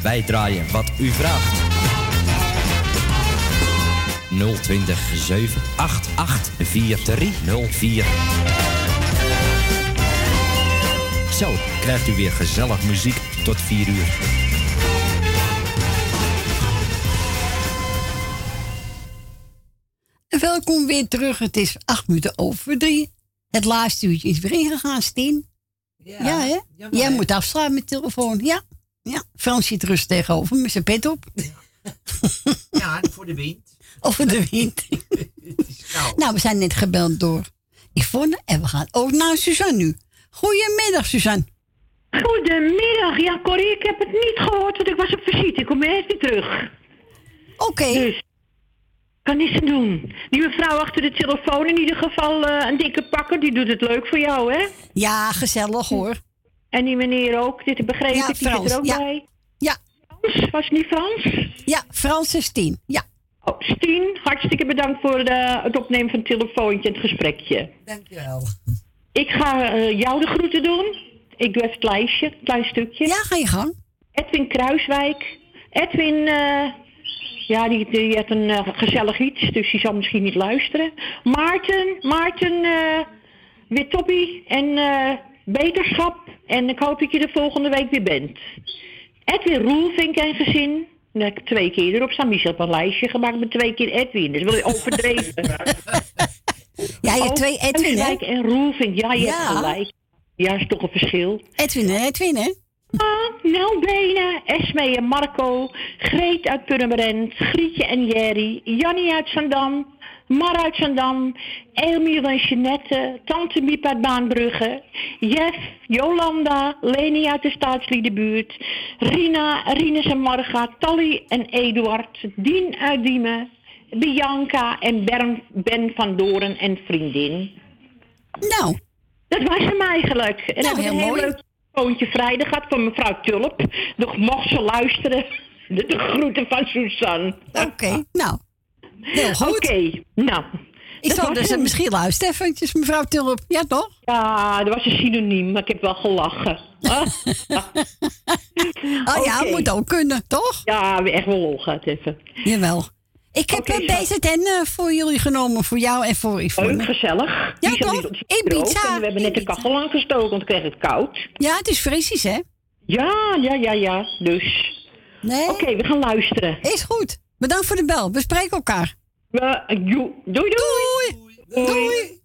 Wij draaien wat u vraagt. 020 788 4304. Zo krijgt u weer gezellig muziek tot 4 uur. Welkom weer terug. Het is acht minuten over drie. Het laatste uurtje is weer ingegaan, Stien. Ja, ja hè? jammer, Jij hè? moet afslaan met de telefoon. Ja, ja. Frans zit rust tegenover met zijn pet op. Ja, voor de wind. Over de wind. nou, we zijn net gebeld door Yvonne en we gaan ook naar Suzanne nu. Goedemiddag, Suzanne. Goedemiddag. Ja, Corrie, ik heb het niet gehoord, want ik was op visite. Ik kom eerst weer terug. Oké. Dus, kan niets doen. Die mevrouw achter de telefoon in ieder geval eh, een dikke pakker, die doet het leuk voor jou, hè? Ja, gezellig hoor. En die meneer ook, dit begreep Ja, ik, die zit er ook ja. bij. Ja. Frans, was het niet Frans? Ja, Frans en Stien, ja. Oh, Stien, hartstikke bedankt voor de, het opnemen van het telefoontje en het gesprekje. Dankjewel. Ik ga eh, jou de groeten doen. Ik doe even het lijstje, een klein stukje. Ja, ga je gang. Edwin Kruiswijk. Edwin, eh, ja, die, die heeft een eh, gezellig iets, dus die zal misschien niet luisteren. Maarten, Maarten, eh weer toppie en eh, beterschap. En ik hoop dat je er volgende week weer bent. Edwin Roelvink en gezin. Daar heb ik twee keer erop staan. Michel heeft een lijstje gemaakt met twee keer Edwin. Dat is wel overdreven. Ja, je hebt Oh, twee Edwin, hè? En Roelvink. Ja, je Ja. hebt gelijk. Ja, is toch een verschil. Edwin en Edwin, hè? Ah, Nel Benen, Esme en Marco, Greet uit Purmerend, Grietje en Jerry, Jannie uit Zandam, Mar uit Zandam, Emiel en Jeanette, Tante Miep uit Baanbrugge, Jeff, Jolanda, Leni uit de Staatsliedenbuurt, Rina, Rines en Marga, Tally en Eduard, Dien uit Diemen, Bianca en Bern, Ben van Doren en vriendin. Nou. Dat was hem eigenlijk. En Nou, heel een heel mooi. leuk telefoontje vrijdag gehad van mevrouw Tulp. Nog mocht ze luisteren. De, de groeten van Suzanne. Oké, nou. Heel goed. Oké, nou. Ik zal dus hem. misschien luisteren eventjes, mevrouw Tulp. Ja, toch? Ja, dat was een synoniem, maar ik heb wel gelachen. Ah. Oh ja, Oké. moet ook kunnen, toch? Ja, we echt wel lol gehad even. Jawel. Ik heb Oké, een. BZN voor jullie genomen, voor jou en voor Yvonne. Leuk, gezellig. Ja, toch? Ibiza. En we hebben net de kachel aangestoken, want ik kreeg het koud. Ja, het is frisjes, hè? Ja, ja, ja, ja. Dus. Nee. Oké, we gaan luisteren. Is goed. Bedankt voor de bel. We spreken elkaar. We, doei, doei. Doei. Doei.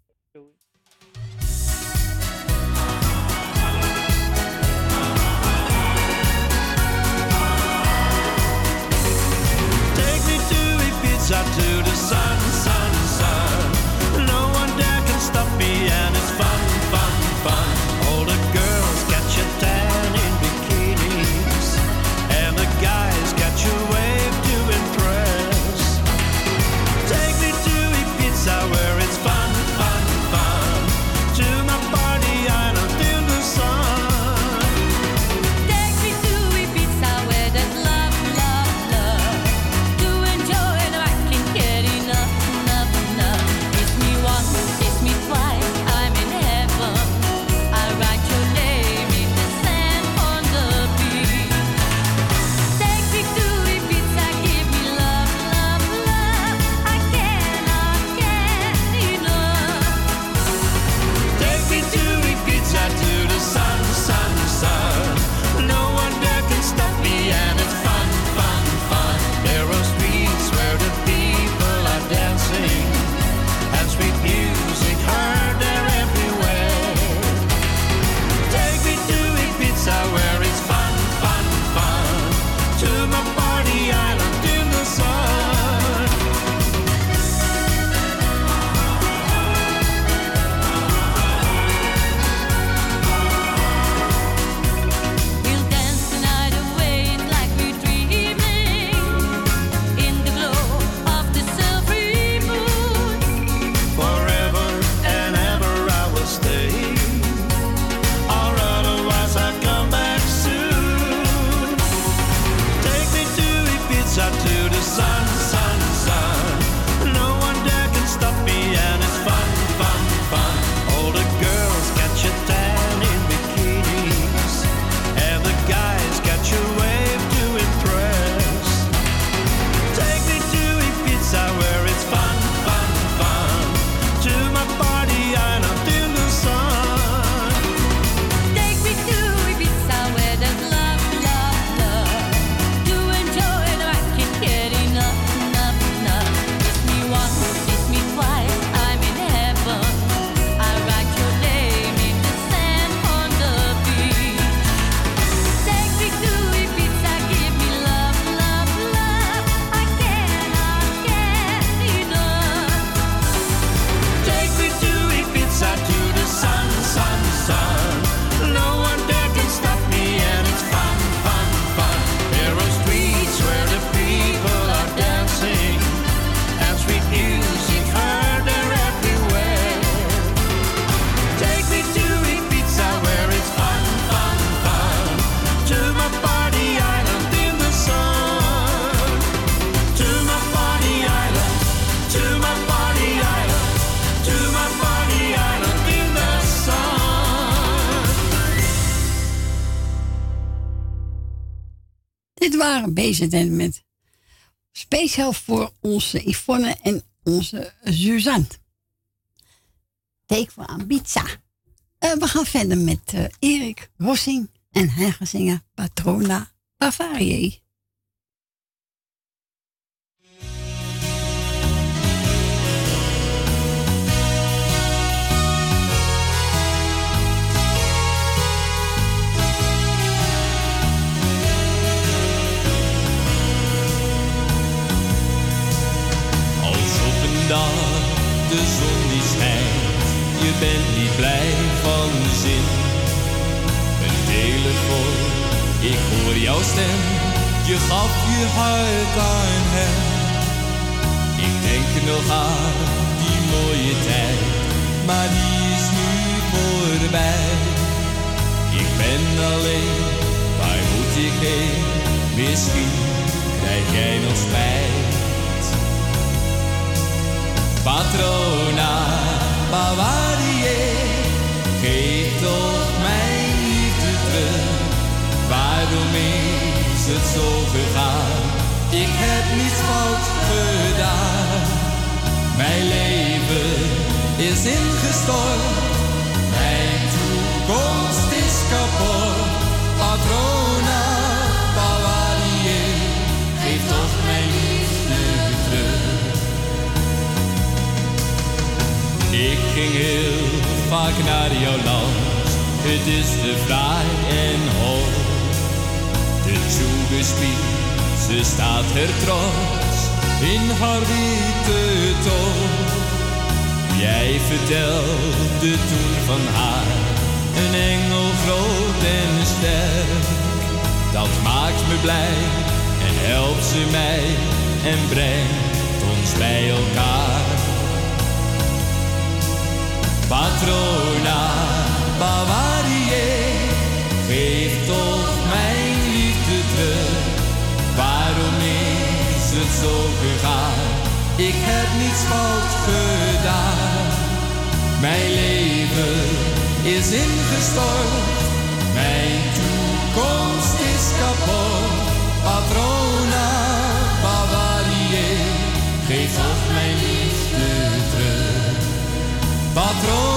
Waren bezig met speciaal voor onze Yvonne en onze Suzanne. Take voor Ambiza. Uh, we gaan verder met uh, Erik Rossing en hij gaat zingen Patrona Bavaria. Je bent niet blij van zin. Een telefoon, ik hoor jouw stem, je gaf je hart aan hem. Ik denk nog aan die mooie tijd, maar die is nu voorbij. Ik ben alleen, waar moet ik heen? Misschien krijg jij nog spijt. Patrona Bavarie, geef toch mijn liefde terug. Waarom is het zo gegaan? Ik heb niets fout gedaan. Mijn leven is ingestort. Mijn toekomst is kapot. Patrona ging heel vaak naar jouw land, het is de vraag en hoor. De toegespied, ze staat er trots in haar witte toon. Jij vertelde toen van haar, een engel groot en sterk. Dat maakt me blij en helpt ze mij en brengt ons bij elkaar. Patrona Bavarie, geef toch mijn liefde terug. Waarom is het zo gegaan? Ik heb niets fout gedaan. Mijn leven is ingestort, mijn toekomst is kapot. Patrona Bavarie, geef toch Patrona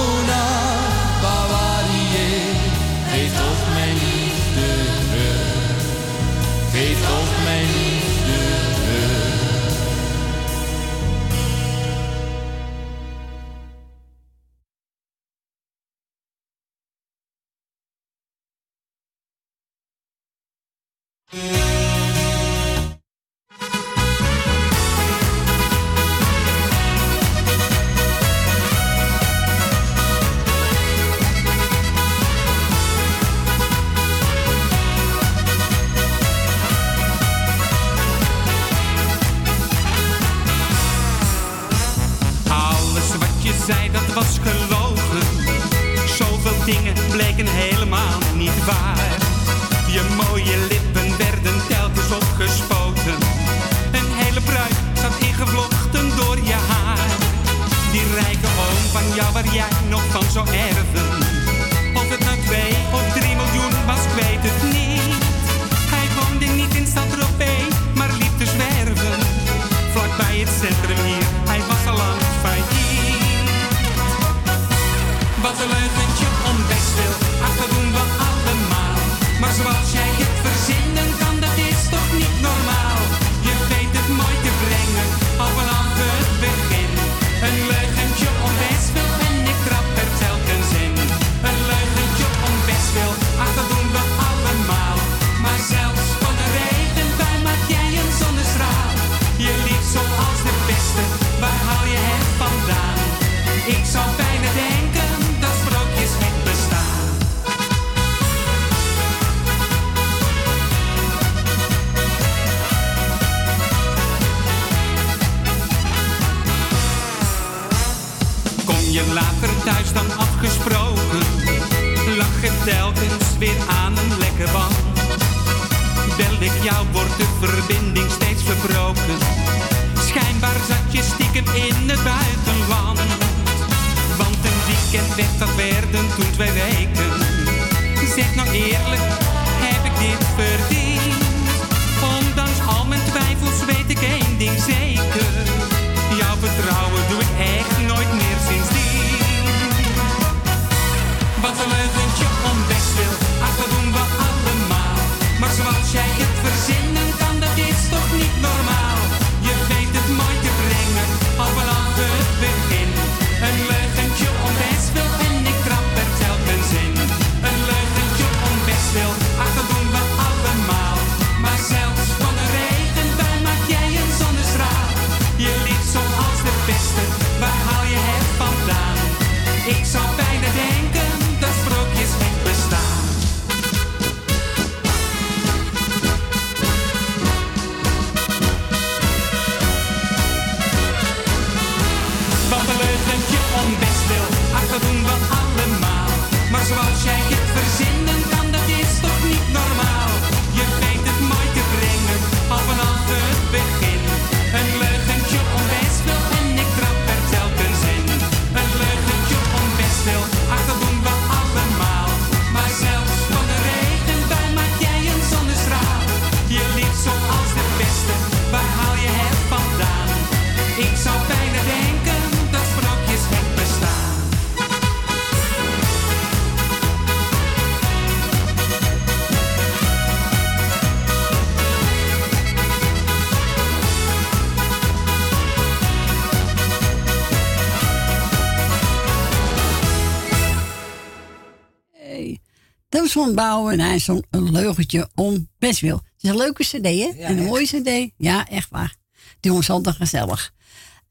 Dat was van Bouwen en hij zong een leugentje om bestwil. Het is een leuke cd, hè? en een mooie cd. Ja, echt waar. Die jongens altijd gezellig.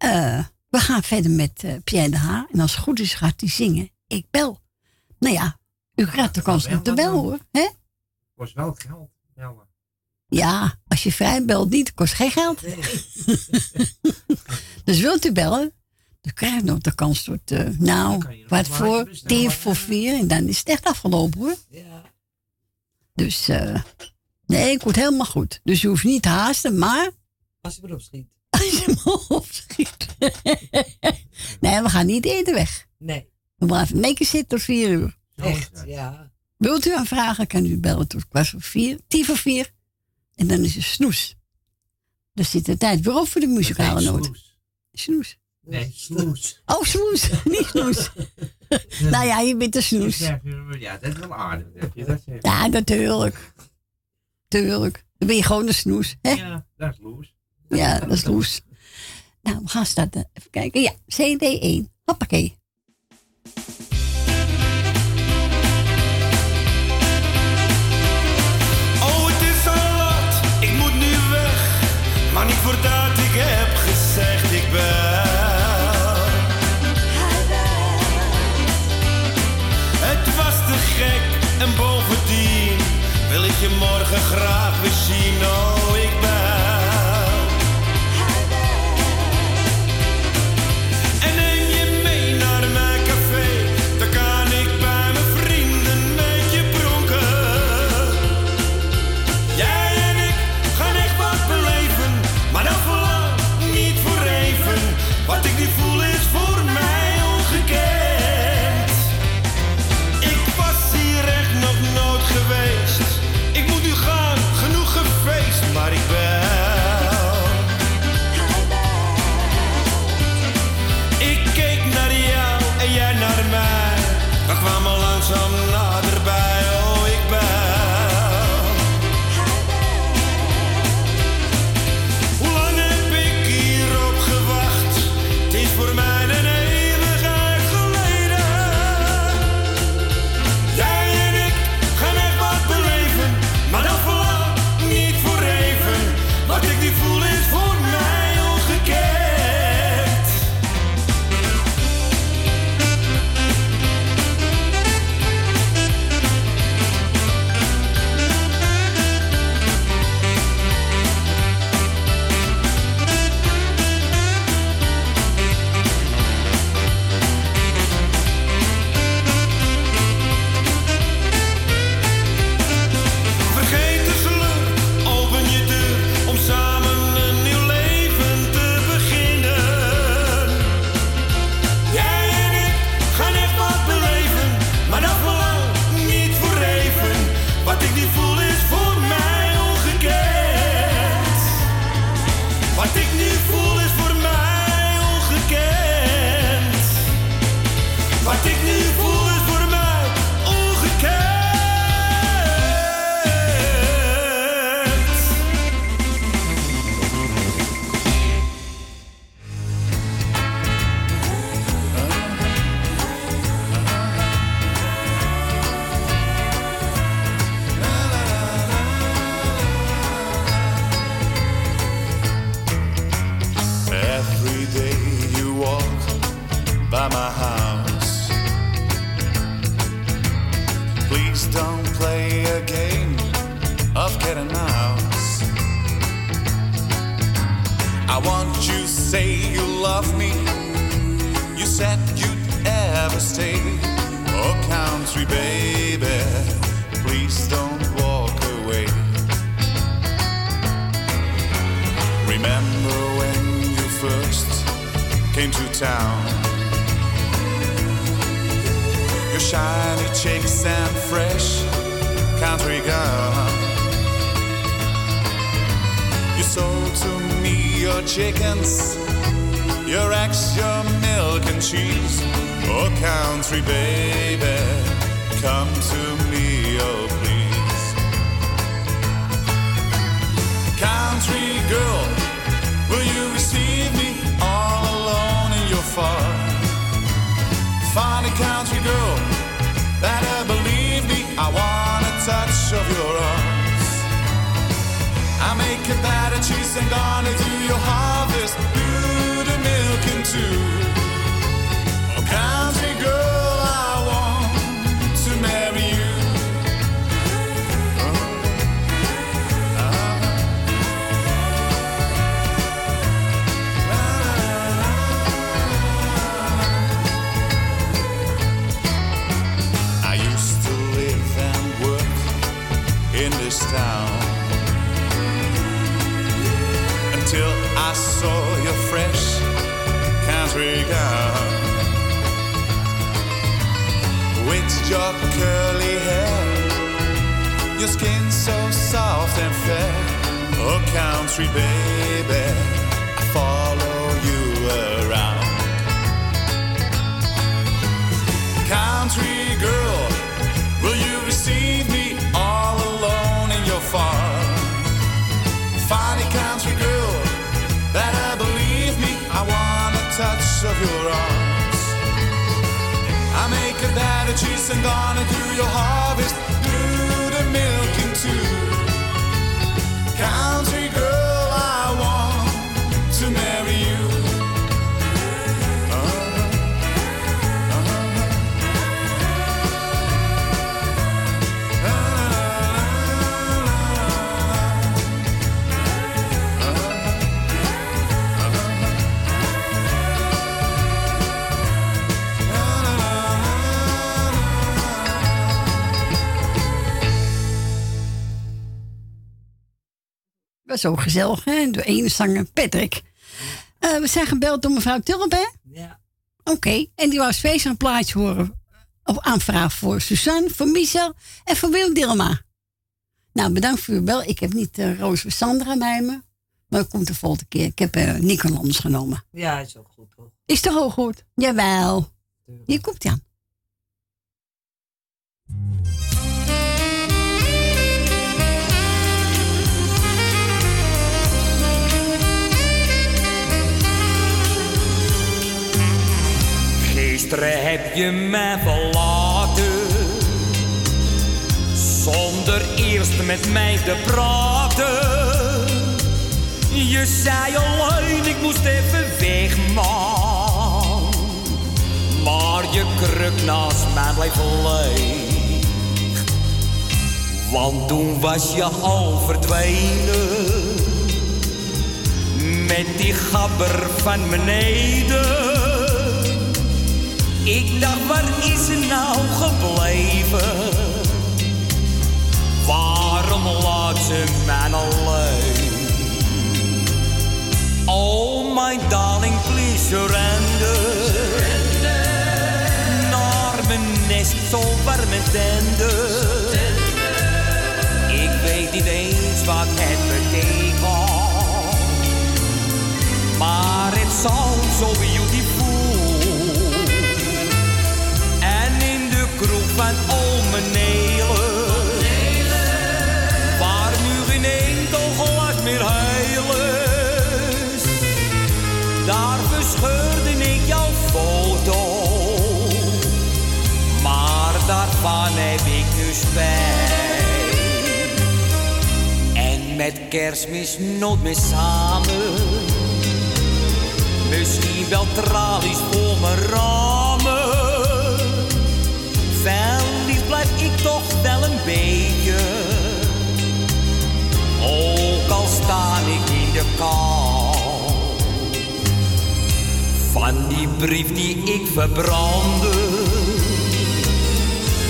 Uh, we gaan verder met uh, Pierre de Haar. En als het goed is gaat hij zingen. Ik bel. Nou ja, u krijgt de kans om te bellen hoor. Hè? Kost wel geld. Bellen. Ja, als je vrij belt niet, kost geen geld. dus wilt u bellen? Dan krijg je nog de kans tot, uh, nou, wat voor, tien voor vier. En dan is het echt afgelopen hoor. Ja. Dus, uh, nee, ik word helemaal goed. Dus je hoeft niet te haasten, maar... Als je me opschiet. Als je me opschiet. nee, we gaan niet eerder weg. Nee. We blijven lekker zitten tot vier uur. Echt, ja. Wilt u een vragen, kan u bellen tot kwart voor vier, tien voor vier. En dan is het snoes. Dan zit de tijd weer op voor de muzikale noot. Snoes. Nee, snoes. Oh, snoes. Niet snoes. nou ja, je bent een snoes. Ja, dat is wel aardig. Dat. Ja, natuurlijk. Tuurlijk. Dan ben je gewoon een snoes. Hè? Ja, dat is loes. Ja, dat is loes. nou, we gaan starten. Even kijken. Ja, CD1. Hoppakee. Graag zo gezellig, hè? Door ene zanger Patrick. Eh, we zijn gebeld door mevrouw Tulp, hè? Ja. Oké, en die wou speciaal een plaatje horen. Of aanvraag voor Suzanne, voor Michel en voor Wil Dilma. Nou, bedankt voor uw bel. Ik heb niet uh, Roos of Sandra bij me. Maar dat komt de volgende keer. Ik heb uh, Nico Landers genomen. Ja, is ook goed hoor. Is toch ook goed? Jawel. Hier komt hij aan. Gisteren heb je mij verlaten, zonder eerst met mij te praten. Je zei alleen, ik moest even weg, man. Maar je kruk naast mij bleef leeg. Want toen was je al verdwenen. Met die gabber van beneden. Ik dacht, waar is ze nou gebleven? Waarom laat ze mij alleen? Oh, my darling, please surrender. Naar mijn nest zo warm en tender. Ik weet niet eens wat het betekent. Maar het zal zo beautiful. Van ome Nelen. Waar nu geen enkel glas meer heilen is. Daar verscheurde ik jouw foto. Maar daarvan heb ik nu spijt. En met kerstmis nooit meer samen. Misschien wel tralies voor mijn ramen. Verliefd blijf ik toch wel een beetje. Ook al sta ik in de kou. Van die brief die ik verbrandde.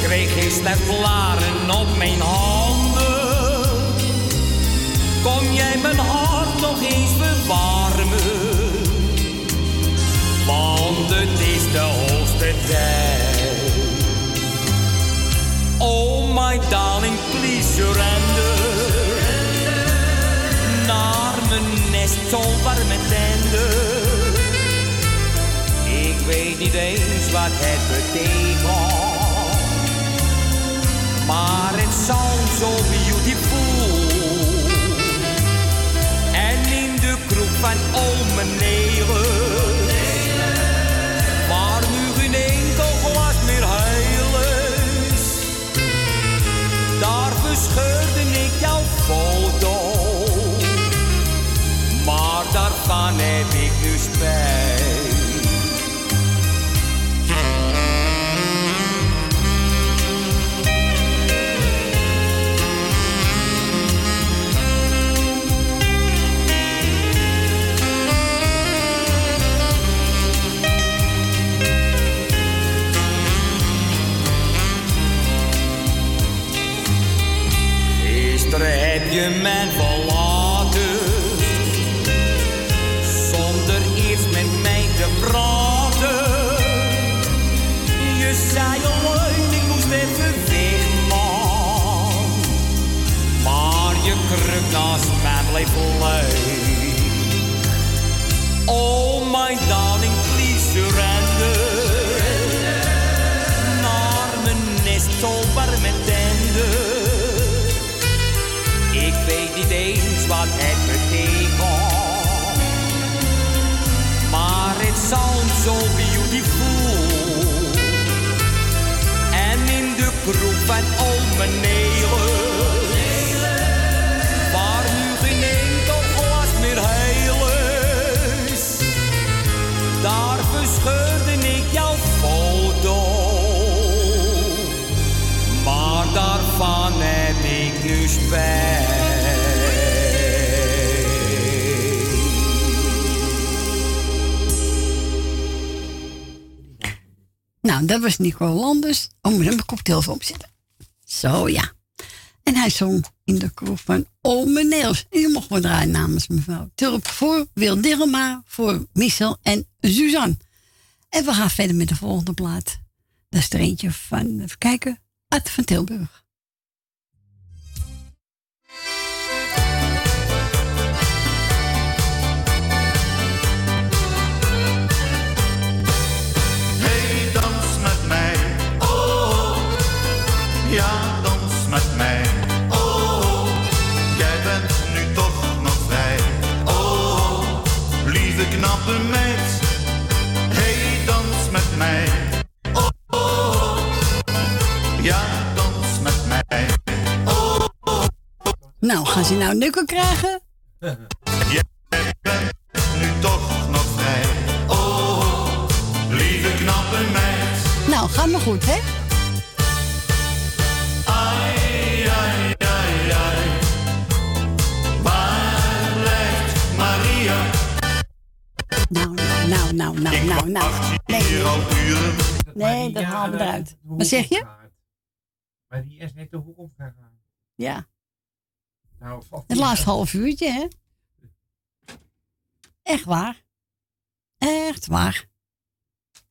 Kreeg ik slechts blaren op mijn handen. Kom jij mijn hart nog eens verwarmen? Want het is de hoogste tijd. Oh my darling, please surrender. Naar mijn nest zo warm en tender. Ik weet niet eens wat het betekent. Maar het sounds so beautiful. En in de kroeg van ome Nelen. Nico Landers. Oh, moet mijn even opzetten. Zo, ja. En hij zong in de kroeg van Ome Neels. En die mochten we draaien namens mevrouw Turp voor Wil Dirma, voor Michel en Suzanne. En we gaan verder met de volgende plaat. Dat is er eentje van, even kijken, Ad van Tilburg. Nou, gaan ze nou nukken krijgen? jij bent nu toch nog vrij. Oh, lieve knappe meid. Nou, gaat maar goed, hè? Ai, ai, ai, ai. Waar blijft Maria? Nou, nou, nou, nou, nou, nou. Nee, Hier al uren. nee, dat we eruit. Wat zeg je? Maar die is net de hoek omgegaan. Ja, Nou, het laatste half uurtje, hè? Echt waar. Echt waar.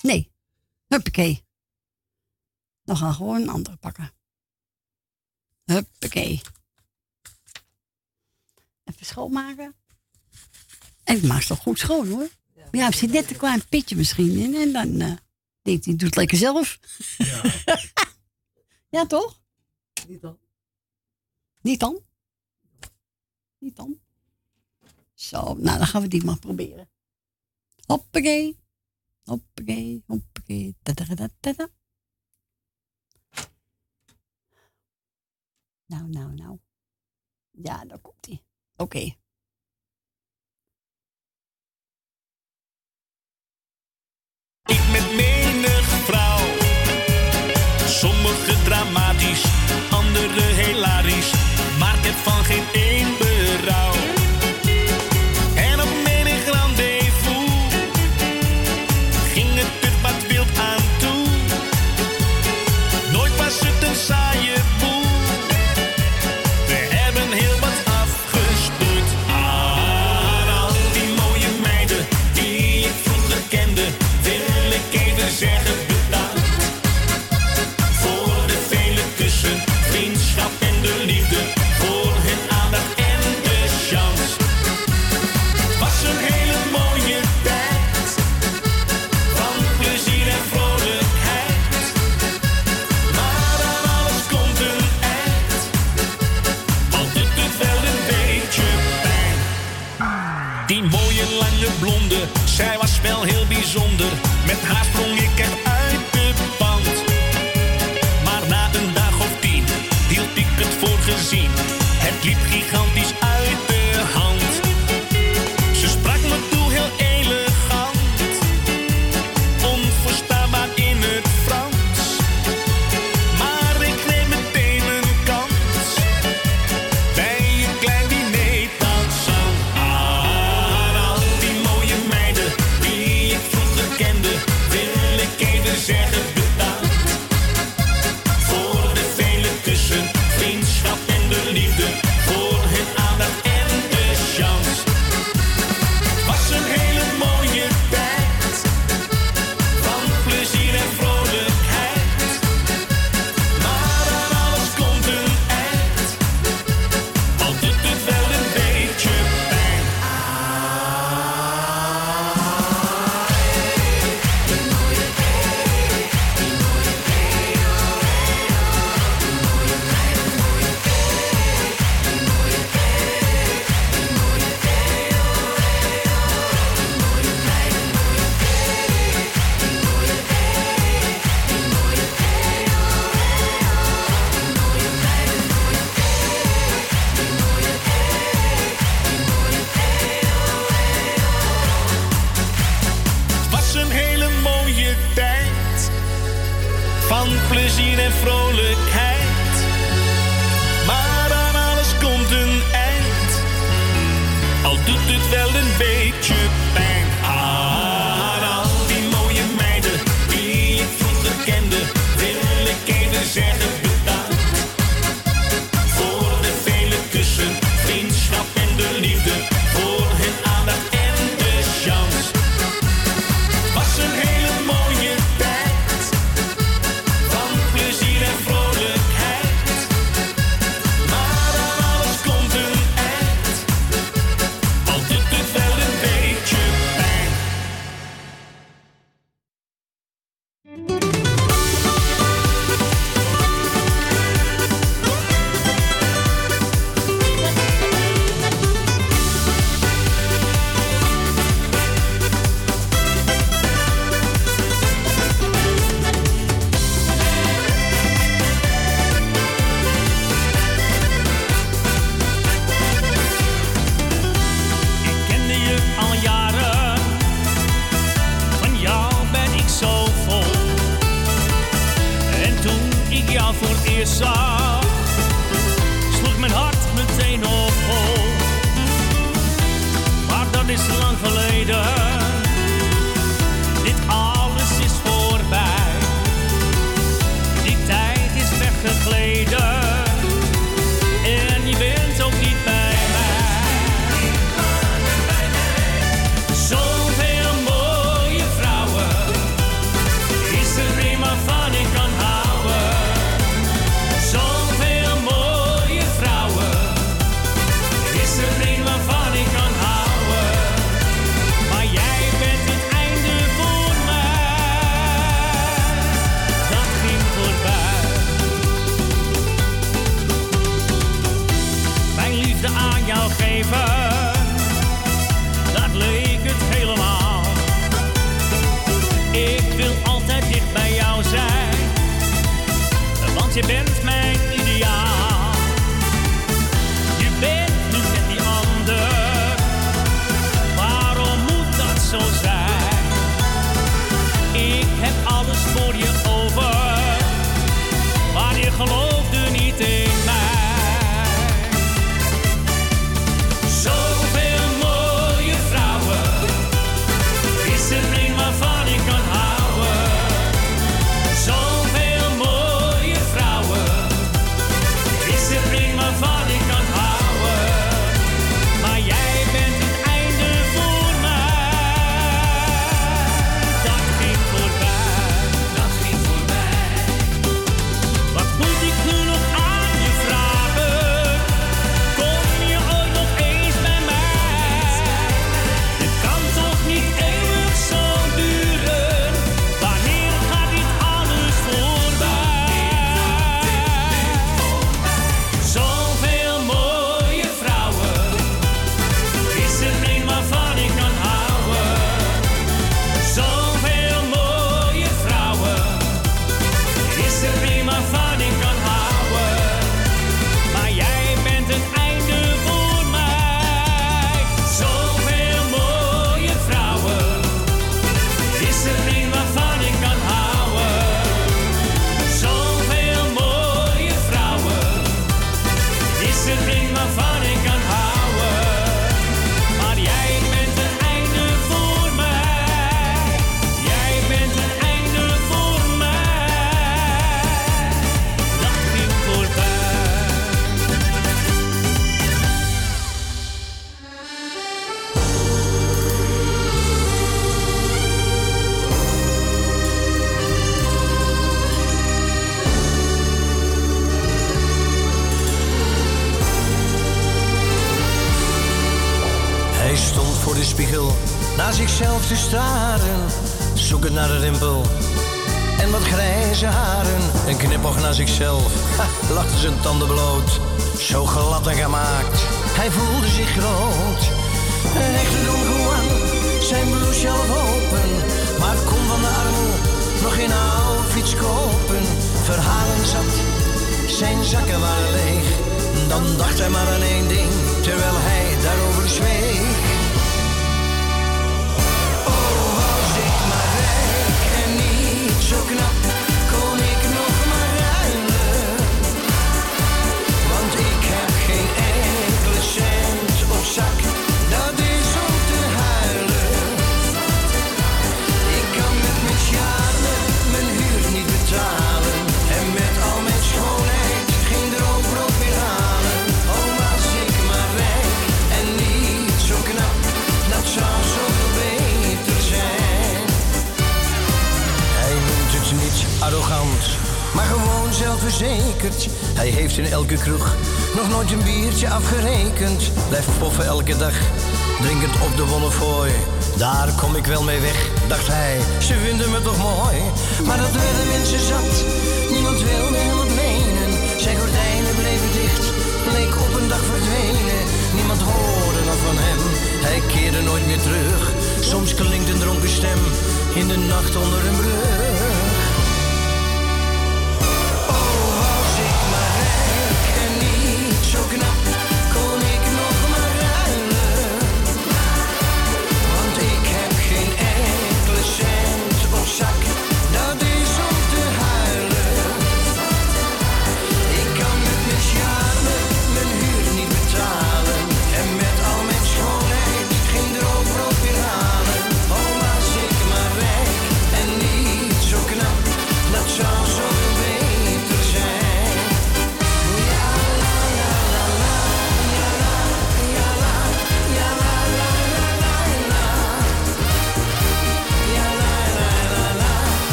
Nee. Huppakee. Dan gaan we gewoon een andere pakken. Huppakee. Even schoonmaken. En ik maak ze toch goed schoon hoor. Ja, er zit net een klein pitje misschien in. En dan eh denkt hij, doet het lekker zelf. Ja. ja, toch? Niet dan. Niet dan? Niet dan? Zo, nou dan gaan we die maar proberen. Hoppakee. Hoppakee, hoppakee. Tadadadada. Nou, nou, nou. Ja, daar komt hij. Oké. Ik met menig vrouw. Sommige dramatisch, andere hilarisch. Maar heb van geen één rauw.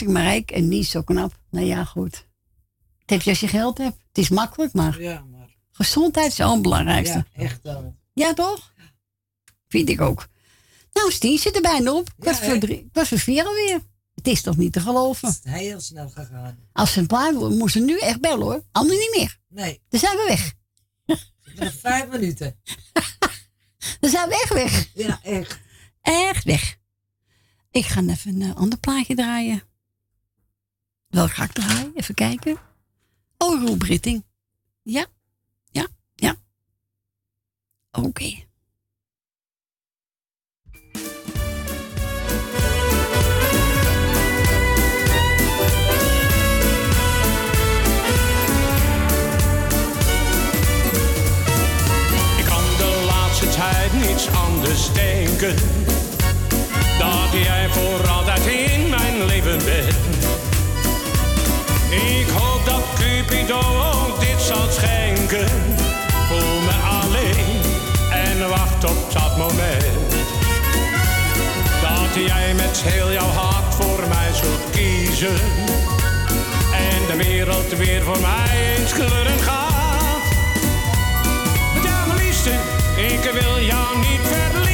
ik maar rijk en niet zo knap. Nou ja, goed. Het heeft je als je geld hebt. Het is makkelijk, maar, ja, maar... gezondheid is al het belangrijkste. Ja, echt wel. Ja, toch? Vind ik ook. Nou, Stien zit er bijna op. Ik was, voor was vier alweer. Het is toch niet te geloven? Het is heel snel gegaan. Als ze een plaat willen, moesten nu echt bellen hoor. Anders niet meer. Nee. Dan zijn we weg. Nog vijf minuten. Dan zijn we echt weg. Ja, echt. Echt weg. Ik ga even een eh, ander plaatje draaien. Wel ga ik draaien? Even kijken. Oh, Roel Britting. Ja, ja, ja. Oké. tijd niets anders denken. Dat jij voor altijd in mijn leven bent. Ik hoop dat Cupido ook dit zal schenken. Voel me alleen en wacht op dat moment. Dat jij met heel jouw hart voor mij zult kiezen. En de wereld weer voor mij eens kleuren gaat. Met jouw liefste, ik wil jou niet verder.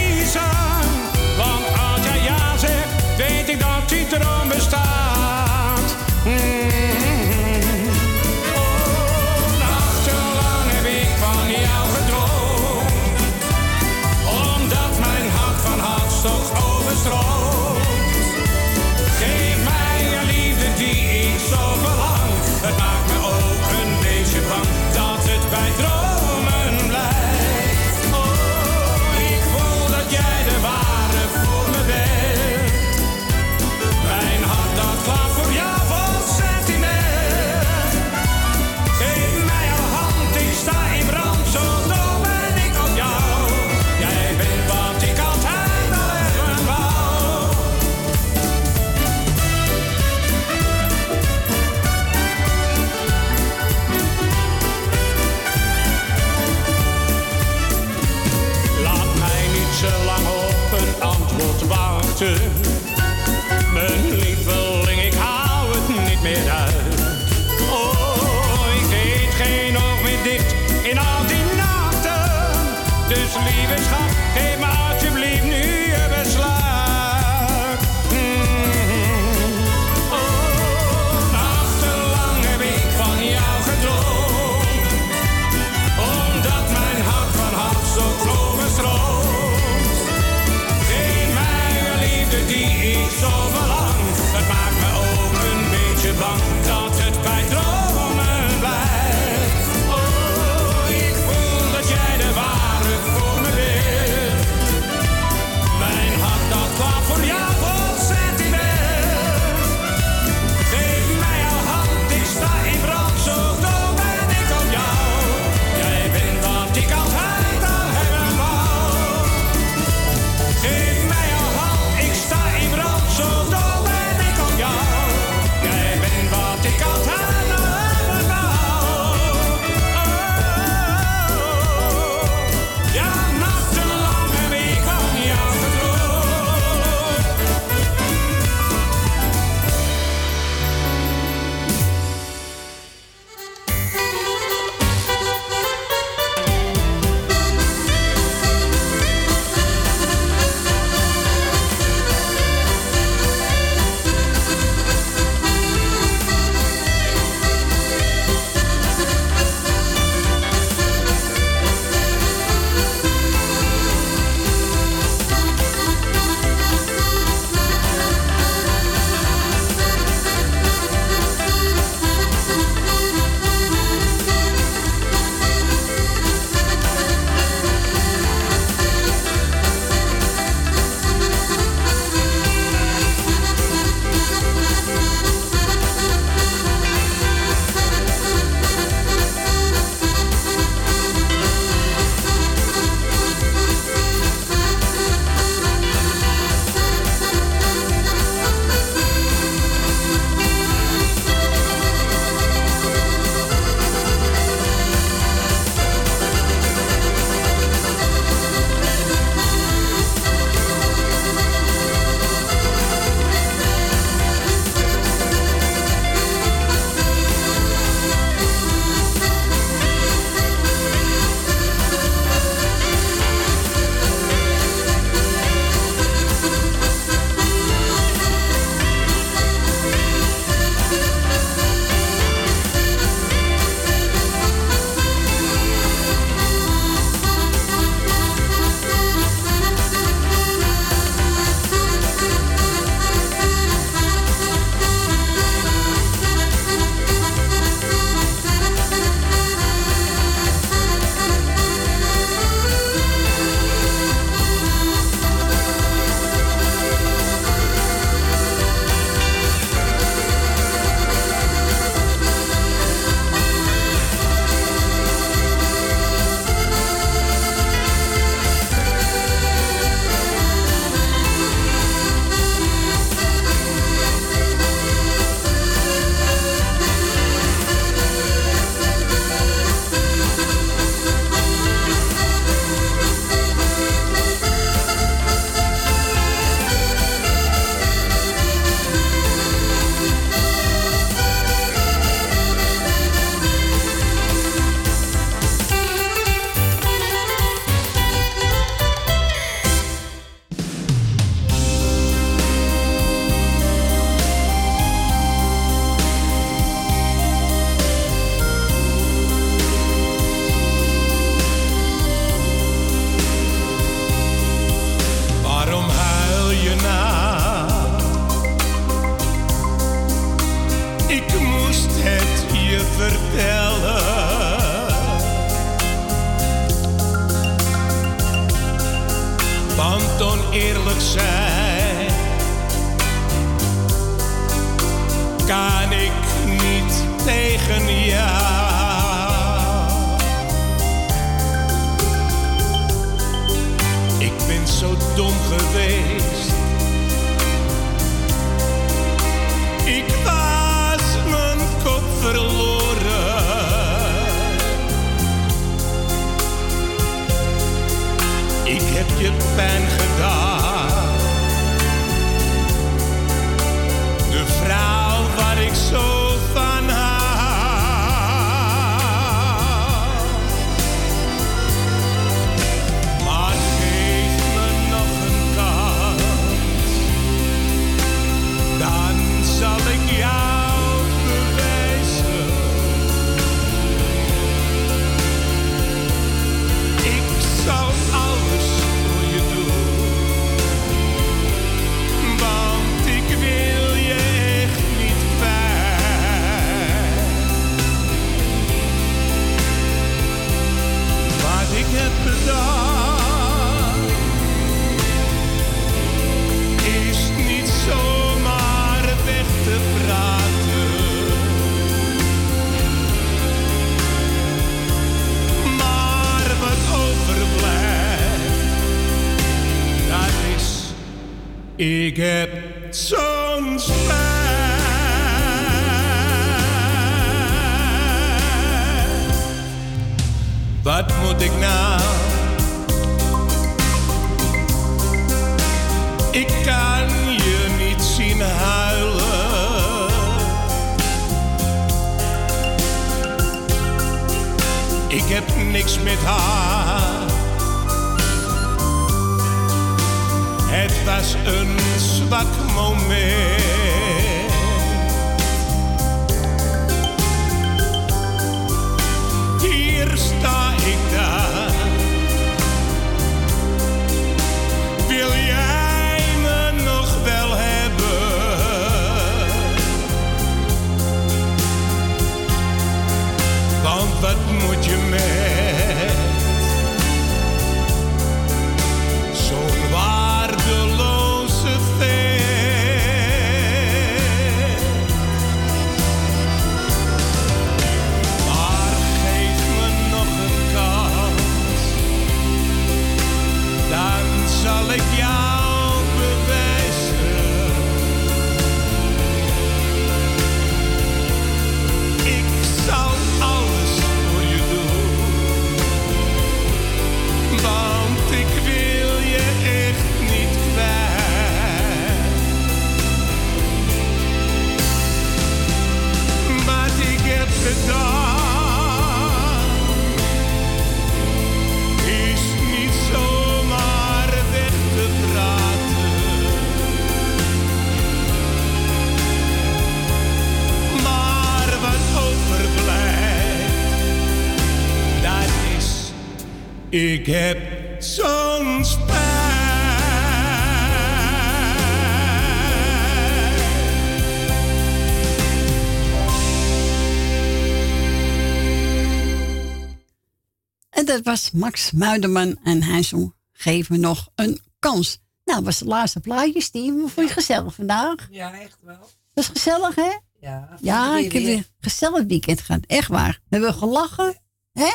Was Max Muiderman en hij zong Geef me nog een kans. Nou, dat was het laatste plaatje, Steve. Hoe vond je gezellig vandaag? Ja, echt wel. Dat is gezellig, hè? Ja, Ja, ik heb weer. een gezellig weekend gehad. Echt waar. We hebben gelachen. Hè?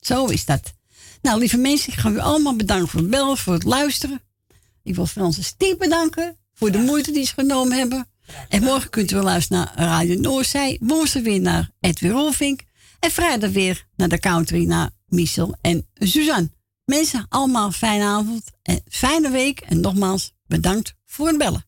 Zo is dat. Nou, lieve mensen, ik ga u allemaal bedanken voor het bellen, voor het luisteren. Ik wil Frans en Steve bedanken voor de moeite die ze genomen hebben. En morgen kunt u wel luisteren naar Radio Noorzij. Woensdag weer naar Edwin Rolvink. En vrijdag weer naar de country naar Michel en Suzanne. Mensen, allemaal fijne avond en fijne week. En nogmaals, bedankt voor het bellen.